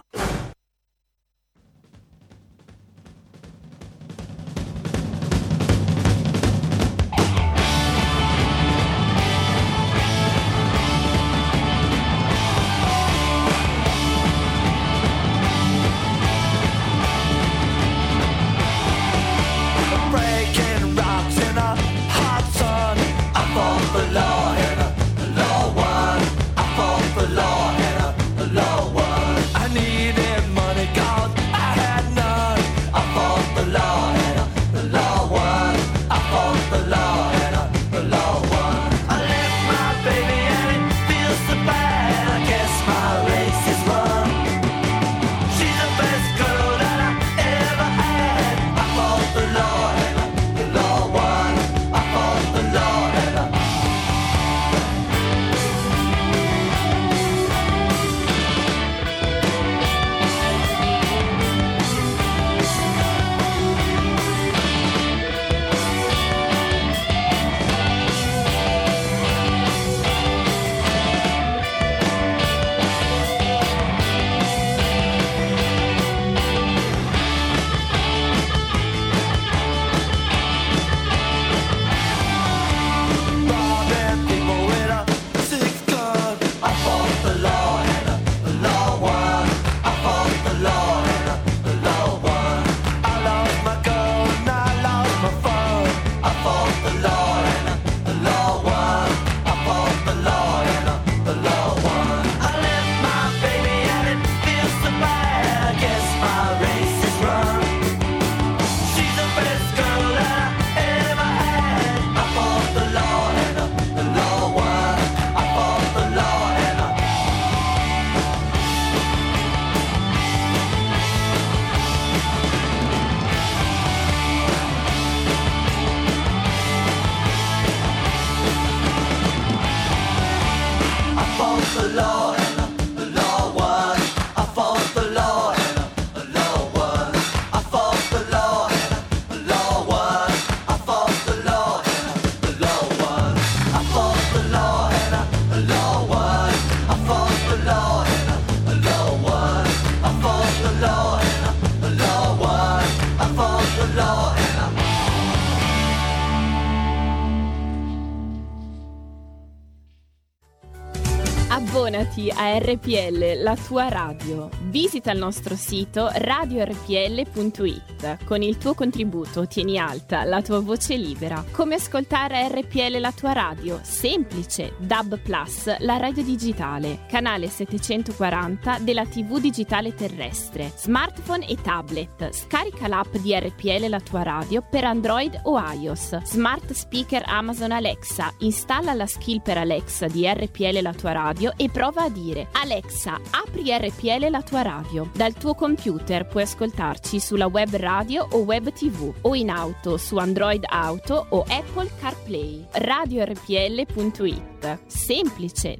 Abbonati a RPL, la tua radio. Visita il nostro sito radiorpl.it. Con il tuo contributo tieni alta la tua voce libera. Come ascoltare RPL la tua radio? Semplice. DAB Plus, la radio digitale. Canale 740 della TV digitale terrestre. Smartphone e tablet. Scarica l'app di RPL la tua radio per Android o iOS. Smart speaker Amazon Alexa. Installa la skill per Alexa di RPL la tua radio e prova a dire Alexa, apri RPL la tua radio. Dal tuo computer puoi ascoltarci sulla web radio o web tv o in auto su Android Auto o Apple CarPlay. RadioRPL.it. Semplice.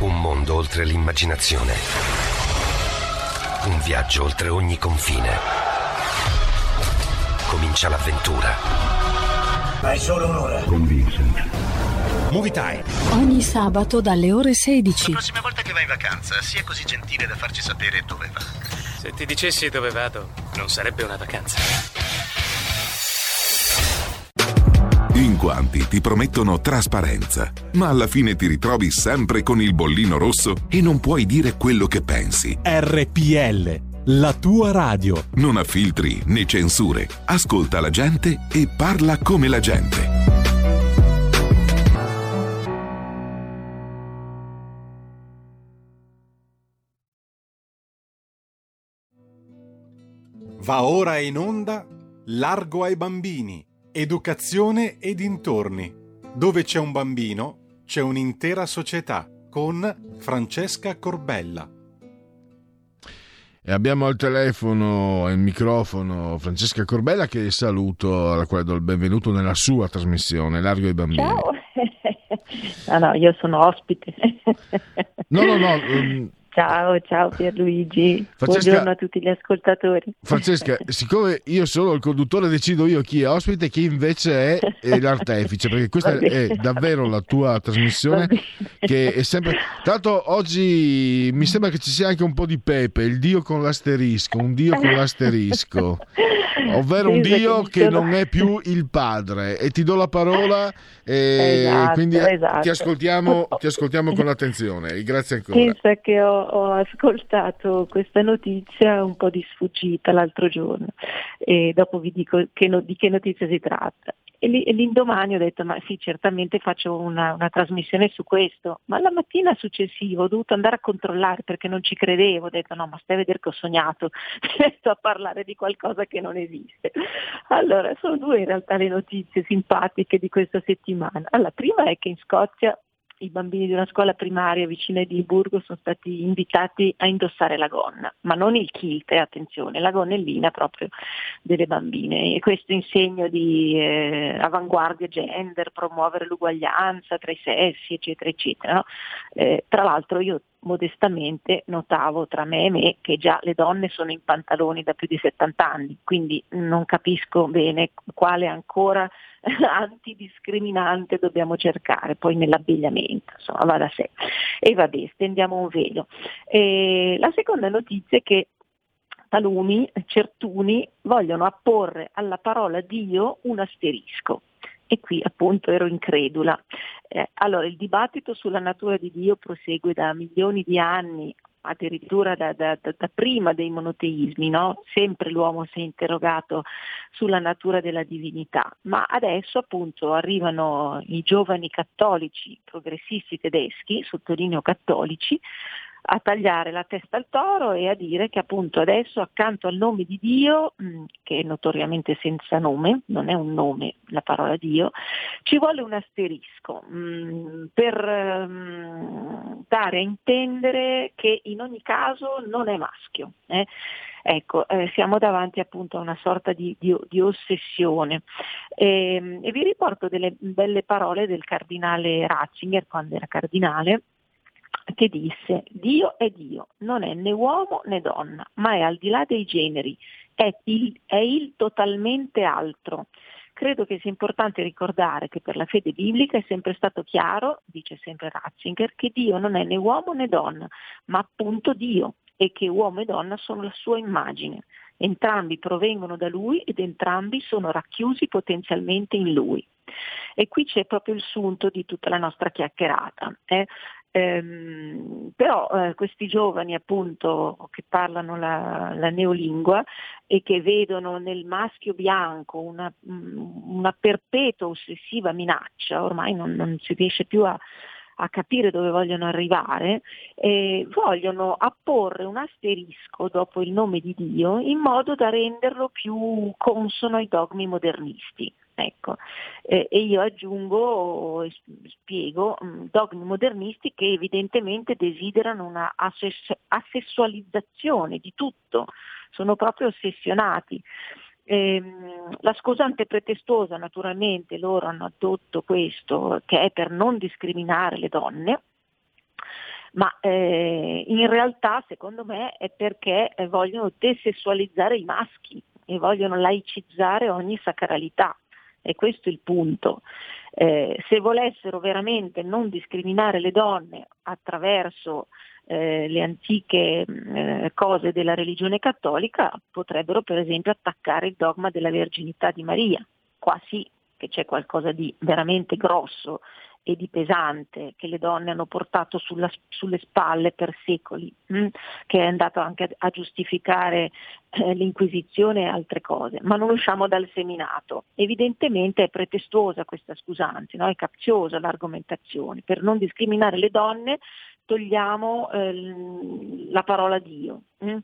Un mondo oltre l'immaginazione. Un viaggio oltre ogni confine. Comincia l'avventura. Hai solo un'ora. Con Vincent. Movie Time. Ogni sabato dalle ore 16. La prossima volta che vai in vacanza, sia così gentile da farci sapere dove va. Se ti dicessi dove vado, non sarebbe una vacanza. In quanti ti promettono trasparenza, ma alla fine ti ritrovi sempre con il bollino rosso e non puoi dire quello che pensi. RPL, la tua radio. Non ha filtri né censure. Ascolta la gente e parla come la gente. Va ora in onda Largo ai bambini, educazione e dintorni. Dove c'è un bambino, c'è un'intera società con Francesca Corbella. E abbiamo al telefono e il microfono Francesca Corbella che saluto, alla quale do il benvenuto nella sua trasmissione Largo ai bambini. Ciao. no, no, io sono ospite. No, no, no. Ciao, ciao Pierluigi. Francesca- Buongiorno a tutti gli ascoltatori. Francesca, siccome io sono il conduttore, decido io chi è ospite e chi invece è, l'artefice, perché questa è davvero la tua trasmissione che è sempre... L'altro oggi mi sembra che ci sia anche un po' di pepe, il dio con l'asterisco, un dio con l'asterisco, ovvero un dio che non è più il padre. E ti do la parola e Esatto, quindi eh, esatto. ti, ascoltiamo, ti ascoltiamo con attenzione. E Grazie ancora. Pensa che ho, ho ascoltato questa notizia un po' di sfuggita l'altro giorno e dopo vi dico che no- di che notizia si tratta. E, lì- e l'indomani ho detto ma sì certamente faccio una, una trasmissione su questo, ma la mattina successiva ho dovuto andare a controllare perché non ci credevo, ho detto no ma stai a vedere che ho sognato, sto a parlare di qualcosa che non esiste. Allora sono due in realtà le notizie simpatiche di questa settimana. Allora, prima è che in Scozia i bambini di una scuola primaria vicino a Edimburgo sono stati invitati a indossare la gonna, ma non il kilt, eh, attenzione, la gonnellina proprio delle bambine e questo in segno di eh, avanguardia gender, promuovere l'uguaglianza tra i sessi, eccetera, eccetera. no? Eh, tra l'altro io modestamente notavo tra me e me che già le donne sono in pantaloni da più di 70 anni, quindi non capisco bene quale ancora antidiscriminante dobbiamo cercare poi nell'abbigliamento, insomma va da sé. E vabbè, stendiamo un velo. E la seconda notizia è che taluni, certuni, vogliono apporre alla parola Dio un asterisco. E qui appunto ero incredula. Eh, allora, il dibattito sulla natura di Dio prosegue da milioni di anni, addirittura da, da- da- prima dei monoteismi, no? sempre l'uomo si è interrogato sulla natura della divinità, ma adesso appunto arrivano i giovani cattolici progressisti tedeschi, sottolineo cattolici, a tagliare la testa al toro e a dire che appunto adesso accanto al nome di Dio, che è notoriamente senza nome, non è un nome la parola Dio, ci vuole un asterisco per dare a intendere che in ogni caso non è maschio. eh. Ecco, eh, siamo davanti appunto a una sorta di, di- di ossessione. Ehm, e vi riporto delle belle parole del cardinale Ratzinger quando era cardinale, che disse Dio è Dio, non è né uomo né donna, ma è al di là dei generi, è il, è il totalmente altro. Credo che sia importante ricordare che per la fede biblica è sempre stato chiaro, dice sempre Ratzinger, che Dio non è né uomo né donna, ma appunto Dio e che uomo e donna sono la sua immagine. entrambi provengono da lui ed entrambi sono racchiusi potenzialmente in lui. E qui c'è proprio il sunto di tutta la nostra chiacchierata. Eh? Ehm, però eh, questi giovani appunto che parlano la, la, neolingua e che vedono nel maschio bianco una, mm, una perpetua ossessiva minaccia, ormai non, non si riesce più a, a capire dove vogliono arrivare, eh, vogliono apporre un asterisco dopo il nome di Dio in modo da renderlo più consono ai dogmi modernisti. Ecco. Eh, e io aggiungo spiego mm, dogmi modernisti che evidentemente desiderano una assess- assessualizzazione di tutto, sono proprio ossessionati. Eh, la scusante pretestosa, naturalmente, loro hanno addotto questo, che è per non discriminare le donne, ma eh, in realtà secondo me è perché eh, vogliono desessualizzare i maschi e vogliono laicizzare ogni sacralità. E questo è il punto. Eh, se volessero veramente non discriminare le donne attraverso eh, le antiche eh, cose della religione cattolica, potrebbero per esempio attaccare il dogma della verginità di Maria. Qua sì che c'è qualcosa di veramente grosso e di pesante che le donne hanno portato sulla, sulle spalle per secoli, mh? Mm, che è andato anche a, a giustificare eh, l'Inquisizione e altre cose, ma non usciamo dal seminato. Evidentemente è pretestuosa questa scusanza, no? è capziosa l'argomentazione. Per non discriminare le donne togliamo eh, la parola Dio. Mh?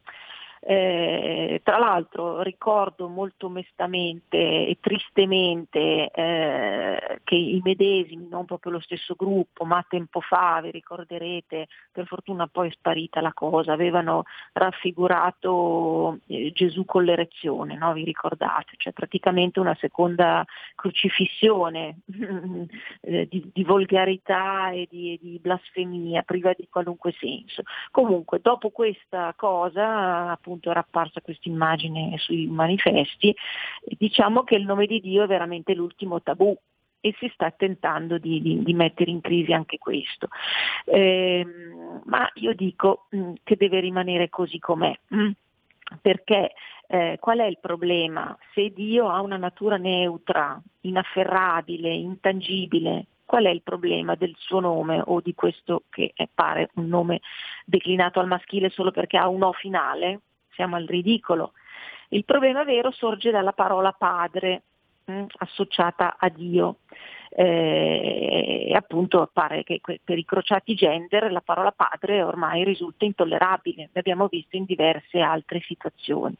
Eh, tra l'altro ricordo molto onestamente e tristemente eh, che i medesimi, non proprio lo stesso gruppo, ma tempo fa, vi ricorderete, per fortuna poi è sparita la cosa, avevano raffigurato eh, Gesù con l'erezione, no? vi ricordate? Cioè praticamente una seconda crocifissione eh, di, di, volgarità e di, di blasfemia priva di qualunque senso. Comunque dopo questa cosa appunto appunto era apparsa questa immagine sui manifesti, diciamo che il nome di Dio è veramente l'ultimo tabù e si sta tentando di, di, di mettere in crisi anche questo. Eh, ma io dico mh, mm, che deve rimanere così com'è, mh, mm, perché eh, qual è il problema? Se Dio ha una natura neutra, inafferrabile, intangibile, qual è il problema del suo nome o di questo che pare un nome declinato al maschile solo perché ha un O finale? Siamo al ridicolo. Il problema vero sorge dalla parola padre mh, mm, associata a Dio. Eh, e appunto pare che per i crociati gender la parola padre ormai risulta intollerabile, l'abbiamo visto in diverse altre situazioni.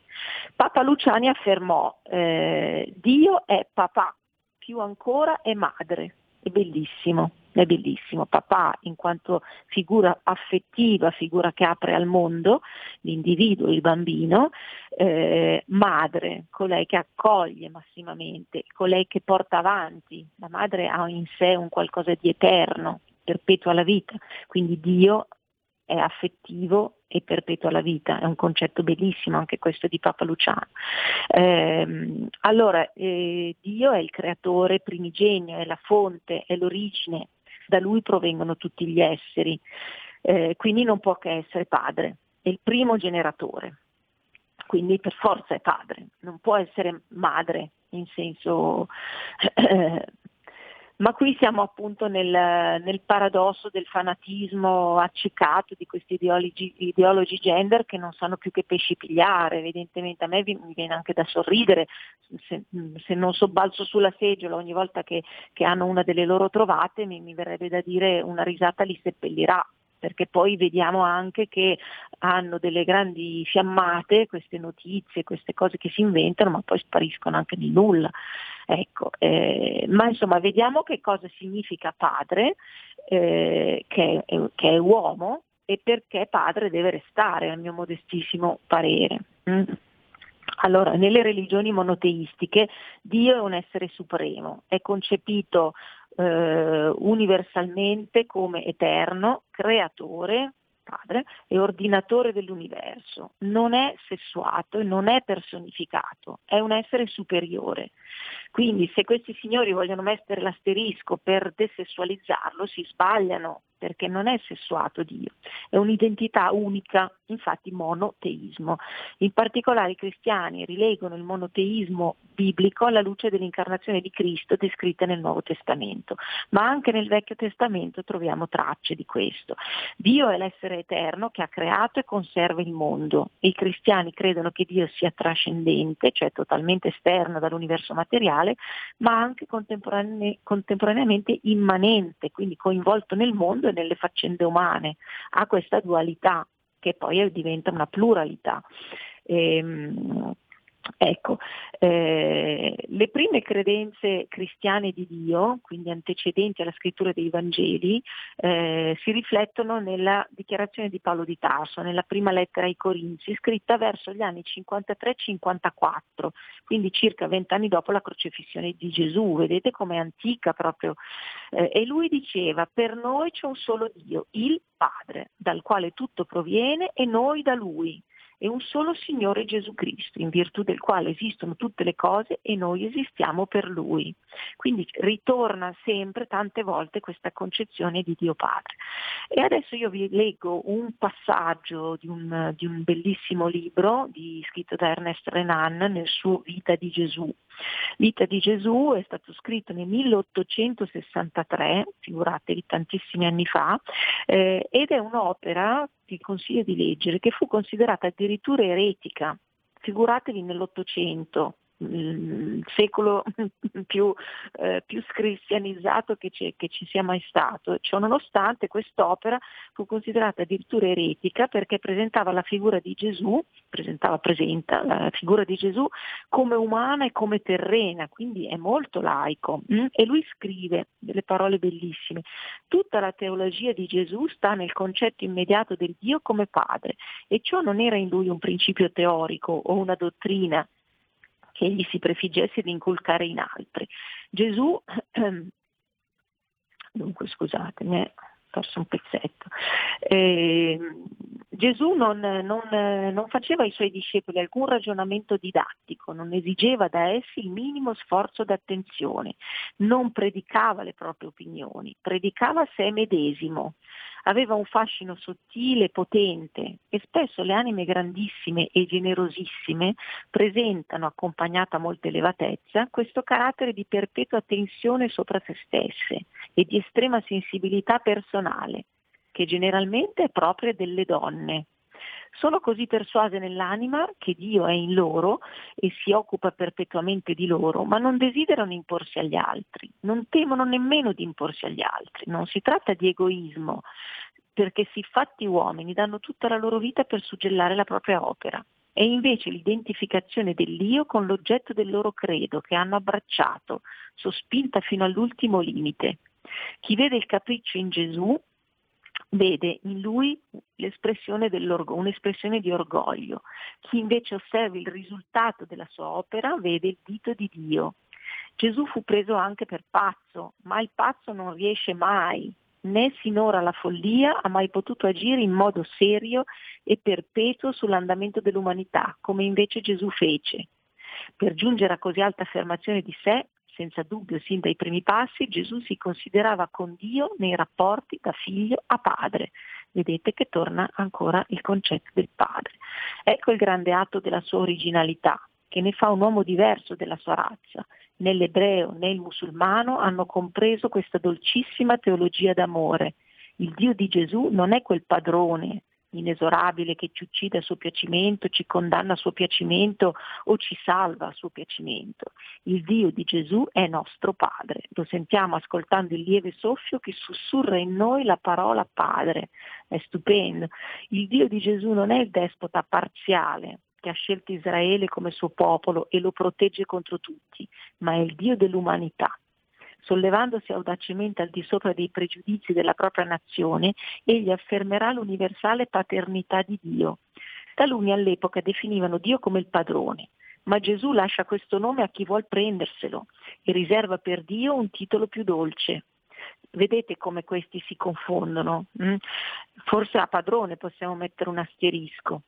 Papa Luciani affermò eh, Dio è papà, più ancora è madre, è bellissimo è bellissimo, papà in quanto figura affettiva, figura che apre al mondo l'individuo, il bambino, eh, madre, colei che accoglie massimamente, colei che porta avanti, la madre ha in sé un qualcosa di eterno, perpetua la vita, quindi Dio è affettivo e perpetua la vita, è un concetto bellissimo anche questo di Papa Luciano. Eh, allora, eh, Dio è il creatore primigenio, è la fonte, è l'origine, da lui provengono tutti gli esseri, eh, quindi non può che essere padre, è il primo generatore, quindi per forza è padre, non può essere madre in senso ma qui siamo appunto nel, nel, paradosso del fanatismo accecato di questi ideologi, ideologi, gender che non sanno più che pesci pigliare, evidentemente a me mi viene anche da sorridere se, se non sobbalzo sulla seggiola ogni volta che, che hanno una delle loro trovate mi, mi verrebbe da dire una risata li seppellirà perché poi vediamo anche che hanno delle grandi fiammate queste notizie, queste cose che si inventano, ma poi spariscono anche nel nulla. Ecco, eh, ma insomma vediamo che cosa significa padre, eh, che, che, è uomo e perché padre deve restare, al mio modestissimo parere. Mm. Allora, nelle religioni monoteistiche Dio è un essere supremo, è concepito eh, universalmente come eterno, creatore, padre, e ordinatore dell'universo. Non è sessuato e non è personificato, è un essere superiore. Quindi se questi signori vogliono mettere l'asterisco per desessualizzarlo si sbagliano, perché non è sessuato Dio, è un'identità unica, infatti monoteismo. In particolare i cristiani rileggono il monoteismo biblico alla luce dell'incarnazione di Cristo descritta nel Nuovo Testamento, ma anche nel Vecchio Testamento troviamo tracce di questo. Dio è l'essere eterno che ha creato e conserva il mondo e i cristiani credono che Dio sia trascendente, cioè totalmente esterno dall'universo materiale, ma anche contemporane- contemporaneamente immanente, quindi coinvolto nel mondo e nelle faccende umane. Ha questa dualità che poi diventa una pluralità. Ehm, Ecco, eh, le prime credenze cristiane di Dio, quindi antecedenti alla scrittura dei Vangeli, eh, si riflettono nella dichiarazione di Paolo di Tarso, nella prima lettera ai Corinzi, scritta verso gli anni 53-54, quindi circa vent'anni dopo la crocifissione di Gesù. Vedete com'è antica proprio. Eh, e lui diceva, per noi c'è un solo Dio, il Padre, dal quale tutto proviene e noi da Lui e un solo Signore Gesù Cristo, in virtù del quale esistono tutte le cose e noi esistiamo per Lui. Quindi ritorna sempre tante volte questa concezione di Dio Padre. E adesso io vi leggo un passaggio di un, di un bellissimo libro di, scritto da Ernest Renan nel suo Vita di Gesù. Vita di Gesù è stato scritto nel 1863, figuratevi tantissimi anni fa, eh, ed è un'opera vi consiglio di leggere, che fu considerata addirittura eretica. Figuratevi nell'Ottocento, il secolo più, eh, più cristianizzato che, che, ci sia mai stato. Ciò nonostante quest'opera fu considerata addirittura eretica perché presentava la figura di Gesù, presentava, presenta la figura di Gesù come umana e come terrena, quindi è molto laico. Mm? E lui scrive delle parole bellissime. Tutta la teologia di Gesù sta nel concetto immediato del Dio come padre e ciò non era in lui un principio teorico o una dottrina che egli si prefiggesse di inculcare in altri. Gesù, dunque scusatemi, ho perso un pezzetto, eh, Gesù non, non, non, faceva ai suoi discepoli alcun ragionamento didattico, non esigeva da essi il minimo sforzo d'attenzione, non predicava le proprie opinioni, predicava sé medesimo, aveva un fascino sottile potente e spesso le anime grandissime e generosissime presentano, accompagnata a molta elevatezza, questo carattere di perpetua tensione sopra se stesse e di estrema sensibilità personale, che generalmente è propria delle donne. Sono così persuase nell'anima che Dio è in loro e si occupa perpetuamente di loro, ma non desiderano imporsi agli altri, non temono nemmeno di imporsi agli altri. Non si tratta di egoismo, perché siffatti uomini danno tutta la loro vita per suggellare la propria opera. È invece l'identificazione dell'io con l'oggetto del loro credo che hanno abbracciato, sospinta fino all'ultimo limite. Chi vede il capriccio in Gesù vede in lui un'espressione di orgoglio. Chi invece osserva il risultato della sua opera vede il dito di Dio. Gesù fu preso anche per pazzo, ma il pazzo non riesce mai, né sinora la follia ha mai potuto agire in modo serio e perpetuo sull'andamento dell'umanità, come invece Gesù fece. Per giungere a così alta affermazione di sé, senza dubbio sin dai primi passi, Gesù si considerava con Dio nei rapporti da figlio a padre. Vedete che torna ancora il concetto del padre. Ecco il grande atto della sua originalità, che ne fa un uomo diverso della sua razza. Né l'ebreo né il musulmano hanno compreso questa dolcissima teologia d'amore. Il Dio di Gesù non è quel padrone inesorabile che ci uccide a suo piacimento, ci condanna a suo piacimento o ci salva a suo piacimento. Il Dio di Gesù è nostro Padre. Lo sentiamo ascoltando il lieve soffio che sussurra in noi la parola Padre. È stupendo. Il Dio di Gesù non è il despota parziale, che ha scelto Israele come suo popolo e lo protegge contro tutti, ma è il Dio dell'umanità sollevandosi audacemente al di sopra dei pregiudizi della propria nazione, egli affermerà l'universale paternità di Dio. Taluni all'epoca definivano Dio come il padrone, ma Gesù lascia questo nome a chi vuol prenderselo e riserva per Dio un titolo più dolce. Vedete come questi si confondono? Mm? Forse a padrone possiamo mettere un asterisco.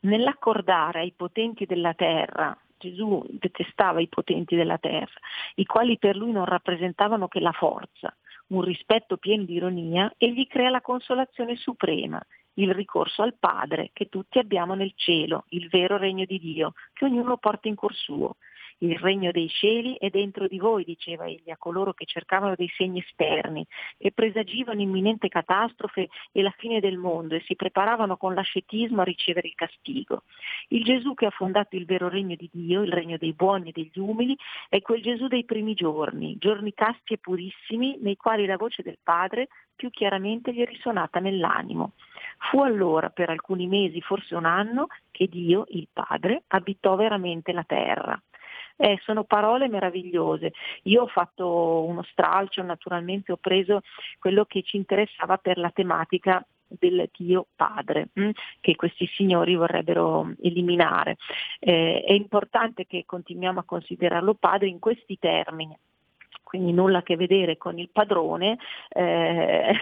Nell'accordare ai potenti della terra Gesù detestava i potenti della terra, i quali per lui non rappresentavano che la forza, un rispetto pieno di ironia, egli crea la consolazione suprema, il ricorso al Padre che tutti abbiamo nel cielo, il vero regno di Dio, che ognuno porta in cuor suo. Il regno dei cieli è dentro di voi, diceva egli a coloro che cercavano dei segni esterni, che presagivano imminente catastrofe e la fine del mondo e si preparavano con l'ascetismo a ricevere il castigo. Il Gesù che ha fondato il vero regno di Dio, il regno dei buoni e degli umili, è quel Gesù dei primi giorni, giorni casti e purissimi, nei quali la voce del Padre più chiaramente gli è risuonata nell'animo. Fu allora, per alcuni mesi, forse un anno, che Dio, il Padre, abitò veramente la terra. Eh, sono parole meravigliose. Io ho fatto uno stralcio, naturalmente ho preso quello che ci interessava per la tematica del Dio Padre mh, mm, che questi signori vorrebbero eliminare. Eh, è importante che continuiamo a considerarlo Padre in questi termini quindi nulla a che vedere con il padrone, eh,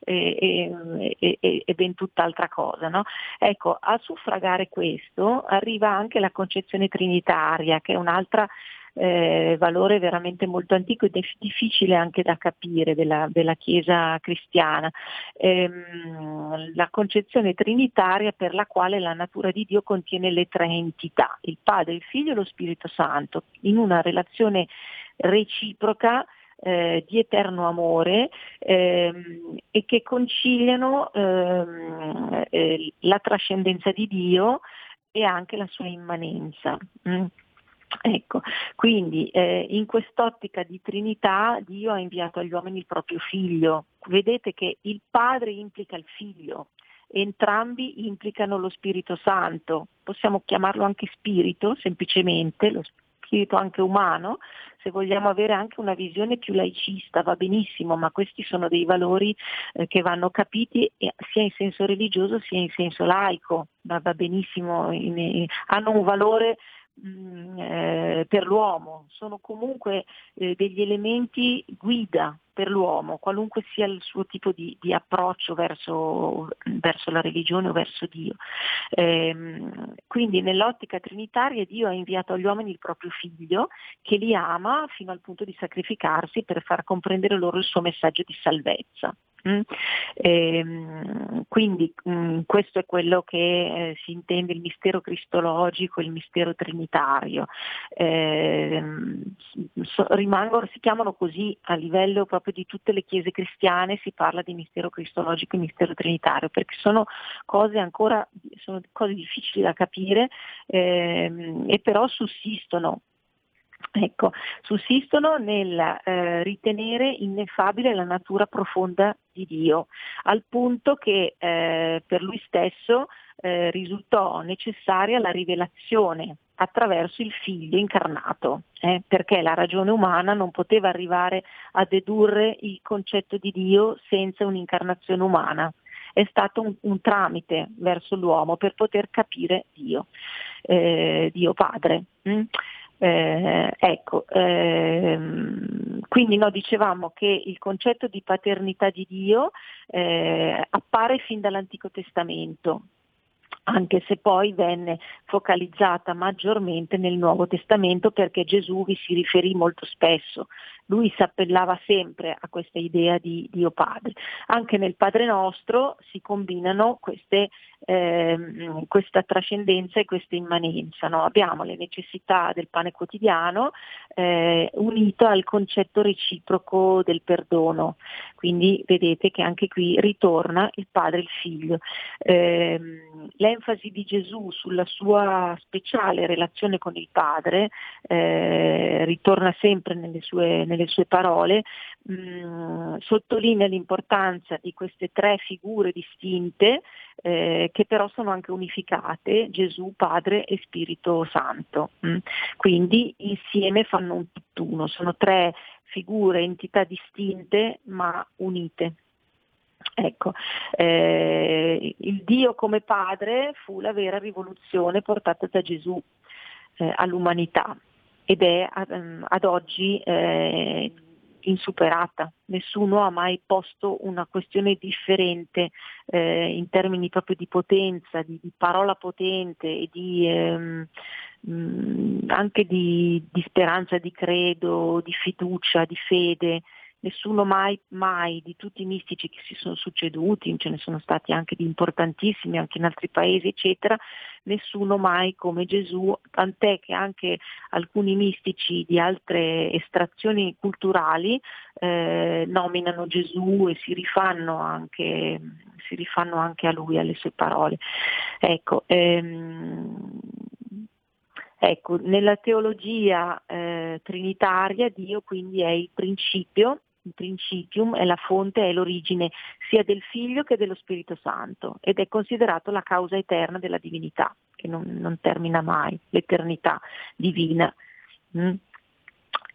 è ben tutt'altra cosa. No? Ecco, a suffragare questo arriva anche la concezione trinitaria, che è un'altra eh, valore veramente molto antico ed è difficile anche da capire della, della Chiesa cristiana. Ehm, la concezione trinitaria per la quale la natura di Dio contiene le tre entità, il Padre, il Figlio e lo Spirito Santo, in una relazione reciproca eh, di eterno amore ehm, e che conciliano ehm, eh, la trascendenza di Dio e anche la sua immanenza. Mm. Ecco, quindi eh, in quest'ottica di Trinità Dio ha inviato agli uomini il proprio figlio. Vedete che il Padre implica il figlio, entrambi implicano lo Spirito Santo. Possiamo chiamarlo anche spirito, semplicemente, lo spirito anche umano, se vogliamo avere anche una visione più laicista va benissimo, ma questi sono dei valori eh, che vanno capiti sia in senso religioso sia in senso laico, va, va benissimo, in, in, hanno un valore Mm, eh, per l'uomo, sono comunque eh, degli elementi guida per l'uomo, qualunque sia il suo tipo di, di approccio verso, verso, la religione o verso Dio. Eh, quindi nell'ottica trinitaria Dio ha inviato agli uomini il proprio figlio che li ama fino al punto di sacrificarsi per far comprendere loro il suo messaggio di salvezza. Mm. Ehm, quindi mh, mm, questo è quello che eh, si intende il mistero cristologico, il mistero trinitario. Ehm, so, rimangono, si chiamano così a livello proprio di tutte le chiese cristiane, si parla di mistero cristologico e mistero trinitario, perché sono cose ancora sono cose difficili da capire ehm, e però sussistono Ecco, sussistono nel eh, ritenere ineffabile la natura profonda di Dio, al punto che eh, per lui stesso eh, risultò necessaria la rivelazione attraverso il figlio incarnato, eh, perché la ragione umana non poteva arrivare a dedurre il concetto di Dio senza un'incarnazione umana. È stato un, un tramite verso l'uomo per poter capire Dio, eh, Dio Padre. Mm? Eh, ecco, ehm, quindi no, dicevamo che il concetto di paternità di Dio eh, appare fin dall'Antico Testamento, anche se poi venne focalizzata maggiormente nel Nuovo Testamento perché Gesù vi si riferì molto spesso. Lui si appellava sempre a questa idea di Dio Padre. Anche nel Padre nostro si combinano queste eh, questa trascendenza e questa immanenza. No? Abbiamo le necessità del pane quotidiano eh, unito al concetto reciproco del perdono. Quindi vedete che anche qui ritorna il padre e il figlio. Eh, l'enfasi di Gesù sulla sua speciale relazione con il padre eh, ritorna sempre nelle sue, nelle sue parole, mh, mm, sottolinea l'importanza di queste tre figure distinte eh, che però sono anche unificate, Gesù, Padre e Spirito Santo. Mm. Quindi insieme fanno un tutt'uno, sono tre figure, entità distinte ma unite. Ecco, eh, il Dio come Padre fu la vera rivoluzione portata da Gesù eh, all'umanità ed è ad, ad oggi eh, insuperata. Nessuno ha mai posto una questione differente eh, in termini proprio di potenza, di, di parola potente e di, ehm, mm, anche di, di, speranza, di credo, di fiducia, di fede nessuno mai, mai di tutti i mistici che si sono succeduti, ce ne sono stati anche di importantissimi anche in altri paesi, eccetera, nessuno mai come Gesù, tant'è che anche alcuni mistici di altre estrazioni culturali eh, nominano Gesù e si rifanno, anche, si rifanno anche a lui, alle sue parole. Ecco, ehm, ecco nella teologia eh, trinitaria Dio quindi è il principio il principium è la fonte, è l'origine sia del Figlio che dello Spirito Santo ed è considerato la causa eterna della divinità, che non, non termina mai, l'eternità divina. Mm?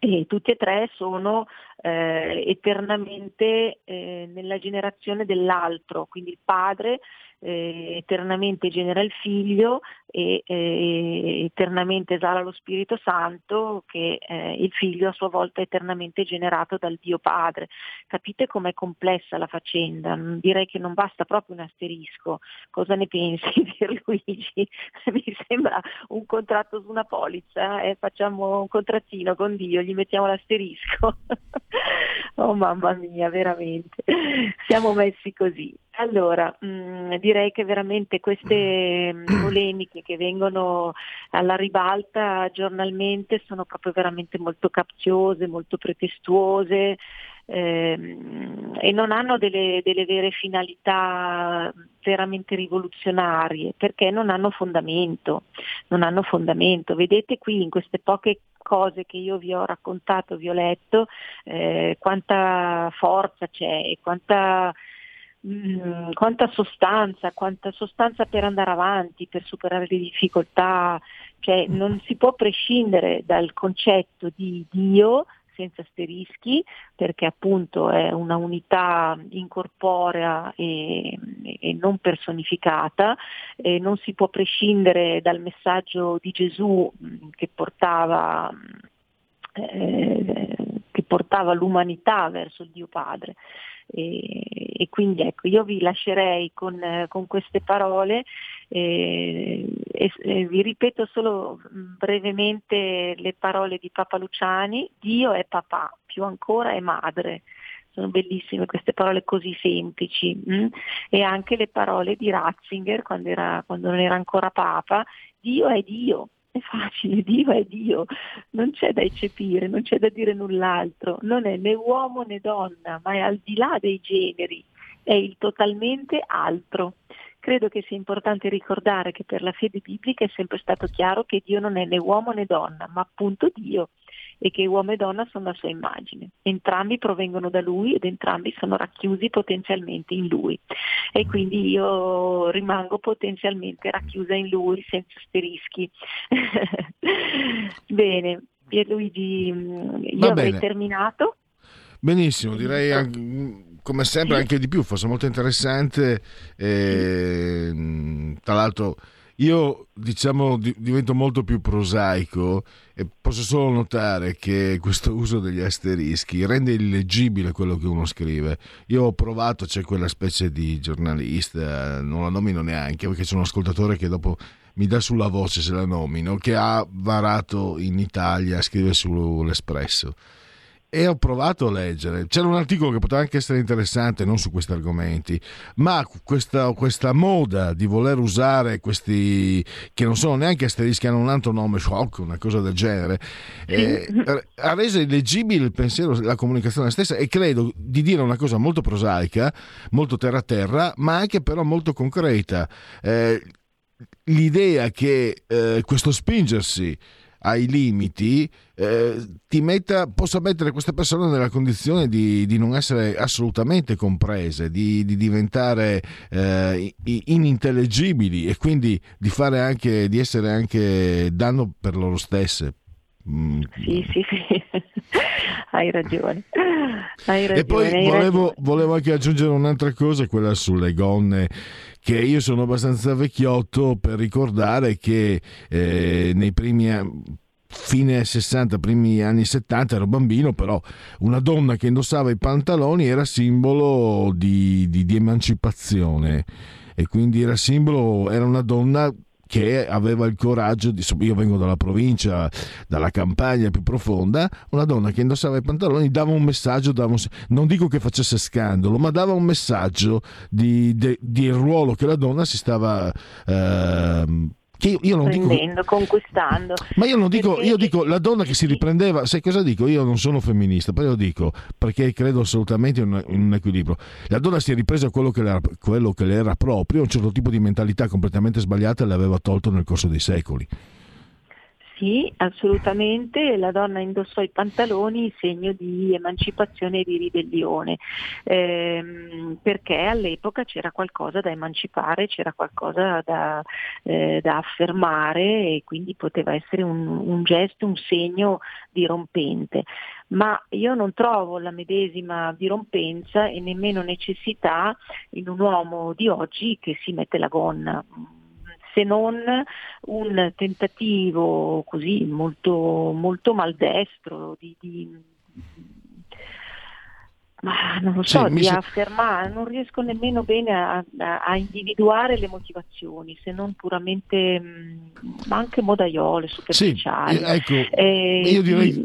E tutti e tre sono eh, eternamente eh, nella generazione dell'altro, quindi il padre eh, eternamente genera il figlio e eh, eternamente esala lo Spirito Santo che eh, il figlio a sua volta è eternamente generato dal Dio Padre. Capite com'è complessa la faccenda? Direi che non basta proprio un asterisco. Cosa ne pensi Pierluigi? Mi sembra un contratto su una polizza e eh? facciamo un contrattino con Dio, gli mettiamo l'asterisco. oh mamma mia, veramente. Siamo messi così. Allora, mh, mm, direi che veramente queste mm, polemiche che vengono alla ribalta giornalmente sono proprio veramente molto capziose, molto pretestuose ehm, e non hanno delle, delle vere finalità veramente rivoluzionarie perché non hanno fondamento, non hanno fondamento. Vedete qui in queste poche cose che io vi ho raccontato, vi ho letto, eh, quanta forza c'è e quanta Mm, quanta sostanza, quanta sostanza per andare avanti, per superare le difficoltà, cioè non si può prescindere dal concetto di Dio senza asterischi, perché appunto è una unità incorporea e, e non personificata, e non si può prescindere dal messaggio di Gesù mm, che portava, eh, che portava l'umanità verso il Dio Padre. E, e quindi ecco, io vi lascerei con, con queste parole eh, e, e, vi ripeto solo brevemente le parole di Papa Luciani, Dio è papà, più ancora è madre. Sono bellissime queste parole così semplici? Mm? e anche le parole di Ratzinger quando, era, quando non era ancora Papa, Dio è Dio, è facile, Dio è Dio, non c'è da eccepire, non c'è da dire null'altro, non è né uomo né donna, ma è al di là dei generi, è il totalmente altro. Credo che sia importante ricordare che per la fede biblica è sempre stato chiaro che Dio non è né uomo né donna, ma appunto Dio e che uomo e donna sono la sua immagine. Entrambi provengono da lui ed entrambi sono racchiusi potenzialmente in lui. E quindi io rimango potenzialmente racchiusa in lui senza asterischi. Bene, Pierluigi, io Va avrei bene. terminato. Benissimo, direi anche- come sempre anche di più, fosse molto interessante. e, tra l'altro io diciamo di- divento molto più prosaico posso solo notare che questo uso degli asterischi rende illeggibile quello che uno scrive. Io ho provato, c'è quella specie di giornalista, non la nomino neanche perché c'è un ascoltatore che dopo mi dà sulla voce se la nomino, che ha varato in Italia a scrivere sull'Espresso e ho provato a leggere. C'era un articolo che poteva anche essere interessante, non su questi argomenti, ma questa, questa moda di voler usare questi che non sono neanche asterischi, hanno un altro nome, shock, una cosa del genere, eh, ha reso illeggibile il pensiero, la comunicazione stessa e credo di dire una cosa molto prosaica, molto terra a terra, ma anche però molto concreta. Eh, l'idea che eh, questo spingersi ai limiti eh, ti metta, possa mettere queste persone nella condizione di, di non essere assolutamente comprese, di, di diventare eh, inintellegibili e quindi di, fare anche, di essere anche danno per loro stesse. Mm. Sì, sì, sì. hai ragione. Hai ragione. E poi volevo, volevo anche aggiungere un'altra cosa, quella sulle gonne, che io sono abbastanza vecchiotto per ricordare che eh, nei primi anni fine 60, primi anni 70 ero bambino, però una donna che indossava i pantaloni era simbolo di, di- di emancipazione. E quindi era simbolo, era una donna che aveva il coraggio di io vengo dalla provincia dalla campagna più profonda una donna che indossava i pantaloni dava un messaggio dava un, non dico che facesse scandalo ma dava un messaggio di, di, di ruolo che la donna si stava eh, che io, io non dico, conquistando. Ma io non dico, io dico la donna che si riprendeva, sai cosa dico? Io non sono femminista, però lo dico perché credo assolutamente in un, in un equilibrio. La donna si è ripresa quello che, le, quello che le era proprio, un certo tipo di mentalità completamente sbagliata l'aveva tolto nel corso dei secoli. Sì, assolutamente, la donna indossò i pantaloni segno di emancipazione e di ribellione, ehm, perché all'epoca c'era qualcosa da emancipare, c'era qualcosa da, eh, da affermare e quindi poteva essere un, un gesto, un segno dirompente. Ma io non trovo la medesima dirompenza e nemmeno necessità in un uomo di oggi che si mette la gonna se non un tentativo così molto, molto maldestro di, di ma non lo so, sì, di se... affermare, non riesco nemmeno bene a, a, individuare le motivazioni, se non puramente, ma anche modaiole, superficiali. Sì, ecco, eh, io direi,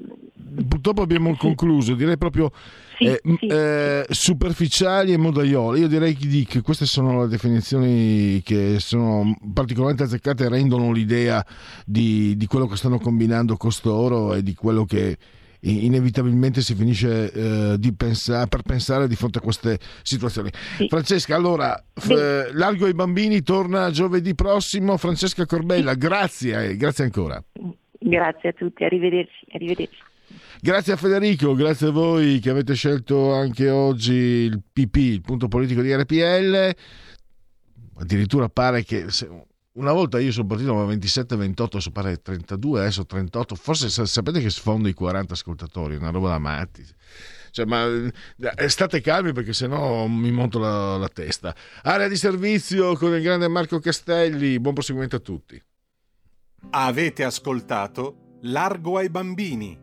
purtroppo abbiamo concluso, direi proprio sì, eh, sì, eh, superficiali e modaiole. Io direi che queste sono le definizioni che sono particolarmente azzeccate e rendono l'idea di, di quello che stanno combinando costoro e di quello che inevitabilmente si finisce eh, pensare, per pensare di fronte a queste situazioni. Sì. Francesca, allora, f- Largo ai bambini torna giovedì prossimo. Francesca Corbella, grazie, grazie ancora. Grazie a tutti, arrivederci. arrivederci. Grazie a Federico, grazie a voi che avete scelto anche oggi il PP, il punto politico di RPL. Addirittura pare che una volta io sono partito a 27-28, adesso pare 32, adesso 38. Forse sapete che sfondo i 40 ascoltatori, una roba da matti. Cioè, ma eh, state calmi perché sennò mi monto la, la testa. Area di servizio con il grande Marco Castelli. Buon proseguimento a tutti. Avete ascoltato Largo ai bambini